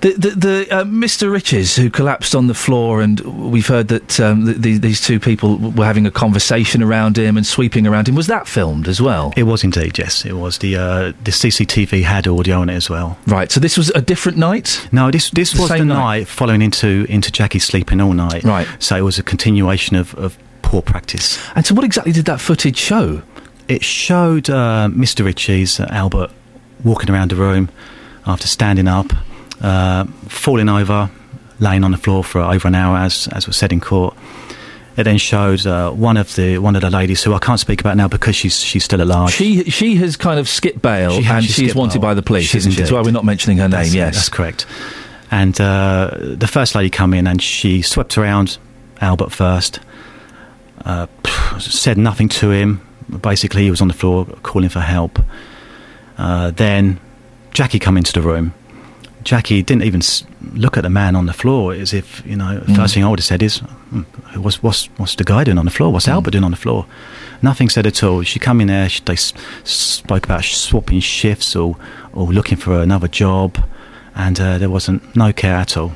The the, the uh, Mr. Riches who collapsed on the floor, and we've heard that um, th- these these two people were having a conversation around him and sweeping around him. Was that filmed as well? It was indeed, yes. It was the uh, the CCTV had audio on it as well. Right. So this was a different night. No, this this The was the night. night? following into into Jackie sleeping all night. Right. So it was a continuation of, of poor practice. And so, what exactly did that footage show? It showed uh, Mr. Riches uh, Albert walking around the room after standing up, uh, falling over, laying on the floor for over an hour, as as was said in court. It then showed uh, one of the one of the ladies who I can't speak about now because she's she's still at large. She she has kind of skipped bail She and she she's wanted bail. by the police, She is isn't she? That's why we're not mentioning her name. That's, yes, that's correct. And uh, the first lady come in and she swept around Albert first, uh, [SIGHS] said nothing to him. Basically, he was on the floor calling for help. Uh, then Jackie come into the room. Jackie didn't even look at the man on the floor as if you know. Mm. First thing I would have said is, "Hmm, "What's what's what's the guy doing on the floor? What's Albert doing on the floor?" Nothing said at all. She come in there. She, they spoke about swapping shifts or or looking for another job, and uh, there wasn't no care at all.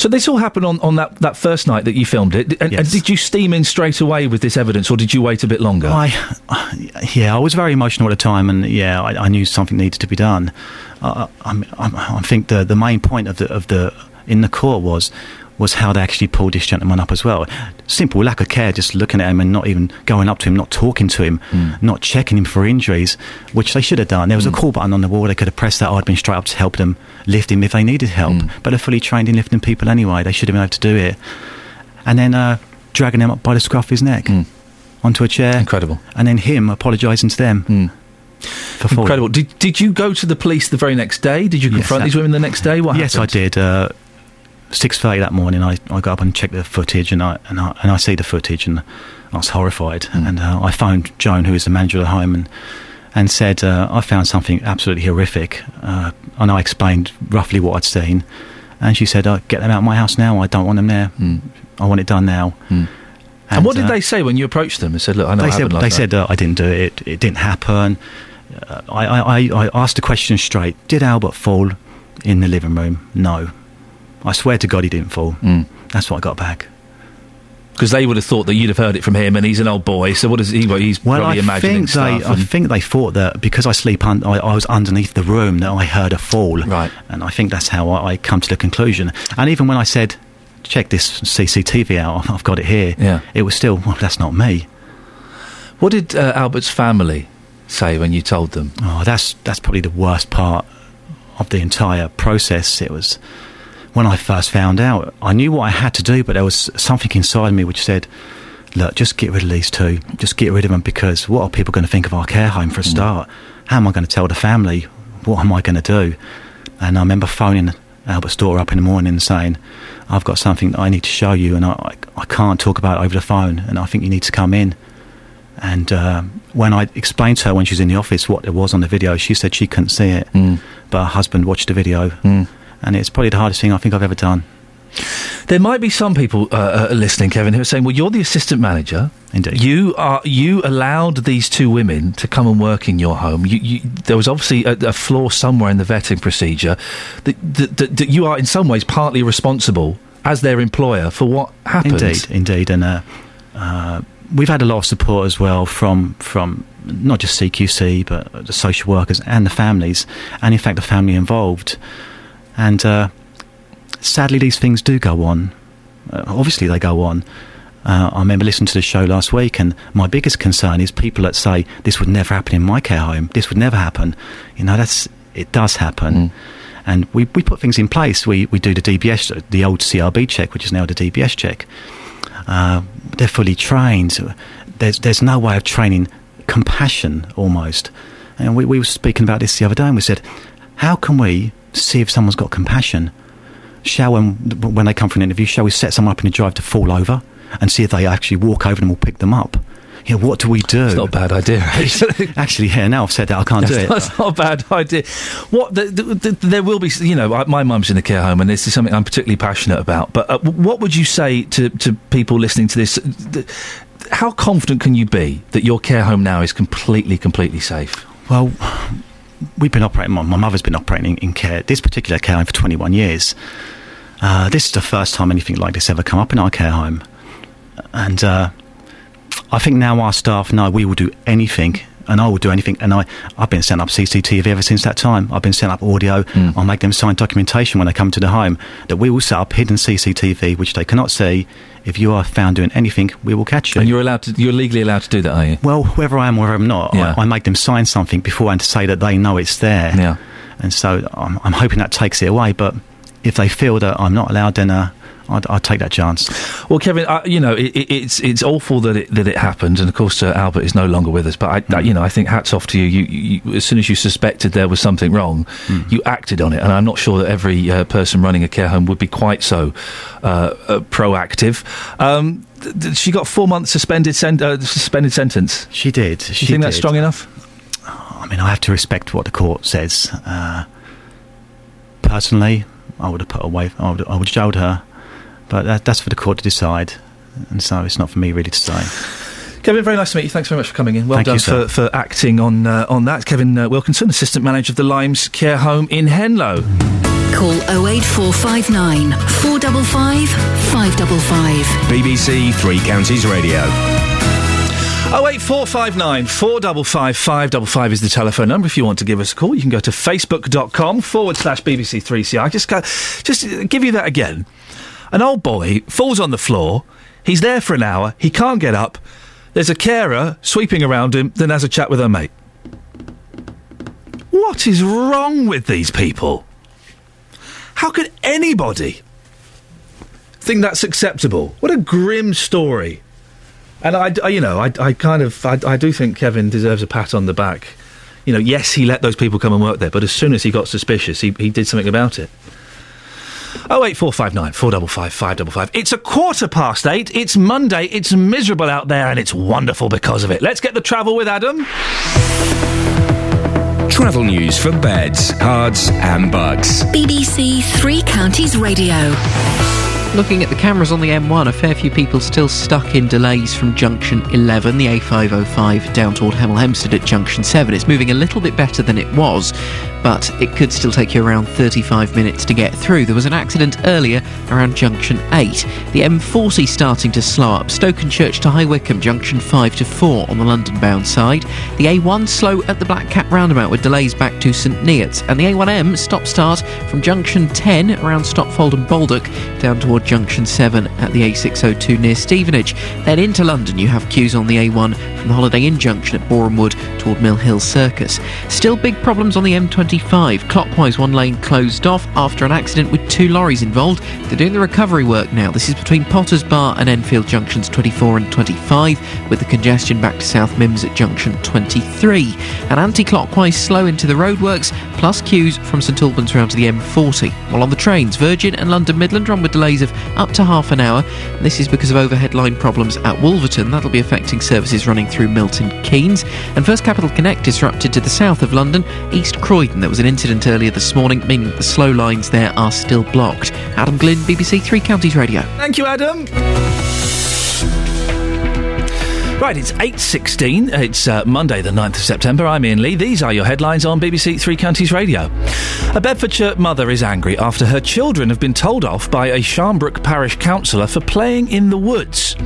So this all happened on, on that, that first night that you filmed it. And, and did you steam in straight away with this evidence, or did you wait a bit longer? I, yeah, I was very emotional at the time, and yeah, I, I knew something needed to be done. Uh, I, I, I think the the main point of the of the in the court was was how they actually pulled this gentleman up as well. Simple lack of care, just looking at him and not even going up to him, not talking to him, hmm. not checking him for injuries, which they should have done. There was a hmm. call button on the wall; they could have pressed that. I'd been straight up to help them lift him if they needed help. Hmm. But they're fully trained in lifting people anyway. They should have been able to do it. And then uh, dragging him up by the scruff of his neck onto a chair. Incredible. And then him apologising to them. For. Incredible. Did, did you go to the police the very next day? Did you confront that- these women the next day? What yes, happened? I did. Uh, Six thirty that morning, I, I got up and checked the footage, and I and I, and I see the footage, and I was horrified. Hmm. And uh, I phoned Joan, who is the manager of the home, and and said uh, I found something absolutely horrific. Uh, and I explained roughly what I'd seen, and she said, uh, "Get them out of my house now. I don't want them there. I want it done now." Hmm. And, what did uh, they say when you approached them and said, "Look, I know they it said last they night." said uh, I didn't do it. It didn't happen. Uh, I, I, I asked the question straight. Did Albert fall in the living room? No. I swear to God he didn't fall. Mm. That's what I got back. because they would have thought that you'd have heard it from him, and he's an old boy. So what does he? Well, he's Well, probably I imagining think they. I think they thought that because I sleep, un- I, I was underneath the room, that I heard a fall. Right. And I think that's how I, I come to the conclusion. And even when I said, "Check this CCTV out," I've got it here. Yeah. It was still, well, that's not me. what did uh, Albert's family say when you told them? Oh, that's that's probably the worst part of the entire process. It was when I first found out. I knew what I had to do, but there was something inside me which said, "Look, just get rid of these two. Just get rid of them because what are people going to think of our care home for a mm. start? How am I going to tell the family? What am I going to do?" And I remember phoning Albert's daughter up in the morning and saying, "I've got something that I need to show you, and I I, I can't talk about it over the phone, and I think you need to come in." And uh, when I explained to her when she was in the office what it was on the video, she said she couldn't see it. Mm. But her husband watched the video. Mm. And it's probably the hardest thing I think I've ever done. There might be some people uh, uh, listening, Kevin, who are saying, "Well, you're the assistant manager. Indeed, you are. You allowed these two women to come and work in your home. You, you, there was obviously a, a flaw somewhere in the vetting procedure. That, that, that, that you are, in some ways, partly responsible as their employer for what happened. Indeed, indeed. And uh, uh, we've had a lot of support as well from from not just CQC but the social workers and the families, and in fact the family involved. And uh, sadly, these things do go on. Uh, obviously, they go on. Uh, I remember listening to the show last week, and my biggest concern is people that say this would never happen in my care home. This would never happen. You know, that's it does happen, and we we put things in place. We we do the DBS, the old CRB check, which is now the DBS check. Uh, they're fully trained. There's there's no way of training compassion almost. And we, we were speaking about this the other day, and we said, how can we see if someone's got compassion? Shall when when they come for an interview, shall we set someone up in a drive to fall over and see if they actually walk over and we'll pick them up? Yeah, what do we do? It's not a bad idea. [LAUGHS] Actually, actually, yeah. Now I've said that, I can't do it. That's not a bad idea. What the, the, the, there will be, you know, I, my mum's in a care home, and this is something I'm particularly passionate about. But uh, what would you say to to people listening to this? How confident can you be that your care home now is completely, completely safe? Well, we've been operating. My, my mother's been operating in care. This particular care home for 21 years. Uh, this is the first time anything like this ever come up in our care home, and uh, I think now our staff know we will do anything. And I will do anything. And I, I've been setting up CCTV ever since that time. I've been setting up audio. I'll make them sign documentation when they come to the home that we will set up hidden CCTV, which they cannot see. If you are found doing anything, we will catch you. And you're allowed to, you're legally allowed to do that, are you? Well, whether I am or whether I'm not, Yeah. I, I make them sign something beforehand to say that they know it's there. Yeah. And so I'm, I'm hoping that takes it away. But if they feel that I'm not allowed, then uh, I'd, I'd take that chance. Well, Kevin, I, you know, it, it, it's it's awful that it that it happened, and of course, uh, Albert is no longer with us. But I, Mm. I- you know, I think hats off to you. You, you. As soon as you suspected there was something wrong, Mm. you acted on it, and I'm not sure that every uh, person running a care home would be quite so uh, uh, proactive. Um, th- th- she got four months suspended sen- uh, suspended sentence. She did. Do you she think that's strong enough? I mean, I have to respect what the court says. Uh, personally, I would have put away. I would, I would have jailed her, but that, that's for the court to decide, and so it's not for me really to say. Kevin, very nice to meet you. Thanks very much for coming in. Well Thank done you, for, for acting on uh, on that. Kevin uh, Wilkinson, assistant manager of the Limes Care Home in Henlow. Call 08459 455 555. BBC Three Counties Radio. Oh eight four five nine four double five five double five is the telephone number. If you want to give us a call, you can go to facebook.com forward slash BBC3CR. Just go, just give you that again. An old boy falls on the floor. He's there for an hour. He can't get up. There's a carer sweeping around him. Then has a chat with her mate. What is wrong with these people? How could anybody think that's acceptable? What a grim story. And I, I- you know, I, I kind of, I, I do think Kevin deserves a pat on the back. You know, yes, he let those people come and work there, but as soon as he got suspicious, he, he did something about it. 08459 455 555. It's a quarter past eight. It's Monday. It's miserable out there and it's wonderful because of it. Let's get the travel with Adam. Travel news for beds, cards, and bugs. BBC Three Counties Radio. Looking at the cameras on the M1, a fair few people still stuck in delays from junction 11, the A505 down toward Hemel Hempstead at junction 7. It's moving a little bit better than it was, but it could still take you around 35 minutes to get through. There was an accident earlier around junction 8. The M40 starting to slow up. Stokenchurch to High Wycombe, junction 5 to 4 on the London bound side. The A1 slow at the Black Cat roundabout with delays back to St Neots. And the A1M stop start from junction 10 around Stotfold and Baldock down toward junction 7 at the A602 near Stevenage. Then into London, you have queues on the A1 from the Holiday Inn junction at Borehamwood toward Mill Hill Circus. Still big problems on the M25. Clockwise, one lane closed off after an accident with two lorries involved. They're doing the recovery work now. This is between Potters Bar and Enfield junctions 24 and 25, with the congestion back to South Mimms at junction 23. And anti-clockwise slow into the roadworks, plus queues from St Albans round to the M40. While on the trains, Virgin and London Midland run with delays of up to half an hour. This is because of overhead line problems at Wolverton. That'll be affecting services running through Milton Keynes. And First Capital Connect disrupted to the south of London, East Croydon. There was an incident earlier this morning, meaning the slow lines there are still blocked. Adam Glynn, BBC Three Counties Radio. Thank you, Adam. Right, it's 8.16. It's uh, Monday, the 9th of September. I'm Iain Lee. These are your headlines on BBC Three Counties Radio. A Bedfordshire mother is angry after her children have been told off by a Sharnbrook parish councillor for playing in the woods.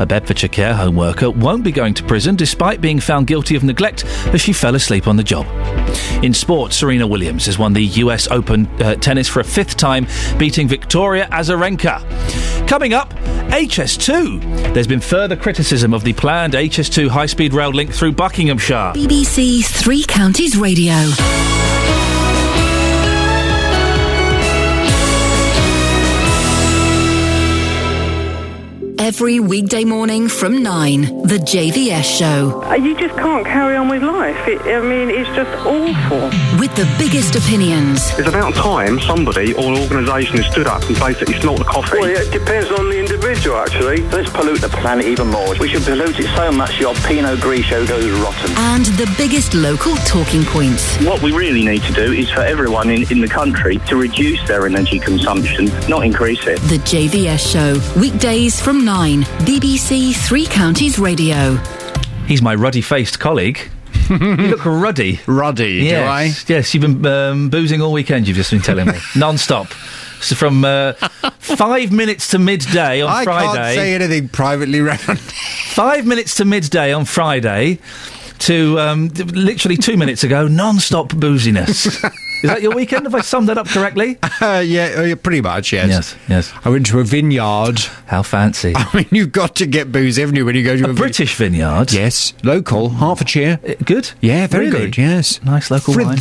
A Bedfordshire care home worker won't be going to prison despite being found guilty of neglect as she fell asleep on the job. In sport, Serena Williams has won the US Open uh, tennis for a fifth time, beating Victoria Azarenka. Coming up, HS2. There's been further criticism of the planned HS2 high speed rail link through Buckinghamshire. BBC Three Counties Radio. Every weekday morning from 9, The JVS Show. Uh, You just can't carry on with life. It, I mean, it's just awful. With the biggest opinions. It's about time somebody or an organisation has stood up and basically smelt the coffee. Well, it depends on the individual, actually. Let's pollute the planet even more. We should pollute it so much your Pinot Grigio goes rotten. And the biggest local talking points. What we really need to do is for everyone in, in the country to reduce their energy consumption, not increase it. The JVS Show. Weekdays from 9, BBC Three Counties Radio. He's my ruddy faced colleague. you look ruddy. Ruddy, do yes. Yes, you've been um, boozing all weekend, you've just been telling me. [LAUGHS] Non stop. So from uh, five minutes to midday on I Friday. can't say anything privately round. [LAUGHS] Five minutes to midday on Friday to um, literally two minutes ago, non stop booziness. [LAUGHS] Is that your weekend? Have I summed that up correctly? [LAUGHS] Uh, yeah, uh, pretty much, yes. Yes, yes. I went to a vineyard. How fancy. [LAUGHS] I mean, you've got to get booze, haven't you, when you go to a, A British vineyard? Yes, local, Hertfordshire. good? Yeah, very Really? good, yes. Nice local wine.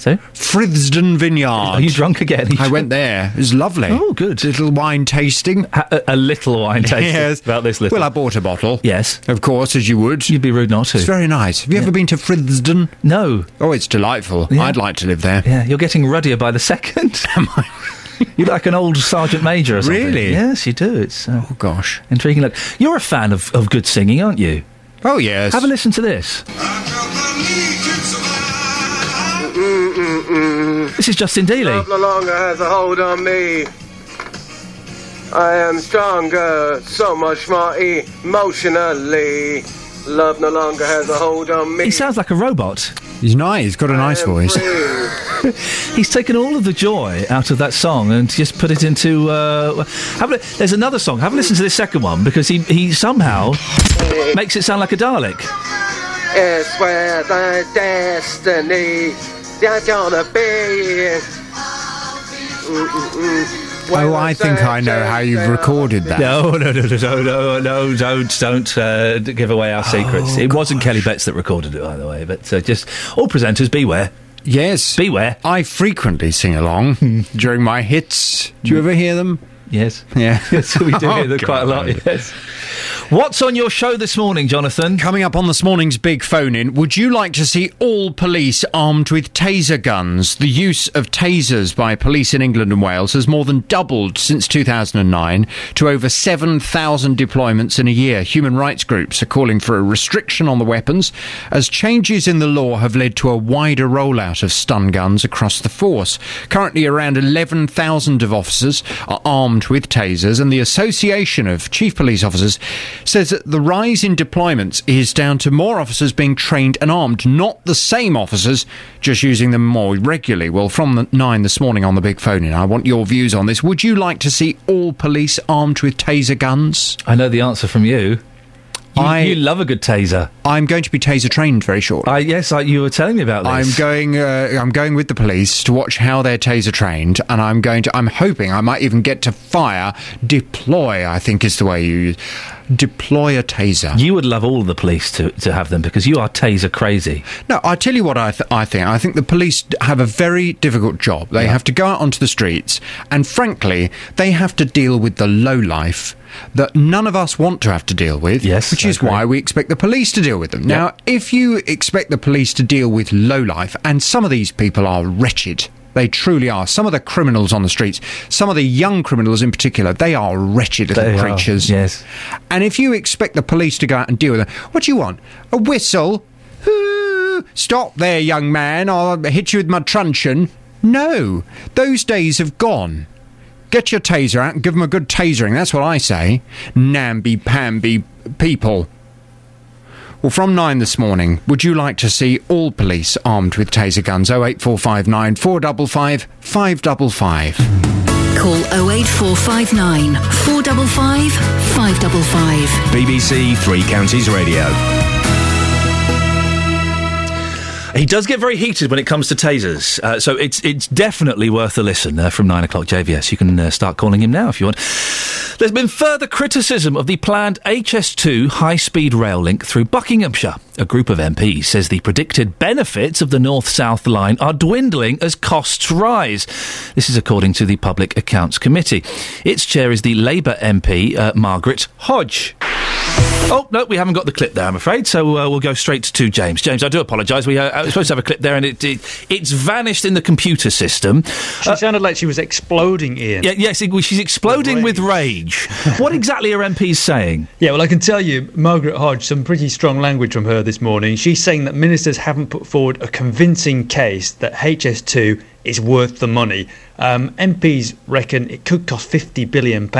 Frithsden. So? Frithsden Vineyard. Are you drunk again? You I drunk? went there. It was lovely. Oh, good. Little wine tasting. A, a little wine tasting. [LAUGHS] Yes. About this little. Well, I bought a bottle. Yes. Of course, as you would. You'd be rude not to. It's very nice. Have you ever been to Frithsden? No. Oh, it's delightful. Yeah. I'd like to live there. Yeah, you're getting ruddier by the second. [LAUGHS] Am I? [LAUGHS] You're like an old sergeant major or something. Really? Yes, you do. It's uh, Oh, gosh. intriguing. Look, you're a fan of, of good singing, aren't you? Oh, yes. Have a listen to this. Mm-mm-mm. This is Justin Dealey. Love no longer has a hold on me. I am stronger, so much more emotionally. Love no longer has a hold on me. He sounds like a robot. He's nice. He's got a nice voice. [LAUGHS] He's taken all of the joy out of that song and just put it into. Uh, have a, there's another song. Have a listen to this second one because he, he somehow makes it sound like a Dalek. It's where the destiny that's gonna be. Mm-mm-mm. Oh, I think I know how you've recorded that. No, no, no, no, no, no, no don't, don't uh, give away our secrets. Oh, it wasn't Kelly Betts that recorded it, by the way, but uh, just all presenters beware. Yes. Beware. I frequently sing along [LAUGHS] during my hits. Do you ever hear them? Yes. Yeah. [LAUGHS] Yes, we do [LAUGHS] oh, hear Oh, them quite a lot, yes. What's on your show this morning, Jonathan? Coming up on this morning's big phone in, would you like to see all police armed with taser guns? The use of tasers by police in England and Wales has more than doubled since 2009 to over 7,000 deployments in a year. Human rights groups are calling for a restriction on the weapons as changes in the law have led to a wider rollout of stun guns across the force. Currently, around 11,000 of officers are armed with tasers, and the Association of Chief Police Officers says that the rise in deployments is down to more officers being trained and armed, not the same officers just using them more regularly. Well, from nine this morning on the big phone in, I want your views on this. Would you like to see all police armed with taser guns? I know the answer from you. You, I- you love a good taser. I'm going to be taser trained very shortly. I, yes, I, you were telling me about this. I'm going. Uh, I'm going with the police to watch how they're taser trained, and I'm going to. I'm hoping I might even get to fire, deploy. I think is the way you use. Deploy a taser. You would love all the police to, to have them because you are taser crazy. No, I tell you what I, th- I think. I think the police have a very difficult job. They have to go out onto the streets, and frankly, they have to deal with the low life that none of us want to have to deal with. Yes, which is why we expect the police to deal with them. Now, if you expect the police to deal with low life, and some of these people are wretched. They truly are. Some of the criminals on the streets, some of the young criminals in particular, they are wretched little They are, creatures. yes. And if you expect the police to go out and deal with them, what do you want? A whistle? Stop there, young man, I'll hit you with my truncheon. No, those days have gone. Get your taser out and give them a good tasering, that's what I say. Namby-pamby people. Well, from nine this morning, would you like to see all police armed with taser guns? 08459 455 555. Call 08459 455 555. BBC Three Counties Radio. He does get very heated when it comes to tasers, uh, so it's it's definitely worth a listen uh, from nine o'clock JVS. You can uh, start calling him now if you want. There's been further criticism of the planned HS2 high-speed rail link through Buckinghamshire. A group of MPs says the predicted benefits of the North-South line are dwindling as costs rise. This is according to the Public Accounts Committee. Its chair is the Labour MP uh, Margaret Hodge. Oh no, we haven't got the clip there, I'm afraid. So uh, we'll go straight to James. James, I do apologise. We uh, I supposed to have a clip there, and it, it it's vanished in the computer system. She sounded like she was exploding, Iain. Yeah, yes, it, she's exploding with rage. [LAUGHS] what exactly are MPs saying? Yeah, well, I can tell you, Margaret Hodge, some pretty strong language from her this morning. She's saying that ministers haven't put forward a convincing case that HS2 is worth the money. Um, MPs reckon it could cost £50 billion,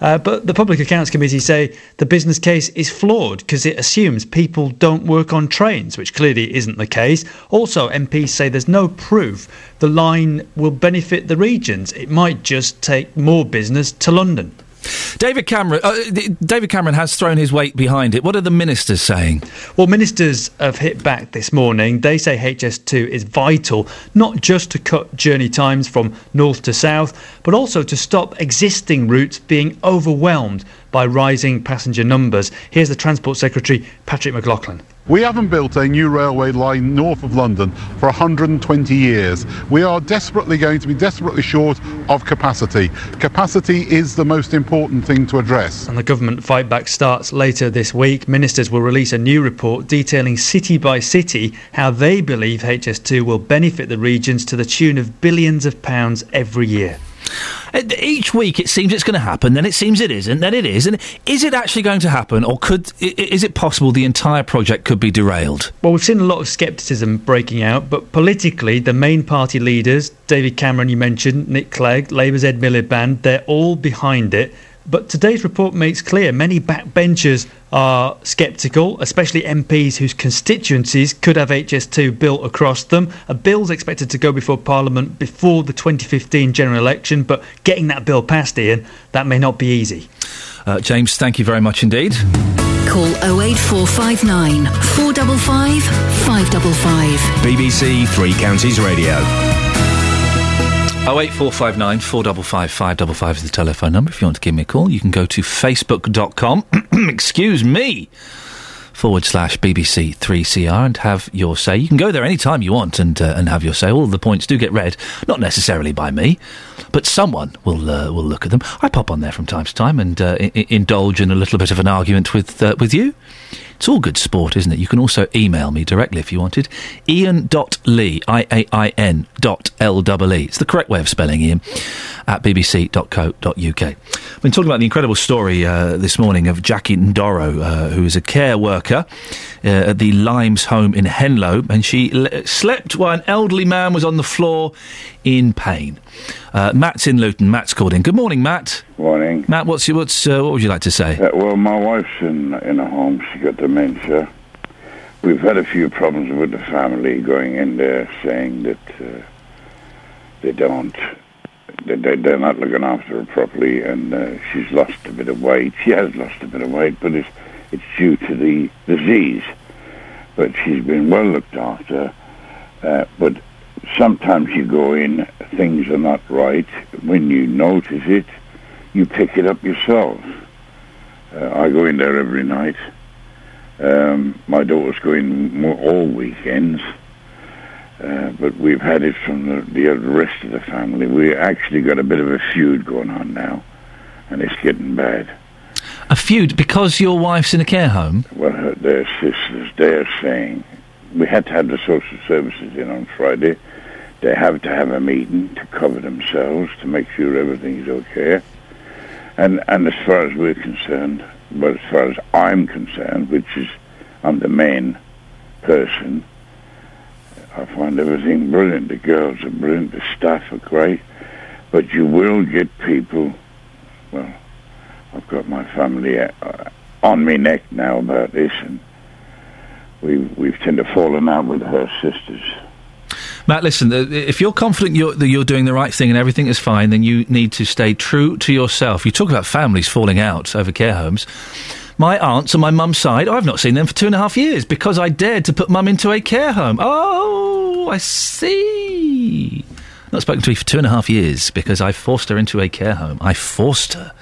uh, but the Public Accounts Committee say the business case is flawed because it assumes people don't work on trains, which clearly isn't the case. Also, MPs say there's no proof the line will benefit the regions. It might just take more business to London. David Cameron. Uh, David Cameron has thrown his weight behind it. What are the ministers saying? Well, ministers have hit back this morning. They say HS2 is vital, not just to cut journey times from north to south, but also to stop existing routes being overwhelmed by rising passenger numbers. Here's the Transport Secretary, Patrick McLoughlin. We haven't built a new railway line north of London for 120 years. We are desperately going to be desperately short of capacity. Capacity is the most important thing to address. And the government fight back starts later this week. Ministers will release a new report detailing city by city how they believe HS2 will benefit the regions to the tune of billions of pounds every year. Uh, Each week it seems it's going to happen, then it seems it isn't, then it is. And is it actually going to happen, or could is it possible the entire project could be derailed? Well, we've seen a lot of scepticism breaking out, but politically, the main party leaders, David Cameron, you mentioned, Nick Clegg, Labour's Ed Miliband, they're all behind it. But today's report makes clear many backbenchers are sceptical, especially MPs whose constituencies could have HS2 built across them. A bill's expected to go before Parliament before the 2015 general election, but getting that bill passed, Iain, that may not be easy. Uh, James, thank you very much indeed. Call 08459 455 555. BBC Three Counties Radio. 08459 455 555 is the telephone number. If you want to give me a call, you can go to facebook.com, [CLEARS THROAT] excuse me, forward slash BBC 3CR and have your say. You can go there anytime you want and, uh, and have your say. All the points do get read, not necessarily by me, but someone will uh, will look at them. I pop on there from time to time and uh, I- indulge in a little bit of an argument with, uh, with you. It's all good sport, isn't it? You can also email me directly if you wanted. Iain.lee, I-A-I-N dot L-E-E. It's the correct way of spelling Iain, at bbc.co.uk. I've been talking about the incredible story uh, this morning of Jackie Ndoro, uh, who is a care worker uh, at the Limes home in Henlow, and she le- slept while an elderly man was on the floor in pain. Uh, Matt's in Luton. Matt's called in. Good morning, Matt. Morning. Matt, what's your, what's uh, what would you like to say? Uh, well, my wife's in in a home. She got dementia. We've had a few problems with the family going in there, saying that uh, they don't, they, they, they're not looking after her properly, and uh, she's lost a bit of weight. She has lost a bit of weight, but it's it's due to the disease. But she's been well looked after. Uh, but sometimes you go in, things are not right. When you notice it, you pick it up yourself. Uh, I go in there every night. Um, my daughter's going more, all weekends. Uh, but we've had it from the, the rest of the family. We actually got a bit of a feud going on now, and it's getting bad. A feud because your wife's in a care home? Well, her, their sisters, they're saying we had to have the social services in on Friday. They have to have a meeting to cover themselves to make sure everything's okay. And and as far as we're concerned, but as far as I'm concerned, which is I'm the main person, I find everything brilliant. The girls are brilliant. The staff are great. But you will get people. Well, I've got my family uh, on me neck now about this, and we've we've tend to fallen out with her sisters. Matt, listen, if you're confident you're, that you're doing the right thing and everything is fine, then you need to stay true to yourself. You talk about families falling out over care homes. My aunts on my mum's side, I've not seen them for two and a half years because I dared to put mum into a care home. Oh, I see. Not spoken to me for two and a half years because I forced her into a care home. I forced her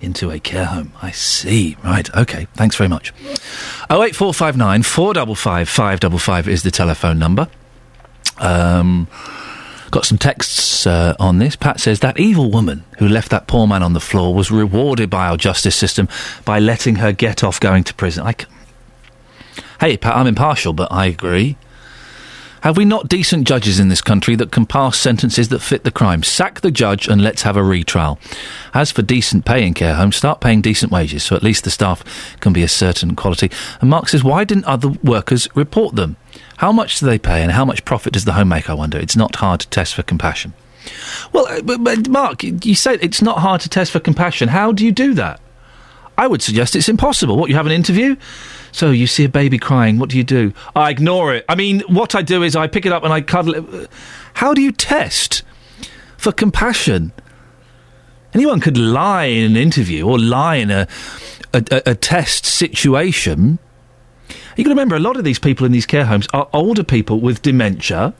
into a care home. I see. Right. Okay. Thanks very much. 08459 455 555 is the telephone number. Um, got some texts uh, on this. Pat says that evil woman who left that poor man on the floor was rewarded by our justice system by letting her get off going to prison. I c- hey, Pat, I'm impartial, but I agree. Have we not decent judges in this country that can pass sentences that fit the crime? Sack the judge and let's have a retrial. As for decent pay in care homes, start paying decent wages so at least the staff can be a certain quality. And Mark says, why didn't other workers report them? How much do they pay and how much profit does the home make, I wonder? It's not hard to test for compassion. Well, uh, but, but Mark, you say it's not hard to test for compassion. How do you do that? I would suggest it's impossible. What, you have an interview? So you see a baby crying, what do you do? I ignore it. I mean, what I do is I pick it up and I cuddle it. How do you test for compassion? Anyone could lie in an interview or lie in a, a, a, test situation. You got to remember, a lot of these people in these care homes are older people with dementia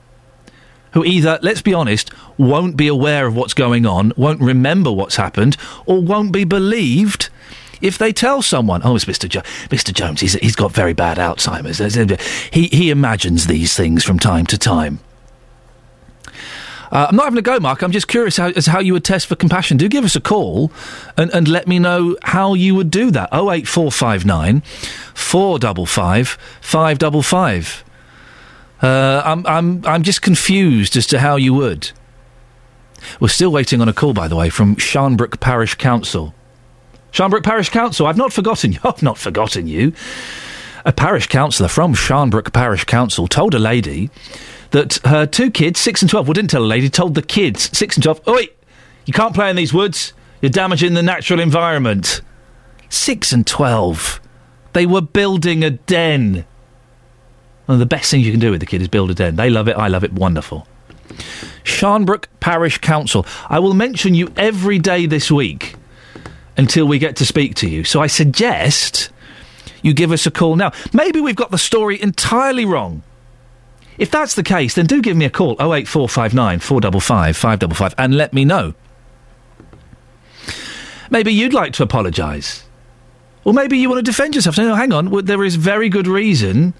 who either, let's be honest, won't be aware of what's going on, won't remember what's happened, or won't be believed if they tell someone, "Oh, it's Mr. Jo- Mr. Jones. He's, he's got very bad Alzheimer's." He he imagines these things from time to time. Uh, I'm not having a go, Mark. I'm just curious how, as how you would test for compassion. Do give us a call and, and let me know how you would do that. 08459 455 555. Uh, I'm, I'm, I'm just confused as to how you would. We're still waiting on a call, by the way, from Sharnbrook Parish Council. Sharnbrook Parish Council, I've not forgotten you. [LAUGHS] I've not forgotten you. A parish councillor from Sharnbrook Parish Council told a lady that her two kids, 6 and 12, well, didn't tell a lady, told the kids, 6 and 12, oh, wait, you can't play in these woods. You're damaging the natural environment. Six and twelve. They were building a den. One of the best things you can do with the kid is build a den. They love it. I love it. Wonderful. Sharnbrook Parish Council. I will mention you every day this week until we get to speak to you. So I suggest you give us a call now. Maybe we've got the story entirely wrong. If that's the case, then do give me a call 08459 455 555 and let me know. Maybe you'd like to apologise. Or maybe you want to defend yourself. No, hang on, there is very good reason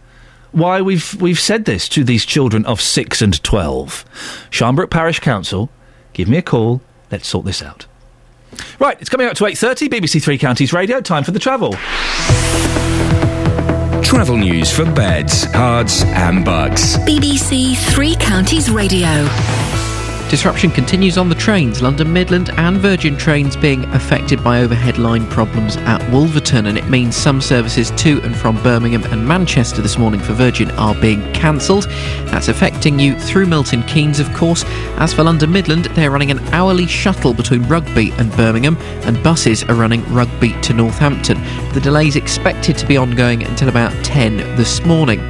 why we've we've said this to these children of six and twelve. Sharnbrook Parish Council, give me a call. Let's sort this out. Right, it's coming up to eight thirty. BBC Three Counties Radio. Time for the travel. Travel news for beds, cards, and bugs. BBC Three Counties Radio. Disruption continues on the trains. London Midland and Virgin trains being affected by overhead line problems at Wolverton, and it means some services to and from Birmingham and Manchester this morning for Virgin are being cancelled. That's affecting you through Milton Keynes, of course. As for London Midland, they're running an hourly shuttle between Rugby and Birmingham, and buses are running Rugby to Northampton. The delay is expected to be ongoing until about 10 this morning.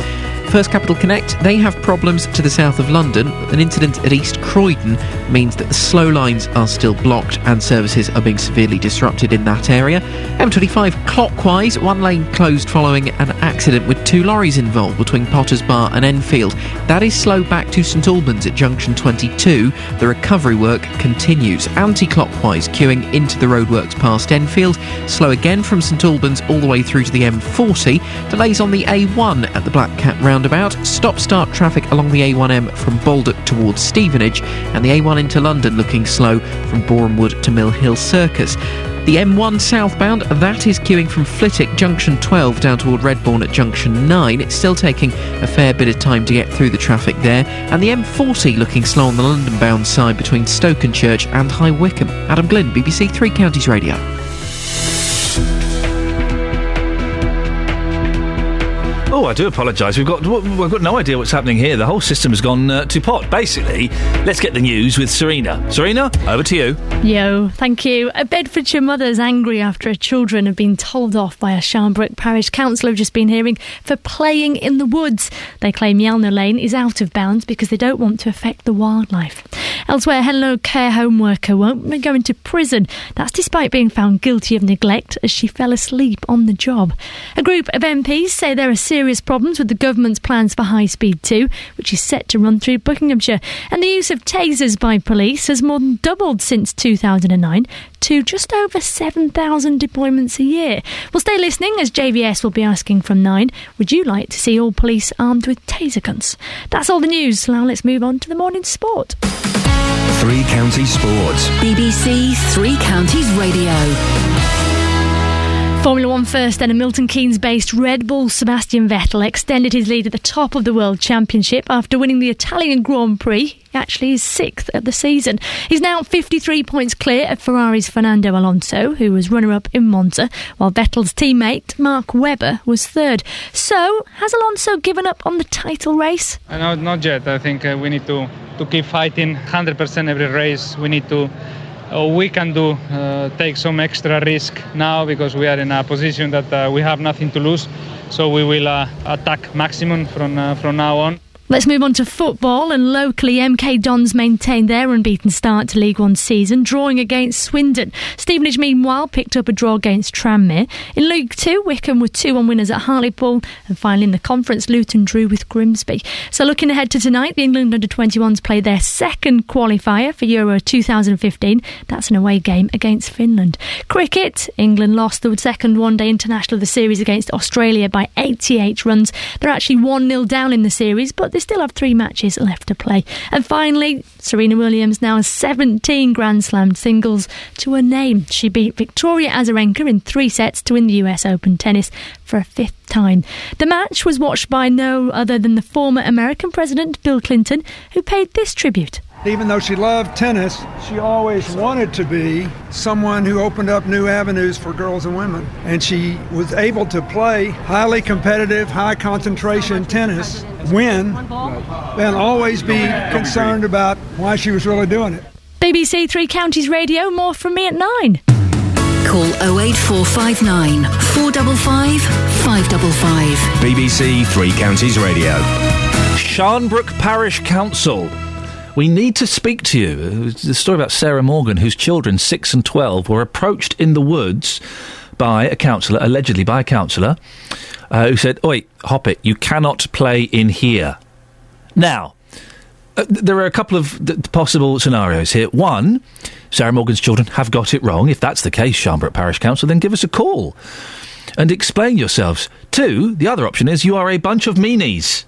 First Capital Connect, they have problems to the south of London. An incident at East Croydon means that the slow lines are still blocked and services are being severely disrupted in that area. M25 clockwise, one lane closed following an accident with two lorries involved between Potters Bar and Enfield. That is slow back to St Albans at junction 22. The recovery work continues. Anti clockwise, queuing into the roadworks past Enfield. Slow again from St Albans all the way through to the M40. Delays on the A1 at the Black Cat roundabout. Stop start traffic along the A1M from Baldock towards Stevenage. And the A1 into London looking slow from Borehamwood to Mill Hill Circus. The M1 southbound, that is queuing from Flitwick Junction 12 down toward Redbourn at Junction 9. It's still taking a fair bit of time to get through the traffic there. And the M40 looking slow on the London bound side between Stokenchurch and High Wycombe. Adam Glynn, BBC Three Counties Radio. Oh, I do apologise. We've got we've got no idea what's happening here. The whole system has gone uh, to pot. Basically, let's get the news with Serena. Serena, over to you. Yo, thank you. A Bedfordshire mother's angry after her children have been told off by a Sharnbrook Parish Council have just been hearing for playing in the woods. They claim Yelnow Lane is out of bounds because they don't want to affect the wildlife. Elsewhere, Henlow care home worker won't be going to prison. That's despite being found guilty of neglect as she fell asleep on the job. A group of MPs say there are serious problems with the government's plans for High Speed 2, which is set to run through Buckinghamshire. And the use of tasers by police has more than doubled since 2009 to just over 7,000 deployments a year. Well, stay listening as JVS will be asking from 9 Would you like to see all police armed with taser guns? That's all the news. Now let's move on to the morning sport. Three Counties Sports. BBC Three Counties Radio. Formula One first, then a Milton Keynes based Red Bull Sebastian Vettel extended his lead at the top of the World Championship after winning the Italian Grand Prix. He actually is sixth at the season. He's now 53 points clear of Ferrari's Fernando Alonso, who was runner up in Monza, while Vettel's teammate Mark Webber was third. So, has Alonso given up on the title race? Uh, No, not yet. I think uh, we need to, to keep fighting 100% every race. We need to, we can do, uh, take some extra risk now because we are in a position that uh, we have nothing to lose. So we will uh, attack maximum from from now on. Let's move on to football. And locally, MK Dons maintained their unbeaten start to League One season, drawing against Swindon. Stevenage, meanwhile, picked up a draw against Tranmere. In League Two, Wycombe were 2 1 winners at Hartlepool. And finally, in the conference, Luton drew with Grimsby. So, looking ahead to tonight, the England under 21s play their second qualifier for Euro 2015. That's an away game against Finland. Cricket, England lost the second one day international of the series against Australia by 88 runs. They're actually 1 0 down in the series, but they still have three matches left to play. And finally, Serena Williams now has 17 Grand Slam singles to her name. She beat Victoria Azarenka in three sets to win the US Open tennis for a fifth time. The match was watched by no other than the former American President Bill Clinton, who paid this tribute. Even though she loved tennis, she always wanted to be someone who opened up new avenues for girls and women. And she was able to play highly competitive, high concentration tennis, win, and always be concerned about why she was really doing it. BBC Three Counties Radio, more from me at 9. Call 08459 455 555. BBC Three Counties Radio. Sharnbrook Parish Council. We need to speak to you. The story about Sarah Morgan, whose children, 6 and 12, were approached in the woods by a councillor, allegedly by a councillor, uh, who said, Oi, hop it, you cannot play in here. Now, uh, there are a couple of th- possible scenarios here. One, Sarah Morgan's children have got it wrong. If that's the case, Sharnbrook Parish Council, then give us a call and explain yourselves. Two, the other option is you are a bunch of meanies.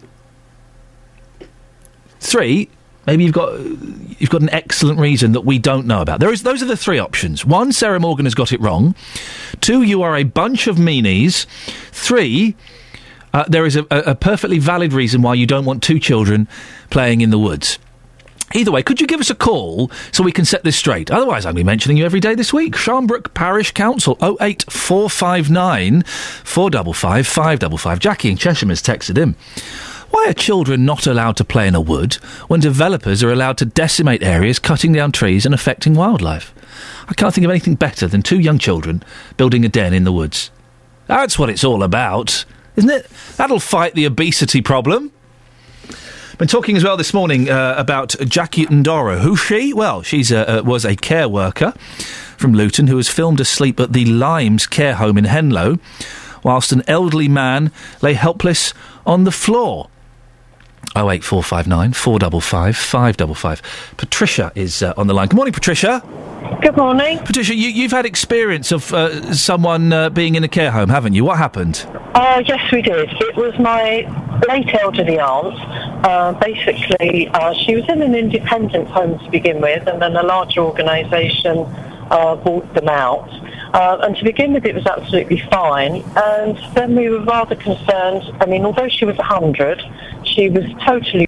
Three, maybe you've got you've got an excellent reason that we don't know about. There is those are the three options. One, Sarah Morgan has got it wrong. Two, you are a bunch of meanies. Three, uh, there is a, a, perfectly valid reason why you don't want two children playing in the woods. Either way, could you give us a call so we can set this straight? Otherwise, I'll be mentioning you every day this week. Sharnbrook Parish Council, 08459 455 555. Jackie in Chesham has texted him. Why are children not allowed to play in a wood when developers are allowed to decimate areas, cutting down trees and affecting wildlife? I can't think of anything better than two young children building a den in the woods. That's what it's all about, isn't it? That'll fight the obesity problem. Been talking as well this morning uh, about Jackie Ndoro. Who's she? Well, she's a, uh, was a care worker from Luton who was filmed asleep at the Limes care home in Henlow, whilst an elderly man lay helpless on the floor. 08459 455 555. Patricia is uh, on the line. Good morning, Patricia. Good morning. Patricia, you, you've had experience of uh, someone uh, being in a care home, haven't you? What happened? Uh, yes, we did. It was my late elderly aunt. Uh, basically, uh, she was in an independent home to begin with, and then a larger organisation uh, bought them out. Uh, and to begin with, it was absolutely fine. And then we were rather concerned. I mean, although she was 100, she was totally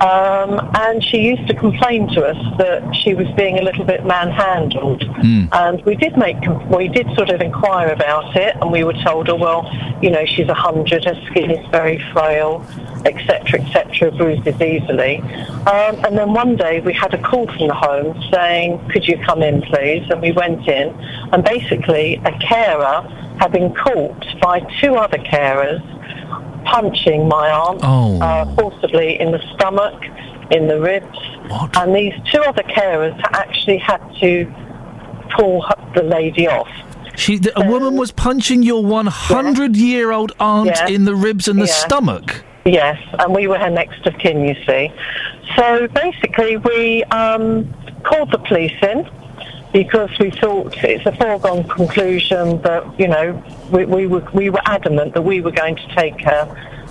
um, and she used to complain to us that she was being a little bit manhandled. And we did make, we did sort of inquire about it, and we were told, oh well, you know, she's a hundred, her skin is very frail, etc., etc., bruises easily. Um, and then one day we had a call from the home saying, could you come in, please? And we went in, and basically a carer had been caught by two other carers punching my aunt Oh. uh, forcibly in the stomach, in the ribs. And these two other carers actually had to pull the lady off. She, the, a woman was punching your 100 year old aunt Yeah. in the ribs and the Yeah. stomach. Yes, and we were her next of kin, you see. So basically, we um, called the police in because we thought it's a foregone conclusion that you know we, we were we were adamant that we were going to take her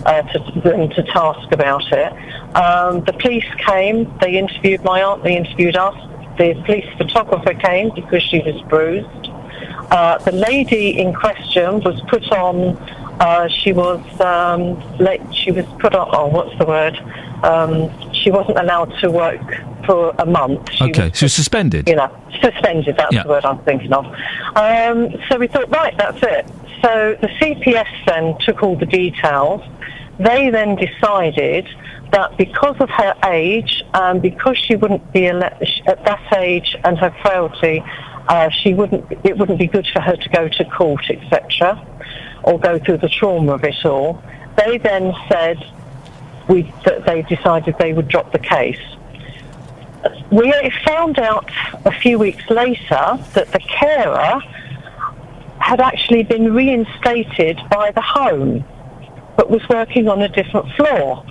uh, to them to task about it. Um, the police came. They interviewed my aunt. They interviewed us. The police photographer came because she was bruised. Uh, the lady in question was put on. Uh, she was um, late, she was put on. Oh, what's the word? Um, she wasn't allowed to work for a month. She Okay, she was suspended. you know, suspended, that's Yeah. the word I'm thinking of. Um, so we thought, right, that's it. So the CPS then took all the details. They then decided that because of her age, and because she wouldn't be ele- at that age and her frailty, uh, she wouldn't. It wouldn't be good for her to go to court, etc., or go through the trauma of it all. They then said we, that they decided they would drop the case. We found out a few weeks later that the carer had actually been reinstated by the home, but was working on a different floor.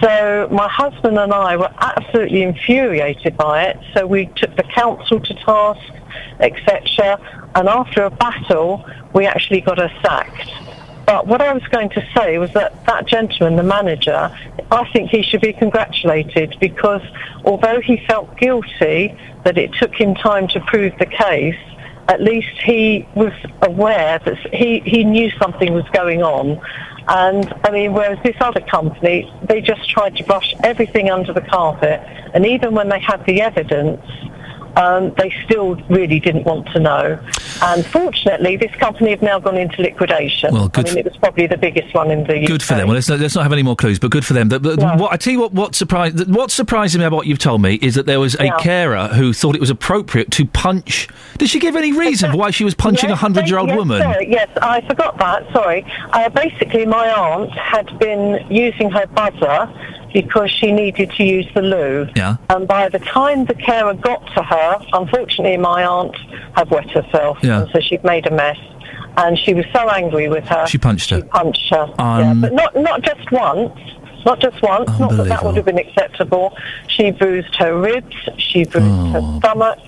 So my husband and I were absolutely infuriated by it. So we took the council to task, etc. And after a battle, we actually got her sacked. But what I was going to say was that that gentleman, the manager, I think he should be congratulated because although he felt guilty that it took him time to prove the case, at least he was aware that he, he knew something was going on. And I mean, whereas this other company, they just tried to brush everything under the carpet. And even when they had the evidence, um, they still really didn't want to know. And fortunately, this company have now gone into liquidation. Well, good I mean, it was probably the biggest one in the Good for them. Well, let's not, let's not have any more clues, but good for them. The- the- what, I tell you what, what surprised what surprised me about what you've told me is that there was a Yeah. carer who thought it was appropriate to punch. Did she give any reason for why she was punching a Yes, hundred-year-old yes, woman? sorry, yes, I forgot that. Sorry. Uh, basically, my aunt had been using her buzzer because she needed to use the loo. Yeah. And by the time the carer got to her, unfortunately, my aunt had wet herself, Yeah. and so she'd made a mess. And she was so angry with her. She punched her. She punched her. Um, yeah, but not not just once. Not just once. Not that that would have been acceptable. She bruised her ribs. She bruised Oh. her stomach.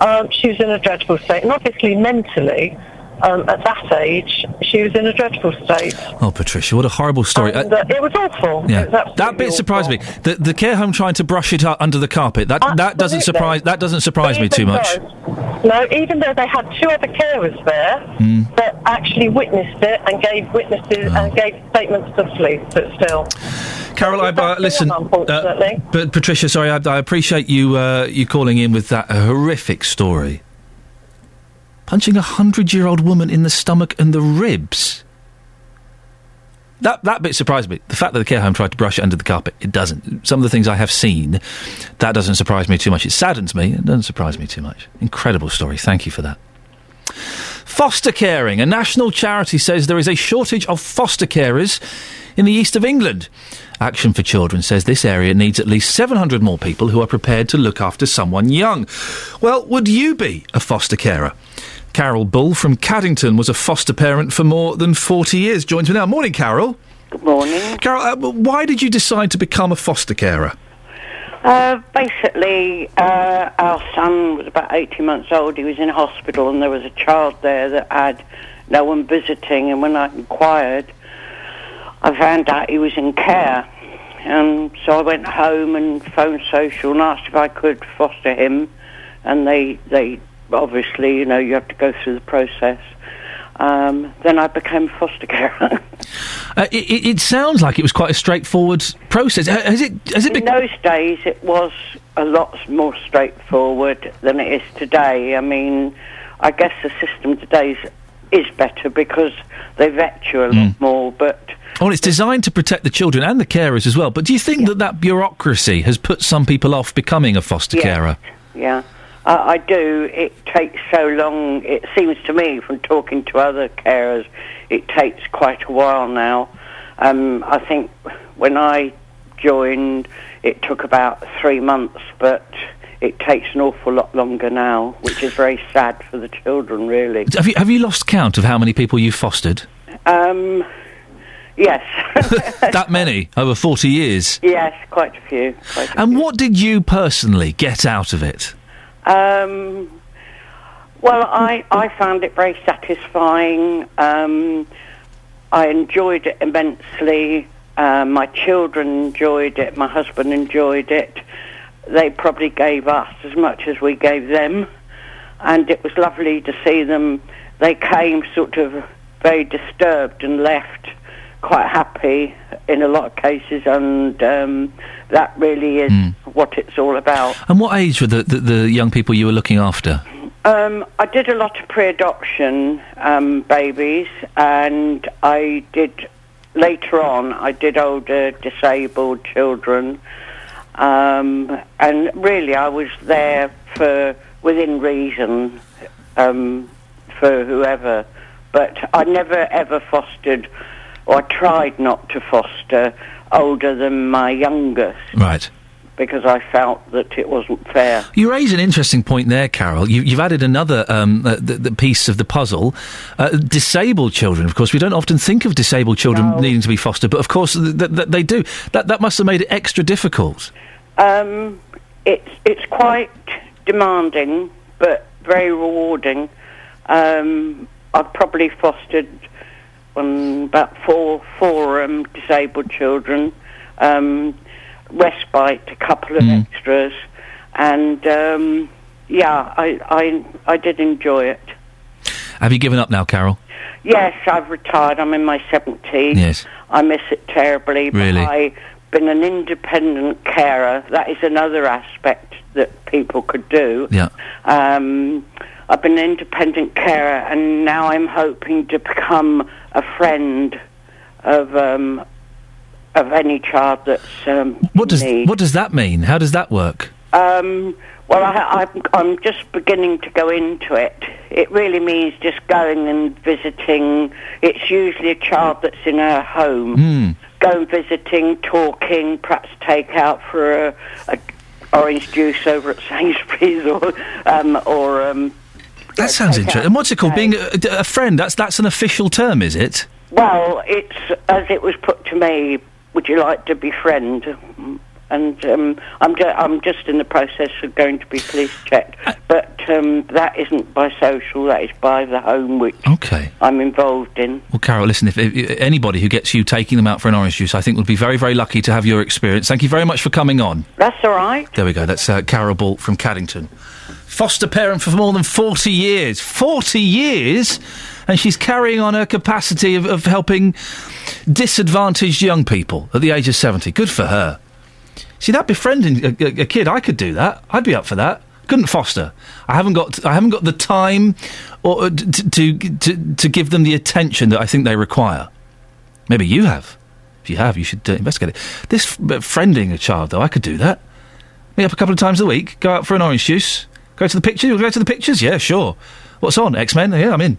Um, she was in a dreadful state, and obviously mentally, um, at that age, she was in a dreadful state. Oh, Patricia, what a horrible story. And, Uh, uh, it was awful. yeah, was that bit surprised me. The, the care home trying to brush it up under the carpet. That that doesn't surprise that doesn't surprise me too much. though- no, even though they had two other carers there Mm. that actually witnessed it and gave witnesses Oh. and gave statements to the police, but still. Carol, I, uh, listen. unfortunately. but Patricia, sorry, I, I appreciate you uh, you calling in with that horrific story. Punching a hundred-year-old woman in the stomach and the ribs. That that bit surprised me. The fact that the care home tried to brush it under the carpet, it doesn't. Some of the things I have seen, that doesn't surprise me too much. It saddens me. It doesn't surprise me too much. Incredible story. Thank you for that. Foster caring. A national charity says there is a shortage of foster carers in the east of England. Action for Children says this area needs at least 700 more people who are prepared to look after someone young. Well, would you be a foster carer? Carol Bull from Caddington was a foster parent for more than 40 years. Joins me now. Morning, Carol. Good morning. Carol, uh, why did you decide to become a foster carer? Uh, basically, uh, our son was about 18 months old. He was in hospital, and there was a child there that had no one visiting. And when I inquired, I found out he was in care. And so I went home and phoned social and asked if I could foster him. And they, they obviously, you know, you have to go through the process. Um, then I became foster carer. [LAUGHS] Uh, it, it, it sounds like it was quite a straightforward process. Has it? Has it In those days, it was a lot more straightforward than it is today. I mean, I guess the system today is, is better because they vet you a lot Mm. more, but Well, it's designed to protect the children and the carers as well. But do you think that that bureaucracy has put some people off becoming a foster Yes. carer? yeah, I, I do. It takes so long, it seems to me, from talking to other carers, it takes quite a while now. Um, I think when I joined, it took about three months, but it takes an awful lot longer now, which is very sad for the children, really. Have you have you lost count of how many people you've fostered? Um, yes, [LAUGHS] [LAUGHS] that many over forty years. yes, quite a few. Quite a And what did you personally get out of it? Um, well, I, I found it very satisfying. Um, I enjoyed it immensely. Uh, my children enjoyed it. My husband enjoyed it. They probably gave us as much as we gave them. And it was lovely to see them. They came sort of very disturbed and left quite happy in a lot of cases. And um, that really is what it's all about. And what age were the, the, the young people you were looking after? Um, I did a lot of pre-adoption um, babies, and I did later on. I did older disabled children, um, and really I was there for within reason um, for whoever. But I never ever fostered, or I tried not to foster older than my youngest Right. because I felt that it wasn't fair. You raise an interesting point there, Carol. You, you've added another um, uh, the, the piece of the puzzle. Uh, disabled children, of course, we don't often think of disabled children needing to be fostered, but of course th- th- th- they do. That that must have made it extra difficult. Um, it's it's quite demanding, but very rewarding. Um, I've probably fostered about four four um, disabled children, um, respite, a couple of extras, and um, yeah, I, I I did enjoy it. Have you given up now, Carol? Yes, I've retired. I'm in my seventies. Yes. I miss it terribly. But Really? I've been an independent carer. That is another aspect that people could do. Yeah. Um, I've been an independent carer, and now I'm hoping to become a friend of um, of any child that's um, What does need. what does that mean? How does that work? Um, well, I, I, I'm just beginning to go into it. It really means just going and visiting. It's usually a child that's in a home. Hmm. Going visiting, talking, perhaps take out for a, a orange juice over at [LAUGHS] Sainsbury's or um, or um, That sounds interesting. And what's it called? Being a, a friend. That's that's an official term, is it? Well, it's as it was put to me. Would you like to befriend? And um, I'm ju- I'm just in the process of going to be police checked, but um, that isn't by social. That is by the home which Okay. I'm involved in. Well, Carol, listen. If, if anybody who gets you taking them out for an orange juice, I think would be very very lucky to have your experience. Thank you very much for coming on. That's all right. There we go. That's uh, Carol Ball from Caddington. Foster parent for more than 40 years. 40 years? And she's carrying on her capacity of, of helping disadvantaged young people at the age of 70. Good for her. See, that befriending a, a, kid, I could do that. I'd be up for that. Couldn't foster. I haven't got. I haven't got the time, or uh, to, to to to give them the attention that I think they require. Maybe you have. If you have, you should uh, investigate it. This f- friending a child, though, I could do that. Meet up a couple of times a week. Go out for an orange juice. Go to the pictures. You'll go to the pictures. Yeah, sure. What's on? X Men. Yeah, I'm in.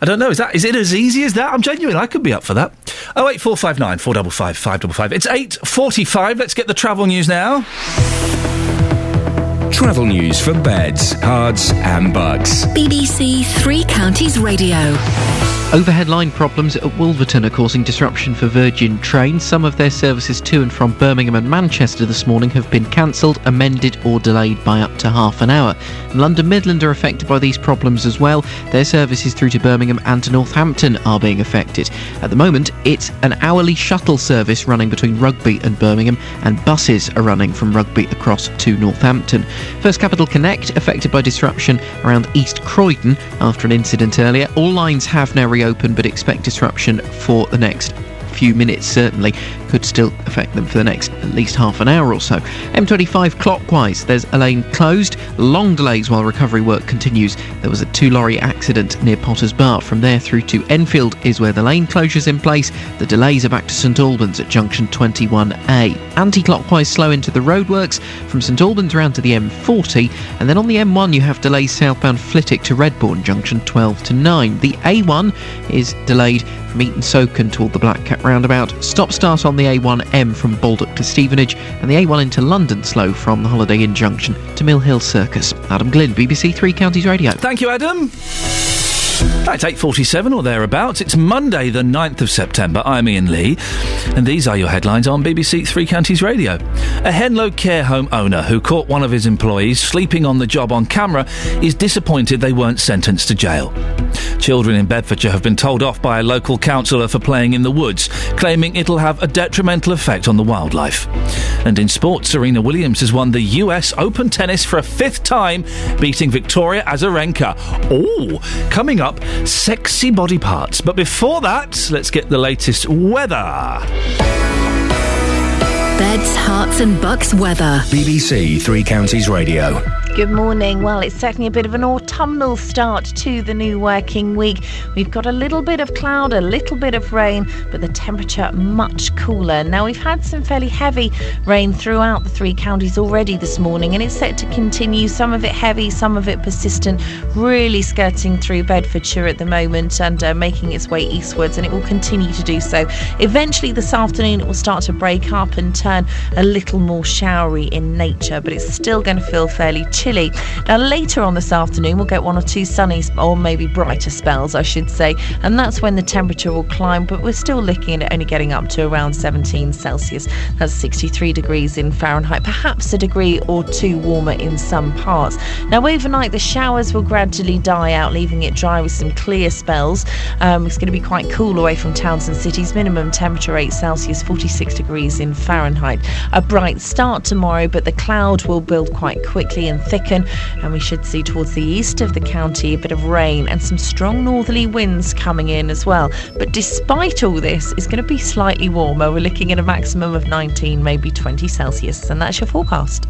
I don't know. Is that is it as easy as that? I'm genuine. I could be up for that. Oh eight four five nine four double five five double five. It's eight forty five. Let's get the travel news now. Travel news for beds, cards, and bugs. BBC Three Counties Radio. Overhead line problems at Wolverton are causing disruption for Virgin Trains. Some of their services to and from Birmingham and Manchester this morning have been cancelled, amended, or delayed by up to half an hour. And London Midland are affected by these problems as well. Their services through to Birmingham and to Northampton are being affected. At the moment, it's an hourly shuttle service running between Rugby and Birmingham, and buses are running from Rugby across to Northampton. First Capital Connect affected by disruption around East Croydon after an incident earlier. All lines have now reopened, but expect disruption for the next few minutes certainly could still affect them for the next at least half an hour or so. M25 clockwise, there's a lane closed, long delays while recovery work continues. There was a two lorry accident near Potters Bar. From there through to Enfield is where the lane closure's in place. The delays are back to St Albans at junction 21A. Anti clockwise slow into the roadworks from St Albans round to the M40, and then on the M1 you have delays southbound Flitwick to Redbourn junction 12 to 9. The A1 is delayed from Eaton Socon toward the Black Cat roundabout. Stop start on the A1M from Baldock to Stevenage, and the A1 into London slow from the Holiday Inn junction to Mill Hill Circus. Adam Glynn, BBC Three Counties Radio. Thank you, Adam. Right, 8.47 or thereabouts. It's Monday, the 9th of September. I'm Iain Lee, and these are your headlines on BBC Three Counties Radio. A Henlow care home owner who caught one of his employees sleeping on the job on camera is disappointed they weren't sentenced to jail. Children in Bedfordshire have been told off by a local councillor for playing in the woods, claiming it'll have a detrimental effect on the wildlife. And in sports, Serena Williams has won the US Open Tennis for a fifth time, beating Victoria Azarenka. Oh, coming up, sexy body parts. But before that, let's get the latest weather. Beds, Herts, and bucks weather. BBC Three Counties Radio. Good morning. Well, it's certainly a bit of an autumnal start to the new working week. We've got a little bit of cloud, a little bit of rain, but the temperature much cooler. Now, we've had some fairly heavy rain throughout the three counties already this morning, and it's set to continue. Some of it heavy, some of it persistent, really skirting through Bedfordshire at the moment and uh, making its way eastwards, and it will continue to do so. Eventually, this afternoon, it will start to break up and turn a little more showery in nature, but it's still going to feel fairly chilly. Now, later on this afternoon, we'll get one or two sunny or maybe brighter spells, I should say, and that's when the temperature will climb. But we're still looking at only getting up to around 17 Celsius. That's 63 degrees in Fahrenheit, perhaps a degree or two warmer in some parts. Now, overnight, the showers will gradually die out, leaving it dry with some clear spells. Um, it's going to be quite cool away from towns and cities. Minimum temperature 8 Celsius, 46 degrees in Fahrenheit. A bright start tomorrow, but the cloud will build quite quickly and thicken, and we should see towards the east of the county a bit of rain and some strong northerly winds coming in as well. But despite all this, it's going to be slightly warmer. We're looking at a maximum of 19, maybe 20 Celsius, and that's your forecast.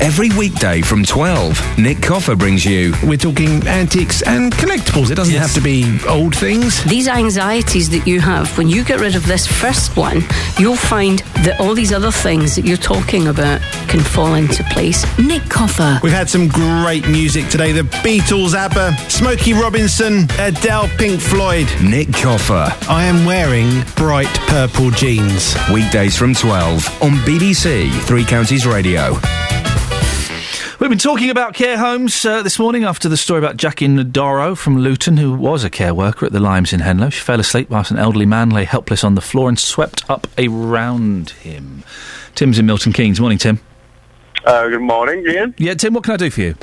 Every weekday from 12, Nick Coffer brings you. We're talking antiques and collectibles. It doesn't have to be old things. These anxieties that you have, when you get rid of this first one, you'll find that all these other things that you're talking about can fall into place. Nick Coffer. We've had some great music today. The Beatles, ABBA, Smokey Robinson, Adele, Pink Floyd. Nick Coffer. I am wearing bright purple jeans. Weekdays from 12 on BBC Three Counties Radio. We've been talking about care homes uh, this morning after the story about Jackie Ndoro from Luton, who was a care worker at the Limes in Henlow. She fell asleep whilst an elderly man lay helpless on the floor and swept up around him. Tim's in Milton Keynes. Morning, Tim. Uh, good morning, Iain. Yeah, Tim, what can I do for you?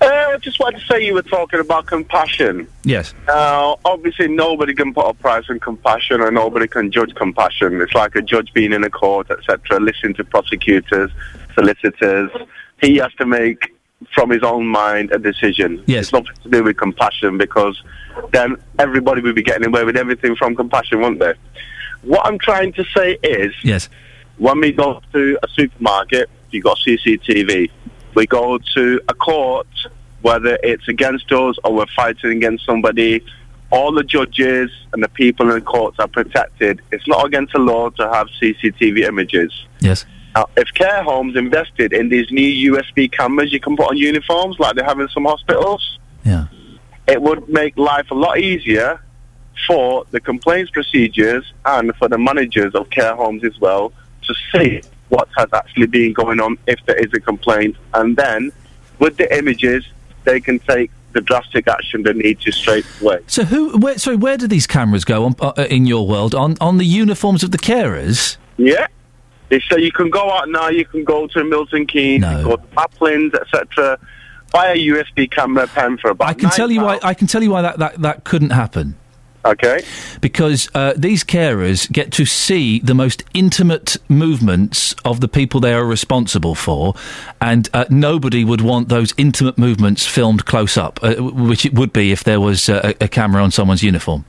Uh, I just wanted to say you were talking about compassion. Yes. Now, obviously, nobody can put a price on compassion, and nobody can judge compassion. It's like a judge being in a court, etc., listening to prosecutors, solicitors. He has to make, from his own mind, a decision. Yes. It's nothing to do with compassion because then everybody would be getting away with everything from compassion, wouldn't they? What I'm trying to say is, yes. when we go to a supermarket, you've got CCTV. We go to a court, whether it's against us or we're fighting against somebody, all the judges and the people in the courts are protected. It's not against the law to have CCTV images. Yes. Now, if care homes invested in these new USB cameras you can put on uniforms like they have in some hospitals, yeah. it would make life a lot easier for the complaints procedures and for the managers of care homes as well to see what has actually been going on if there is a complaint. And then, with the images, they can take the drastic action they need to straight away. So who? Where, sorry, where do these cameras go on, uh, in your world? On on the uniforms of the carers? Yeah. They say you can go out now, you can go to Milton Keynes, can go to Maplins, etc. Buy a USB camera pen for about I can tell you why. I can tell you why that, that, that couldn't happen. Okay. Because uh, these carers get to see the most intimate movements of the people they are responsible for, and uh, nobody would want those intimate movements filmed close up, uh, which it would be if there was uh, a, a camera on someone's uniform.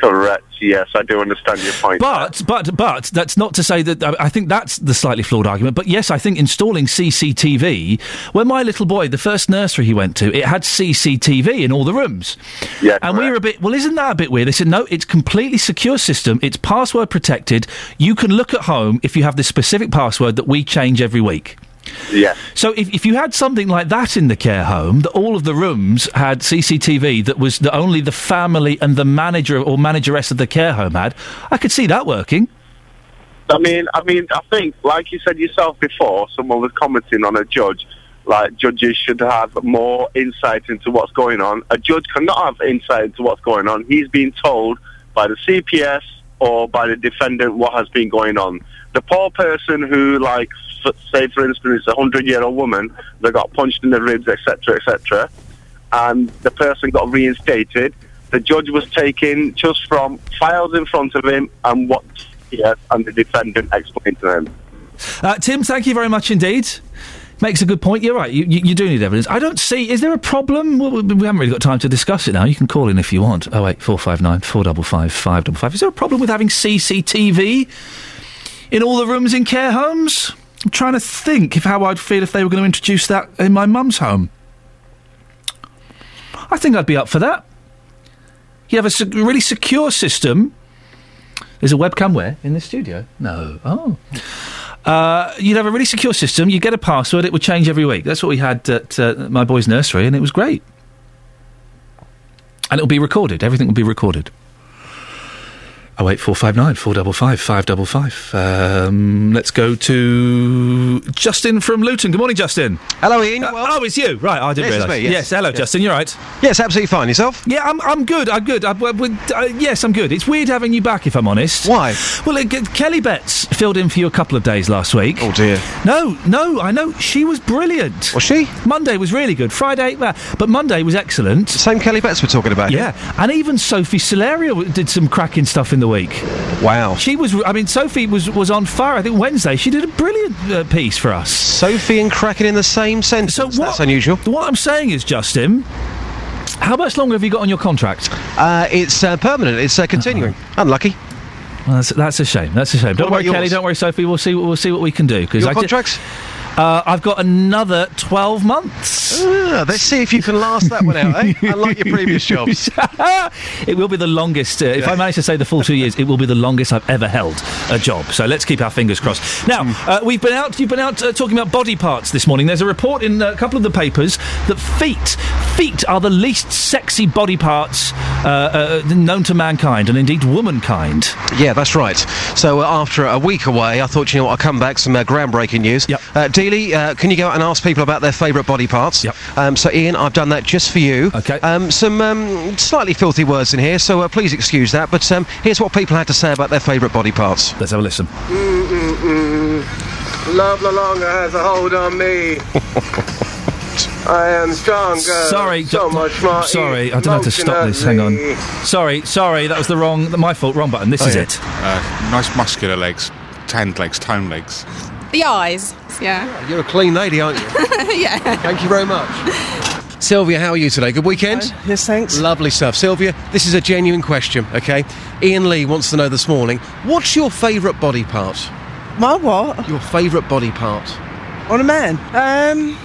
Correct. Yes, I do understand your point. But but but that's not to say that uh, I think that's the slightly flawed argument. But yes, I think installing CCTV. When my little boy, the first nursery he went to, it had CCTV in all the rooms. Yeah, and we were a bit. Well, isn't that a bit weird? They said no, it's completely secure system. It's password protected. You can look at home if you have this specific password that we change every week. Yeah. So if, if you had something like that in the care home, that all of the rooms had CCTV that was that only the family and the manager or manageress of the care home had, I could see that working. I mean, I mean, I think, like you said yourself before, someone was commenting on a judge. Like judges should have more insight into what's going on. A judge cannot have insight into what's going on. He's being told by the CPS or by the defendant what has been going on. The poor person who, like, say for instance, a hundred-year-old woman that got punched in the ribs, etc., etc., and the person got reinstated. The judge was taking just from files in front of him and what yes, and the defendant explained to him. Uh, Tim, thank you very much indeed. Makes a good point. You're right. You, you, you do need evidence. I don't see. Is there a problem? Well, we haven't really got time to discuss it now. You can call in if you want. Oh wait, four five nine four double five five double five. Is there a problem with having CCTV in all the rooms in care homes? I'm trying to think of how I'd feel if they were going to introduce that in my mum's home. I think I'd be up for that. You have a really secure system. There's a webcam where in the studio? No. Oh. Uh, you'd have a really secure system. You'd get a password. It would change every week. That's what we had at uh, my boy's nursery, and it was great. And it'll be recorded. Everything will be recorded. 08459 455 555. Um, let's go to Justin from Luton. Good morning, Justin. Hello, Iain. Uh, well, oh, it's you. Right, I didn't yes, realise. Yes. yes. hello, yes. Justin. You're right. Yes, absolutely fine. Yourself? Yeah, I'm, I'm good. I'm good. Uh, I, uh, yes, I'm good. It's weird having you back, if I'm honest. Why? Well, Kelly Betts filled in for you a couple of days last week. Oh, dear. No, no, I know. She was brilliant. Was she? Monday was really good. Friday, uh, but Monday was excellent. Same Kelly Betts we're talking about. Yeah. And even Sophie Solaria did some cracking stuff in the week. Wow. She was. I mean, Sophie was was on fire. I think Wednesday she did a brilliant uh, piece for us. Sophie and Kraken in the same sentence. So what, That's unusual. What I'm saying is, Justin, how much longer have you got on your contract? Uh, it's uh, permanent. It's uh, continuing. Unlucky. Well, that's, that's a shame. That's a shame. Don't worry, about Kelly. Don't worry, Sophie. We'll see. We'll see what we can do. Because contracts? Uh, I've got another twelve months. Ah, let's see if you can last that one out, eh? Unlike your previous [LAUGHS] jobs. it will be the longest. Uh, If I manage to say the full two years, it will be the longest I've ever held a job. So let's keep our fingers crossed. Now uh, we've been out. You've been out uh, talking about body parts this morning. There's a report in a couple of the papers that feet, feet are the least sexy body parts uh, uh, known to mankind, and indeed womankind. Yeah, that's right. So uh, after a week away, I thought, you know what, I'll come back, some uh, groundbreaking news. Yep. Uh, uh, can you go out and ask people about their favourite body parts? Yep. Um, so, Iain, I've done that just for you. Okay. Um, some um, slightly filthy words in here, so uh, please excuse that. But um, here's what people had to say about their favourite body parts. Let's have a listen. Mm-mm-mm. Love no longer has a hold on me. I am stronger. Sorry, so d- much more. Sorry, I don't have to stop this. Hang on. Sorry, sorry, that was the wrong, my fault. Wrong button. This Oh, is yeah. it. Uh, nice muscular legs, tanned legs, tone legs. The eyes, yeah. You're a clean lady, aren't you? [LAUGHS] yeah. Thank you very much. Sylvia, how are you today? Good weekend? Yes, thanks. Lovely stuff. Sylvia, this is a genuine question, okay? Iain Lee wants to know this morning what's your favourite body part? My what? Your favourite body part? On a man? Um,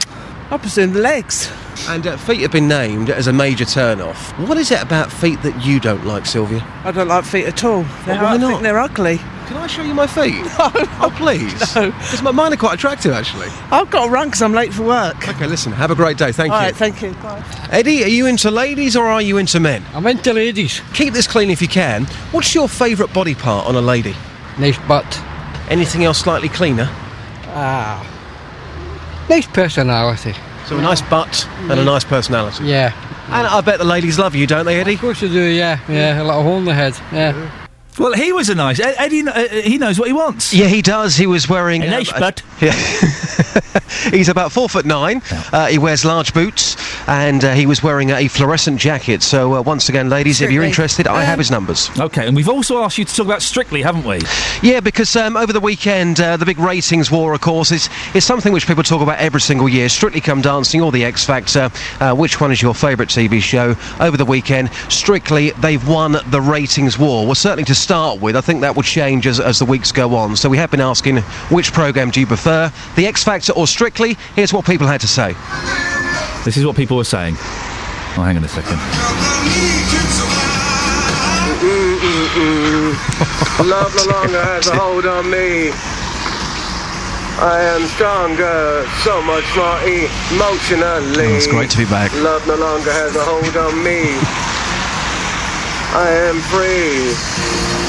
I presume the legs. And uh, feet have been named as a major turn off. What is it about feet that you don't like, Sylvia? I don't like feet at all. They're, why I not? think they're ugly. Can I show you my feet? [LAUGHS] No. Oh, please. [LAUGHS] No. Because my mine are quite attractive, actually. I've got to run because I'm late for work. Okay, listen, have a great day. Thank All you. right, thank you. Bye. Eddie, are you into ladies or are you into men? I'm into ladies. Keep this clean if you can. What's your favourite body part on a lady? Nice butt. Anything else slightly cleaner? Ah. Nice personality. So a nice butt and a nice personality. Yeah. And I bet the ladies love you, don't they, Eddie? Of course you do, yeah. Yeah, a little hole in the head. Yeah. Well, he was a nice. Eddie, uh, he knows what he wants. Yeah, he does. He was wearing A nice butt. [LAUGHS] Yeah. [LAUGHS] He's about four foot nine. Uh, he wears large boots, and uh, he was wearing a fluorescent jacket. So uh, once again, ladies, if you're Strictly. interested, I Um, have his numbers. Okay, and we've also asked you to talk about Strictly, haven't we? Yeah, because um, over the weekend, uh, the big ratings war, of course, is, is something which people talk about every single year. Strictly Come Dancing or The X Factor. Uh, which one is your favourite TV show? Over the weekend, Strictly, they've won the ratings war. Well, certainly to start with, I think that will change as, as the weeks go on. So we have been asking, which programme do you prefer? The X Factor or Strictly? Here's what people had to say. This is what people were saying. Oh, hang on a second. [LAUGHS] Love no longer has a hold on me. I am stronger, so much more emotionally. Oh, it's great to be back. Love no longer has a hold on me. [LAUGHS] I am free.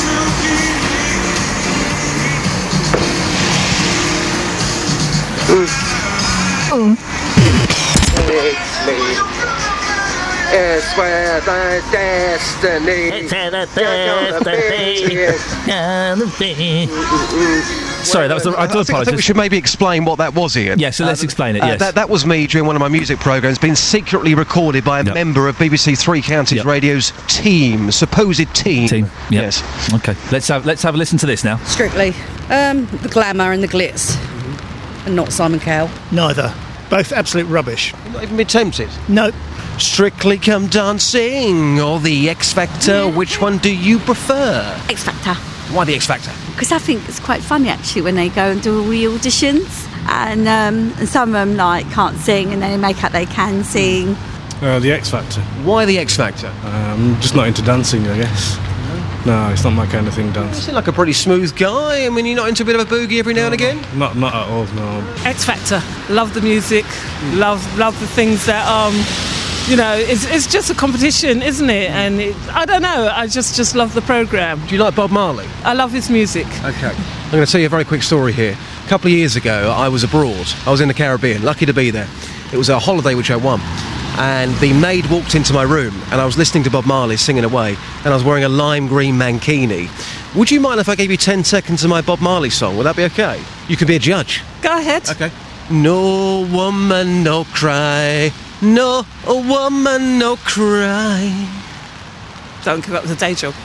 It's me. It's where the destiny. It's where Sorry, that was the. I do I think, I think we should maybe explain what that was, Iain. Yeah, so let's explain it, uh, yes. that, that was me during one of my music programmes, being secretly recorded by a member of BBC Three Counties Radio's team, supposed team. Team. Yep. Yes. Okay, let's have let's have a listen to this now. Strictly. Um, the glamour and the glitz. And not Simon Cowell. Neither. Both absolute rubbish. You've not even been tempted? No. Strictly Come Dancing or The X Factor, which one do you prefer? X Factor. Why The X Factor? Because I think it's quite funny actually when they go and do all the auditions, and, um, and some of them like can't sing, and then they make out they can sing. Uh, the X Factor. Why the X Factor? I'm just not into dancing, I guess. No, it's not my kind of thing, You seem like a pretty smooth guy. I mean, you're not into a bit of a boogie every now and again? Not, not at all, no. X Factor. Love the music. Love love the things that um you know, it's, it's just a competition, isn't it? And it, I don't know, I just, just love the programme. Do you like Bob Marley? I love his music. Okay. I'm going to tell you a very quick story here. A couple of years ago, I was abroad. I was in the Caribbean, lucky to be there. It was a holiday which I won. And the maid walked into my room, and I was listening to Bob Marley singing away, and I was wearing a lime green mankini. Would you mind if I gave you 10 seconds of my Bob Marley song? Would that be okay? You can be a judge. Go ahead. Okay. No woman, no cry. No woman, no cry. Don't give up the day job. [LAUGHS]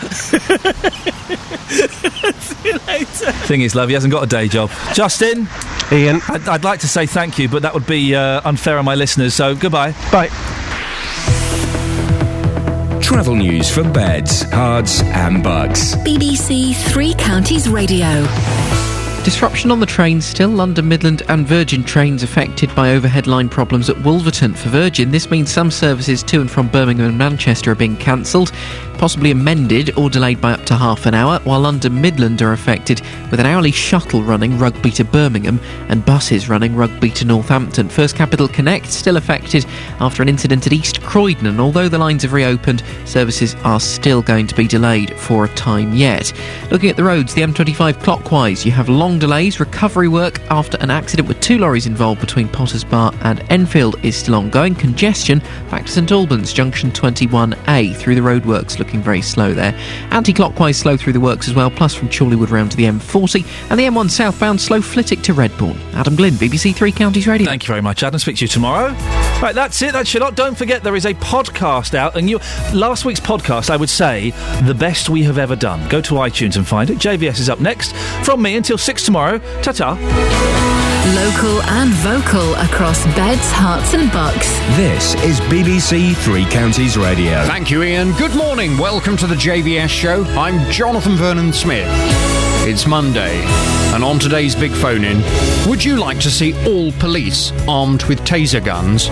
See you later. Thing is, love, he hasn't got a day job. Justin, Iain, I'd, I'd like to say thank you, but that would be uh, unfair on my listeners. So goodbye. Bye. Travel news for beds, cards, and bugs. BBC Three Counties Radio. Disruption on the trains still. London Midland and Virgin trains affected by overhead line problems at Wolverton. For Virgin, this means some services to and from Birmingham and Manchester are being cancelled, possibly amended or delayed by up to half an hour, while London Midland are affected with an hourly shuttle running Rugby to Birmingham and buses running Rugby to Northampton. First Capital Connect still affected after an incident at East Croydon, and although the lines have reopened, services are still going to be delayed for a time yet. Looking at the roads, the M25 clockwise, you have long delays. Recovery work after an accident with two lorries involved between Potters Bar and Enfield is still ongoing. Congestion back to St Albans, junction 21A through the roadworks, looking very slow there. Anti clockwise slow through the works as well, plus from Chorleywood round to the M40, and the M1 southbound slow Flitwick to Redbourn. Adam Glynn, BBC Three Counties Radio. Thank you very much, Adam. Speak to you tomorrow. Right, that's it. That's your lot. Don't forget there is a podcast out, and you last week's podcast, I would say, the best we have ever done. Go to iTunes and find it. JVS is up next. From me until six tomorrow. Ta ta. Local and vocal across beds, Herts, and bucks. This is BBC Three Counties Radio. Thank you, Iain. Good morning. Welcome to the JVS show. I'm Jonathan Vernon Smith. It's Monday, and on today's big phone in, would you like to see all police armed with taser guns?